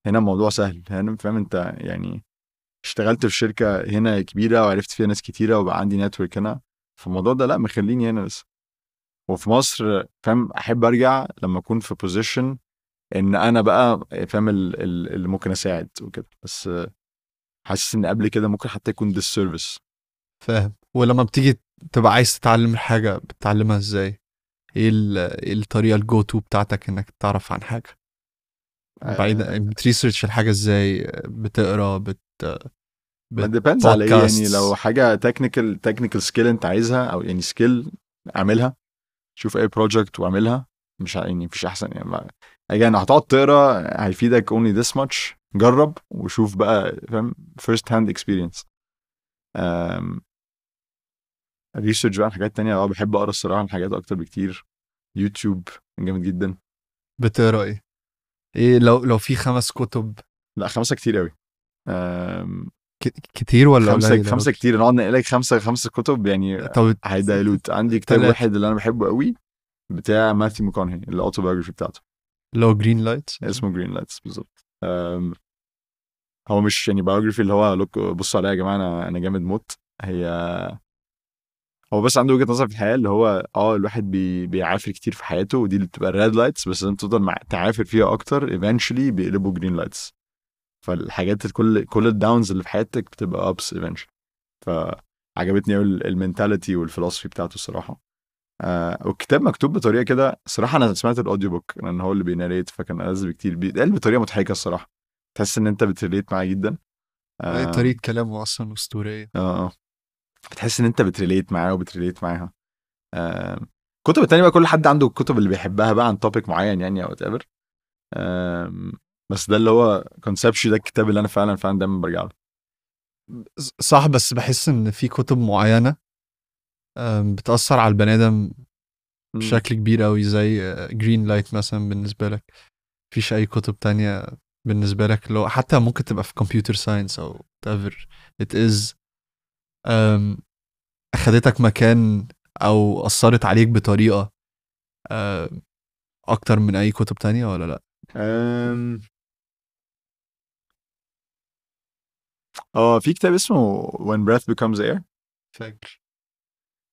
S4: هنا الموضوع سهل. هنا فاهم أنت يعني اشتغلت في شركة هنا كبيرة وعرفت فيها ناس كتيرة وبقى عندي نتورك هنا. فالموضوع ده لا مخليني هنا لسه. وفي مصر فاهم أحب أرجع لما أكون في position إن أنا بقى فاهم ال- ال- اللي ممكن أساعد وكده. بس حاسس إن قبل كده ممكن حتى يكون disservice
S2: فاهم. ولما بتيجي تبقى عايز تتعلم حاجة بتتعلمها إزاي؟ إيه إيه الطريقة ال go-to بتاعتك إنك تعرف عن حاجة؟ بعيدا بت research الحاجة إزاي؟ بتقرأ بت
S4: ما
S2: بت-
S4: depends على إيه يعني. لو حاجة technical technical skill أنت عايزها أو يعني skill اعملها شوف أي project واعملها. مش يعني مفيش أحسن يعني ما- again هتقعد تقرأ هيفيدك only this much. جرب وشوف بقى فاهم؟ first hand experience. research بقى حاجات تانية. آه بحب أقرأ الصراحة عن حاجات أكتر بكتير. يوتيوب جامد جدا.
S2: بتقرأ إيه؟ إيه لو لو في خمس كتب.
S4: لا خمسة كتير قوي
S2: كتير ولا خمسة
S4: خمسة كتير. نقعد نقول لك خمسة خمسة كتب يعني
S2: طب
S4: هيدايلوت عندي كتاب
S2: تلاتة.
S4: واحد اللي أنا بحبه قوي بتاع ماثيو ماكونهي ال autobiography بتاعته.
S2: لو Greenlights
S4: اسمه Greenlights بالظبط. هو مش يعني biography اللي هو look بصوا عليا يا جماعة أنا أنا جامد موت. هي هو بس عنده وجهة نظر في الحياة اللي هو آه الواحد بي... بيعافر كتير في حياته ودي اللي بتبقى ال red lights بس انت تفضل مع... تعافر فيها أكتر eventually بيقلبوا green lights فالحاجات كل كل ال downs اللي في حياتك بتبقى ups eventually فعجبتني قوي ال mentality وال philosophy بتاعته الصراحة. آه والكتاب مكتوب بطريقة كده صراحة أنا سمعت ال audiobook لأن هو اللي بي narrate فكان ألذ بكتير. بيتقال بطريقة مضحكة الصراحة. تحس إن أنت بت relate معاه جدا.
S2: آه.
S4: آه.
S2: طريقة كلامه أصلا أسطورية.
S4: آه آه. بتحس إن أنت بت relate معاه وبت relate معاها. آه الكتب التانية بقى كل حد عنده الكتب اللي بيحبها بقى عن topic معين يعني أو whatever بس ده اللي هو consistently ده الكتاب اللي أنا فعلا فعلا دايما برجع له.
S2: صح بس بحس إن في كتب معينة بتأثر على البني آدم بشكل كبير قوي زي Greenlight مثلا بالنسبة لك. مفيش أي كتب تانية بالنسبة لك اللي هو حتى ممكن تبقى في computer science أو whatever it is أم، أخدتك مكان أو أثرت عليك بطريقة أكتر من أي كتب تانية ولا
S4: لأ؟ آه في كتاب اسمه When Breath Becomes Air.
S2: فاكر.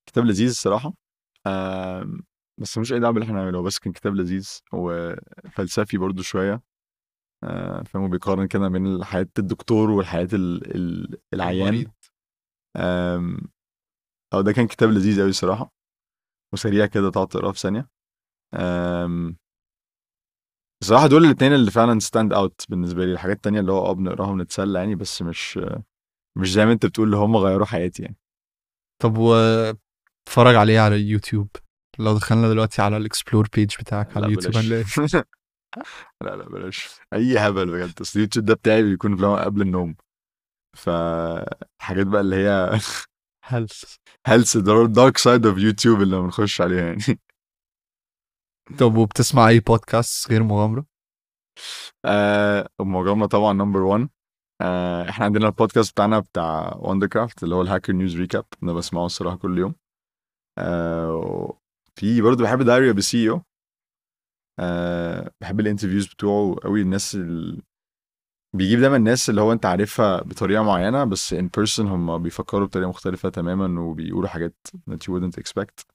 S4: كتاب لذيذ الصراحة. أم... بس مش أي دعوة باللي إحنا بنعمله بس كان كتاب لذيذ وفلسفي برضو شوية. أه، فاهم بيقارن كده بين حياة الدكتور والحياة ال... ال... العيان. أم... آه ده كان كتاب لذيذ قوي الصراحة. وسريع كده تقعد تقراه في ثانية. الصراحة دول الاتنين اللي فعلا stand out بالنسبة لي. الحاجات التانية اللي هو آه بنقراهم نتسلى يعني بس مش مش زي ما انت بتقول اللي هم غيروا حياتي يعني.
S2: طب واتفرج عليه على اليوتيوب لو دخلنا دلوقتي على ال explore page بتاعك على اليوتيوب. هنلاقي.
S4: لا لا بلاش. أي هبل بجد. أصل اليوتيوب ده بتاعي بيكون قبل النوم. فحاجات بقى اللي هي
S2: هلس
S4: health dark side of YouTube اللي بنخش عليها يعني.
S2: طب وبتسمع أي بودكاست غير مغامرة؟
S4: آه مغامرة طبعا number 1 آه إحنا عندنا البودكاست بتاعنا بتاع Wondercraft اللي هو ال Hacker News Recap أنا بسمعه الصراحة كل يوم. آه في برضه بحب Diary of a CEO. آه بحب ال interviews بتوعه قوي الناس ال... بيجيب دايما الناس اللي هو أنت عارفها بطريقة معينة بس in person هم بيفكروا بطريقة مختلفة تماما وبيقولوا حاجات that you wouldn't expect.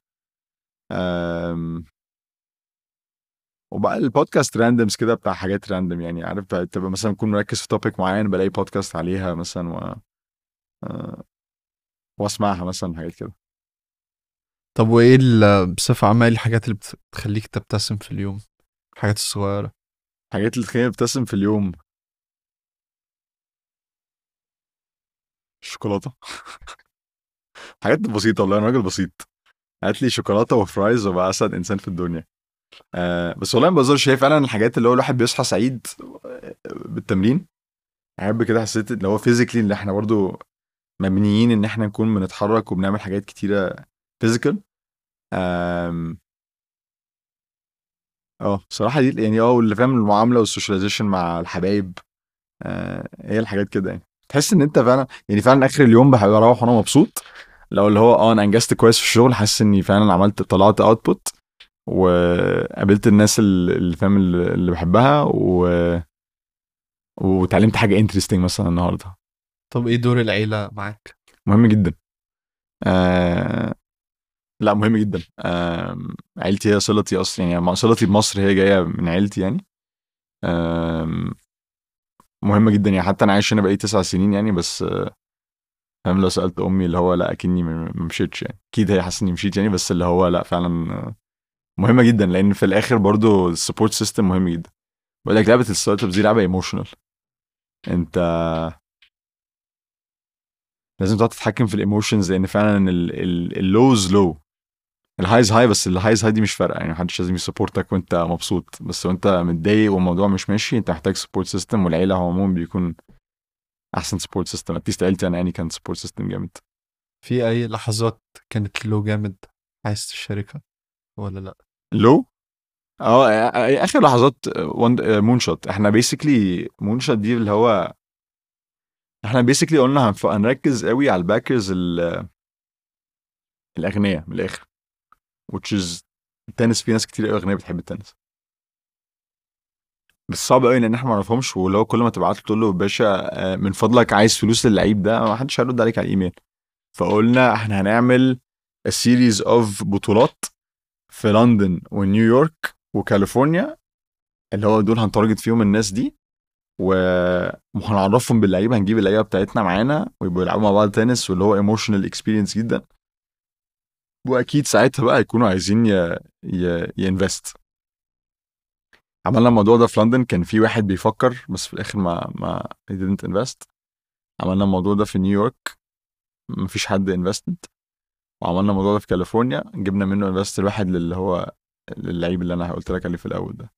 S4: وبقى البودكاست randoms كده بتاع حاجات random يعني عارف بقى تبقى مثلا أكون مركز في topic معين بلاقي بودكاست عليها مثلا و آه، وأسمعها مثلا حاجات كده.
S2: طب وإيه بصفة عامة إيه الحاجات اللي بتخليك تبتسم في اليوم؟ الحاجات الصغيرة.
S4: حاجات اللي تخليني أبتسم في اليوم. الشوكولاته حاجات بسيطة والله أنا راجل بسيط. هات لي شوكولاتة و fries وأبقى أسعد إنسان في الدنيا. آه بس والله ما بهزرش. شايف فعلا الحاجات اللي هو الواحد بيصحى سعيد آه، بالتمرين. احب كده حسيت اللي هو physically إن إحنا برضو مبنيين إن إحنا نكون بنتحرك وبنعمل حاجات كتيرة physical آه بصراحة دي يعني آه واللي فاهم المعاملة وال socialization مع الحبايب آه هي الحاجات كده يعني. تحس إن أنت فعلا يعني فعلا آخر اليوم بحب أروح وأنا مبسوط. لو اللي هو آه أنا أنجزت كويس في الشغل حاسس إني فعلا عملت طلعت output وقابلت الناس اللي فاهم اللي بحبها و وتعلمت حاجة interesting مثلا النهارده.
S2: طب إيه دور العيلة معاك؟
S4: مهم جدا. آه... لا مهم جدا. آه... عيلتي هي صلتي أصلا يعني صلتي بمصر هي جاية من عيلتي يعني. آه... مهمه جدا يعني حتى أنا عايش هنا بقالي تسع سنين يعني بس آه، فاهم لو سألت أمي اللي هو لا أكني ما ما مشيتش يعني. أكيد هي حاسة إني مشيت يعني بس اللي هو لا فعلا آه، مهمة جدا لأن في الآخر برضو ال support system مهم جدا. بقول لك لعبة ال startup دي لعبة emotional أنت لازم تقعد تتحكم في ال emotions لأن فعلا ال lows low ال highs high بس ال highs high دي مش فارقة. يعني محدش لازم ي support ك وأنت مبسوط. بس وأنت متضايق والموضوع مش ماشي أنت محتاج support system والعيلة عموما بيكون أحسن support system at least عيلتي أنا يعني كان support system جامد.
S2: في أي لحظات كانت low جامد؟ عايز تشاركها ولا لأ؟
S4: low؟ آه آه، آخر لحظات Moonshot إحنا basically Moonshot دي اللي هو إحنا basically قلنا هنركز قوي على ال backers ال- الاغنياء من الآخر which is التنس في ناس كتير قوي اغنياء بتحب التنس. بس صعب قوي لأن إحنا ما نعرفهمش ولو كل ما تبعت له تقول له باشا آه، من فضلك عايز فلوس للعيب ده ما حدش هيرد عليك على الإيميل. فقلنا إحنا هنعمل series of بطولات في لندن ونيويورك وكاليفورنيا اللي هو دول هن target فيهم الناس دي وهنعرفهم باللعيبة هنجيب اللعيبة بتاعتنا معانا ويبقوا يلعبوا مع بعض تنس واللي هو emotional experience جدا. وأكيد ساعتها بقى يكونوا عايزين. ي invest. عملنا الموضوع ده في لندن كان في واحد بيفكر بس في الآخر ما ما didn't invest. عملنا الموضوع ده في نيويورك مفيش حد invested وعملنا الموضوع ده في كاليفورنيا جبنا منه investor واحد اللي هو اللعيب اللي أنا قلت لك عليه في الأول ده.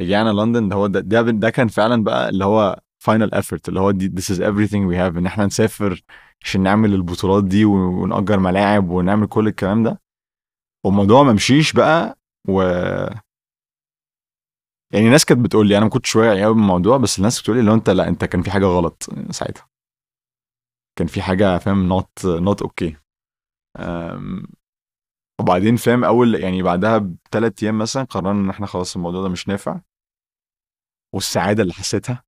S4: رجعنا لندن ده هو ده, ده, ده كان فعلا بقى اللي هو final effort اللي هو دي this is everything we have إن إحنا نسافر عشان نعمل البطولات دي ونأجر ملاعب ونعمل كل الكلام ده. والموضوع ما مشيش بقى و يعني ناس كانت بتقول لي أنا ما كنتش واعي قوي بالموضوع بس الناس بتقول لي لو أنت لأ أنت كان في حاجة غلط ساعتها. كان في حاجة فاهم not not okay وبعدين فاهم أول يعني بعدها بثلاث أيام مثلا قررنا إن إحنا خلاص الموضوع ده مش نافع. والسعادة اللي حسيتها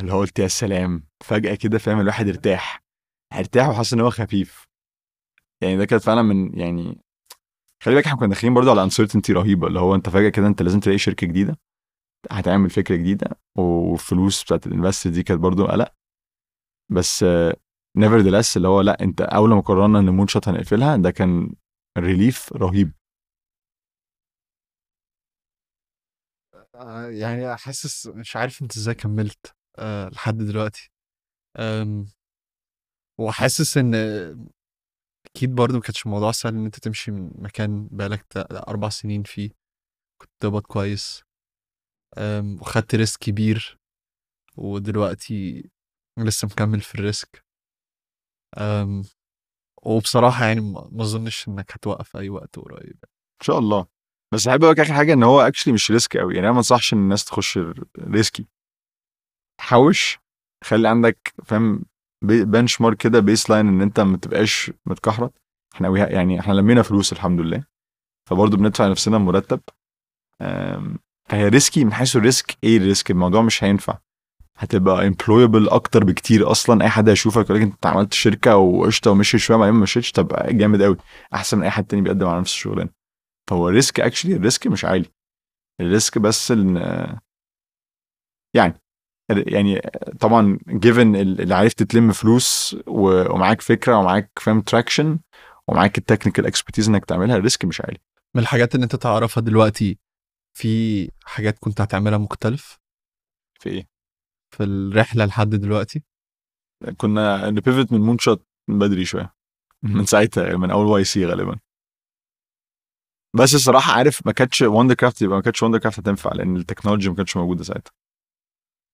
S4: اللي هو قلت يا سلام فجأة كده فاهم الواحد ارتاح. ارتاح وحاسس إن هو خفيف. يعني ده كانت فعلا من يعني خلي بالك إحنا كنا داخلين برضو على uncertainty رهيبة اللي هو أنت فجأة كده أنت لازم تلاقي شركة جديدة هتعمل فكرة جديدة والفلوس بتاعت ال invest دي كانت برضو قلق. بس nevertheless اللي هو لا انت أول ما قررنا إن Moonshot هنقفلها ده كان relief رهيب.
S2: آه، يعني حاسس مش عارف أنت إزاي كملت أه لحد دلوقتي. وحاسس إن أكيد برضه ما كانش الموضوع سهل إن أنت تمشي من مكان بقالك أربع سنين فيه. كنت تقبض كويس. وخدت risk كبير. ودلوقتي لسه مكمل في ال risk أم وبصراحة يعني ما أظنش إنك هتوقف أي وقت قريب.
S4: إن شاء الله. بس أحب أقول لك آخر حاجة إن هو actually مش risk قوي يعني أنا ما أنصحش إن الناس تخش risky. حوش خلي عندك فاهم benchmark كده baseline إن أنت ما تبقاش متكحرت. إحنا يعني إحنا لمينا فلوس الحمد لله. فبرضه بندفع لنفسنا مرتب. فهي risky من حيث ال risk إيه ال risk الموضوع مش هينفع. هتبقى employable أكتر بكتير أصلا. أي حد هيشوفك يقول لك أنت عملت شركة وقشطة ومشي شوية بعدين ما مشيتش تبقى جامد قوي أحسن من أي حد تاني بيقدم على نفس الشغلانة. فهو ال risk actually ال risk مش عالي. ال risk بس إن يعني يعني طبعا given اللي عرفت تلم فلوس ومعاك فكرة ومعاك فاهم traction ومعاك ال technical expertise إنك تعملها ال risk مش عالي.
S2: من الحاجات اللي أنت تعرفها دلوقتي في حاجات كنت هتعملها مختلف؟
S4: في إيه؟
S2: في الرحلة لحد دلوقتي؟
S4: كنا ن pivot من مون شوت من بدري شوية. من ساعتها من أول واي سي غالبا. بس الصراحة عارف ما كانتش وندر كرافت يبقى ما كانتش وندر كرافت هتنفع لأن ال technology ما كانتش موجودة ساعتها.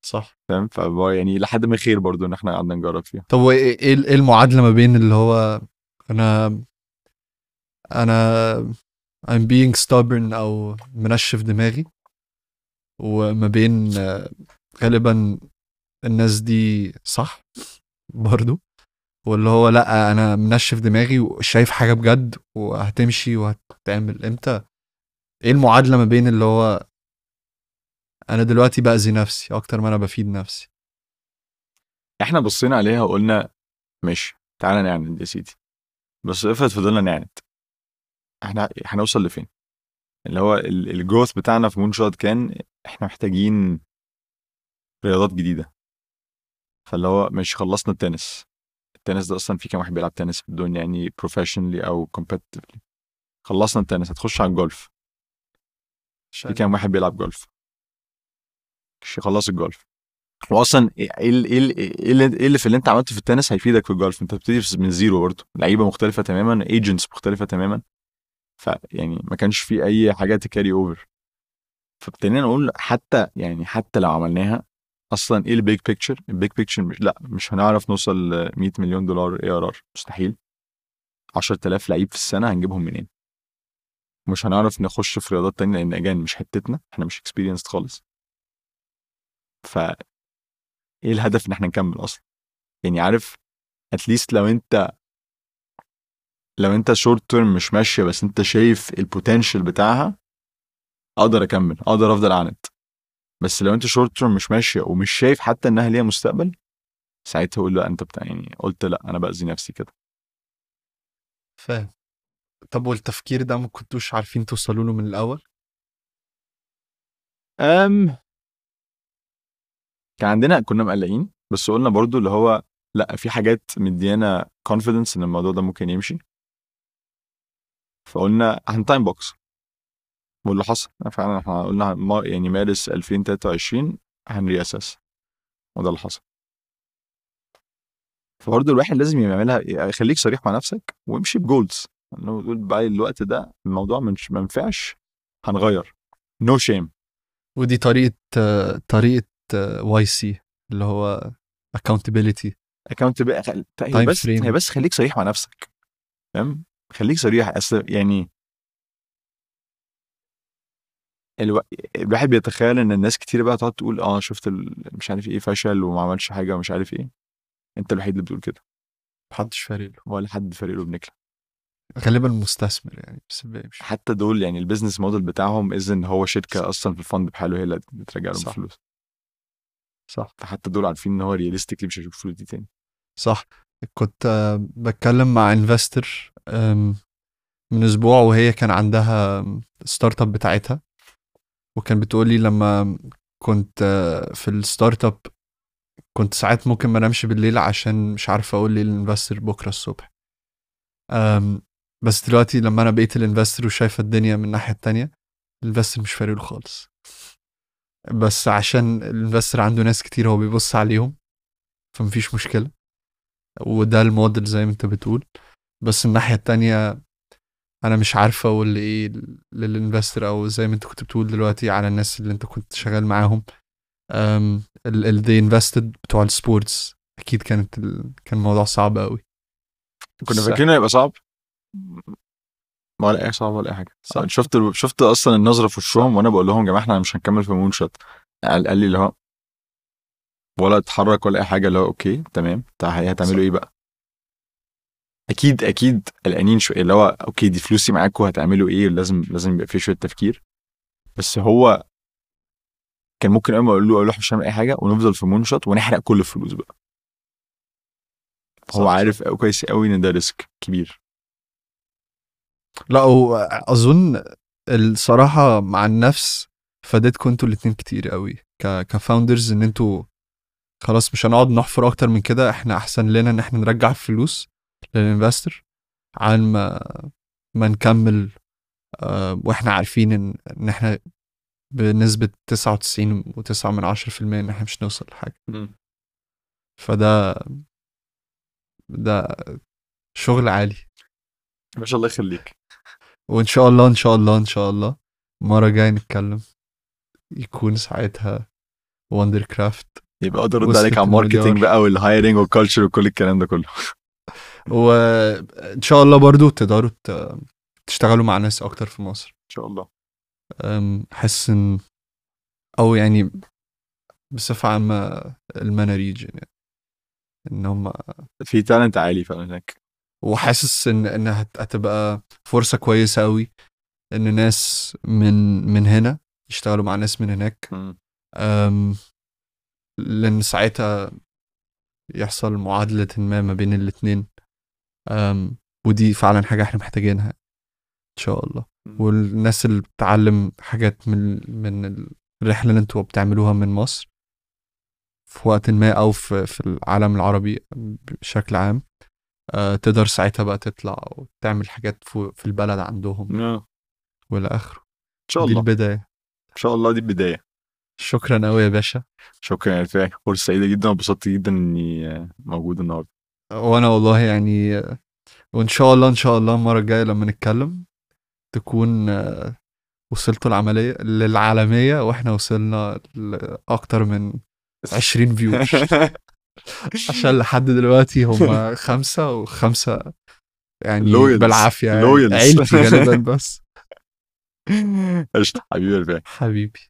S2: صح.
S4: فاهم؟ يعني لحد ما خير برضو إن إحنا قعدنا نجرب فيها.
S2: طب وايه إيه إيه المعادلة ما بين اللي هو أنا أنا I'm being stubborn أو منشف دماغي وما بين غالبا الناس دي صح برضو واللي هو لأ أنا منشف دماغي وشايف حاجة بجد وهتمشي وهتعمل إمتى؟ إيه المعادلة ما بين اللي هو أنا دلوقتي بأذي نفسي أكتر ما أنا بفيد نفسي؟
S4: إحنا بصينا عليها وقلنا ماشي تعالى نعند يا سيدي. بس افرض فضلنا نعند. إحنا هنوصل لفين؟ اللي هو ال growth بتاعنا في مون كان إحنا محتاجين رياضات جديدة. فاللي هو مش خلصنا التنس. التنس ده أصلا في كام واحد بيلعب تنس في الدنيا يعني professionally أو competitively خلصنا التنس هتخش على الجولف. في كام واحد بيلعب جولف؟ مش خلص الجولف. واصلا إيه إيه إيه اللي إيه اللي في اللي أنت عملته في التنس هيفيدك في الجولف؟ أنت بتبتدي من zero برضه. لعيبة مختلفة تماما agents مختلفة تماما. فيعني ما كانش في أي حاجة ت carry over فابتدينا نقول حتى يعني حتى لو عملناها أصلا إيه ال big picture ال big picture مش لا مش هنعرف نوصل ل 100 مليون دولار ARR مستحيل. 10000 لعيب في السنة هنجيبهم منين؟ مش هنعرف نخش في رياضات تانية لأن again مش حتتنا. إحنا مش experienced خالص. ف إيه الهدف إن إحنا نكمل أصلا؟ يعني عارف at least لو أنت لو أنت short term مش ماشية بس أنت شايف ال potential بتاعها أقدر أكمل أقدر أفضل اعند بس لو انت short term مش ماشية ومش شايف حتى إنها ليها مستقبل ساعتها أقول لا أنت بتاع يعني قلت لا أنا بأذي نفسي كده.
S2: فاهم. طب والتفكير ده ما كنتوش عارفين توصلوا له من الأول؟
S4: أم. كان عندنا كنا مقلقين بس قلنا برضو اللي هو لا في حاجات مديانا confidence إن الموضوع ده ممكن يمشي. فقلنا هن time box واللي حصل. فعلا إحنا قلنا ما- يعني مارس 2023 هن reassess وده اللي حصل. فبرضه الواحد لازم يعملها خليك صريح مع نفسك وامشي ب goals. انه تقول بقى الوقت ده الموضوع مش ما ينفعش هنغير. no no shame
S2: ودي طريقة طريقة واي سي اللي هو accountability.
S4: خل... هي بس. هي بس خليك صريح مع نفسك. فاهم خليك صريح. أصل يعني ألو... الواحد بيتخيل إن الناس كتير بقى تقعد تقول آه شفت ال... مش عارف إيه فشل وما عملش حاجة ومش عارف إيه. أنت الوحيد اللي بتقول كده.
S2: محدش فارق له.
S4: ولا حد فارق له بنكلة.
S2: غالبا مستثمر يعني بس مش
S4: حتى دول يعني ال business model بتاعهم اذن هو شركة أصلا في ال fund بحاله هي اللي بترجع لهم
S2: صح.
S4: الفلوس
S2: صح.
S4: فحتى دول عارفين إن هو realistically مش هيشوف الفلوس دي تاني.
S2: صح. كنت بتكلم مع investor من أسبوع وهي كان عندها startup بتاعتها. وكان بتقول لي لما كنت آه، في ال startup كنت ساعات ممكن ما انامش بالليل عشان مش عارف أقول لل investor بكرة الصبح. بس دلوقتي لما أنا بقيت ال investor وشايفة الدنيا من الناحية التانية ال investor مش فارق له خالص. بس عشان ال investor عنده ناس كتير هو بيبص عليهم فمفيش مشكلة. وده الموديل زي ما انت بتقول. بس الناحية التانية أنا مش عارفه أقول إيه لل investor أو زي ما أنت كنت بتقول دلوقتي على الناس اللي أنت كنت شغال معاهم. ال they invested بتوع ال sports أكيد كانت ال... كان الموضوع صعب قوي
S4: كنا
S2: صح.
S4: فاكرينه هيبقى صعب؟ ولا أي صعب ولا أي حاجة.
S2: صح.
S4: شفت شفت أصلا النظرة في وشهم وأنا بقول لهم يا جماعة إحنا مش هنكمل في مون شوت قال قال لي اللي هو ولا اتحرك ولا أي حاجة اللي هو okay تمام. تع- هتعملوا إيه بقى؟ أكيد أكيد قلقانين شوية اللي هو okay دي فلوسي معاكم هتعملوا إيه؟ لازم لازم يبقى في شوية تفكير. بس هو كان ممكن أول ما أقول له أقول له مش هنعمل أي حاجة ونفضل في مون شوت ونحرق كل الفلوس بقى. هو. عارف كويس قوي إن ده risk كبير.
S2: لا واظن الصراحة مع النفس فادتكم أنتوا الاتنين كتير قوي ك founders إن أنتوا خلاص مش هنقعد نحفر أكتر من كده إحنا أحسن لنا إن إحنا نرجع فلوس لل investor عن ما ما نكمل آه، وإحنا عارفين ان إن إحنا بنسبة 99 و9 من 10% إن إحنا مش نوصل لحاجة. فده ده شغل عالي.
S4: ما شاء الله يخليك.
S2: وإن شاء الله إن شاء الله إن شاء الله مرة جاية نتكلم. يكون ساعتها Wondercraft
S4: يبقى أقدر
S2: أرد
S4: عليك على ال marketing
S2: المليار.
S4: بقى وال hiring وال culture وكل الكلام ده كله.
S2: وإن شاء الله برضو تقدروا تشتغلوا مع ناس أكتر في مصر.
S4: إن شاء الله.
S2: احس ان أو يعني بصفة عامة ال MENA region يعني. إن هم
S4: في تالنت عالي فعلا هناك.
S2: وحاسس ان انها هت- هتبقى فرصة كويسة قوي إن ناس من من هنا يشتغلوا مع ناس من هناك. أم، لأن ساعتها يحصل معادلة ما ما بين الاتنين. أم، ودي فعلا حاجة إحنا محتاجينها إن شاء الله. والناس اللي بتتعلم حاجات من من الرحلة اللي أنتوا بتعملوها من مصر في وقت ما أو في في العالم العربي بشكل عام آه، تقدر ساعتها بقى تطلع وتعمل حاجات في البلد عندهم.
S4: آه.
S2: والى آخره.
S4: إن شاء
S2: دي
S4: الله.
S2: البداية.
S4: إن شاء الله دي البداية.
S2: شكرا قوي يا باشا.
S4: شكرا يا رفاعي فرصه سعيدة جدا. وانبسطت جدا إني موجود النهارده.
S2: وأنا والله يعني وإن شاء الله إن شاء الله المرة الجاية لما نتكلم تكون آه، وصلتوا العملية للعالمية وإحنا وصلنا لاكتر من 20 فيو عشان لحد دلوقتي هم خمسة وخمسة يعني
S4: Loyals.
S2: بالعافية يعني
S4: Loyals.
S2: عيلتي غالبا بس
S4: قشطة حبيبي
S2: حبيبي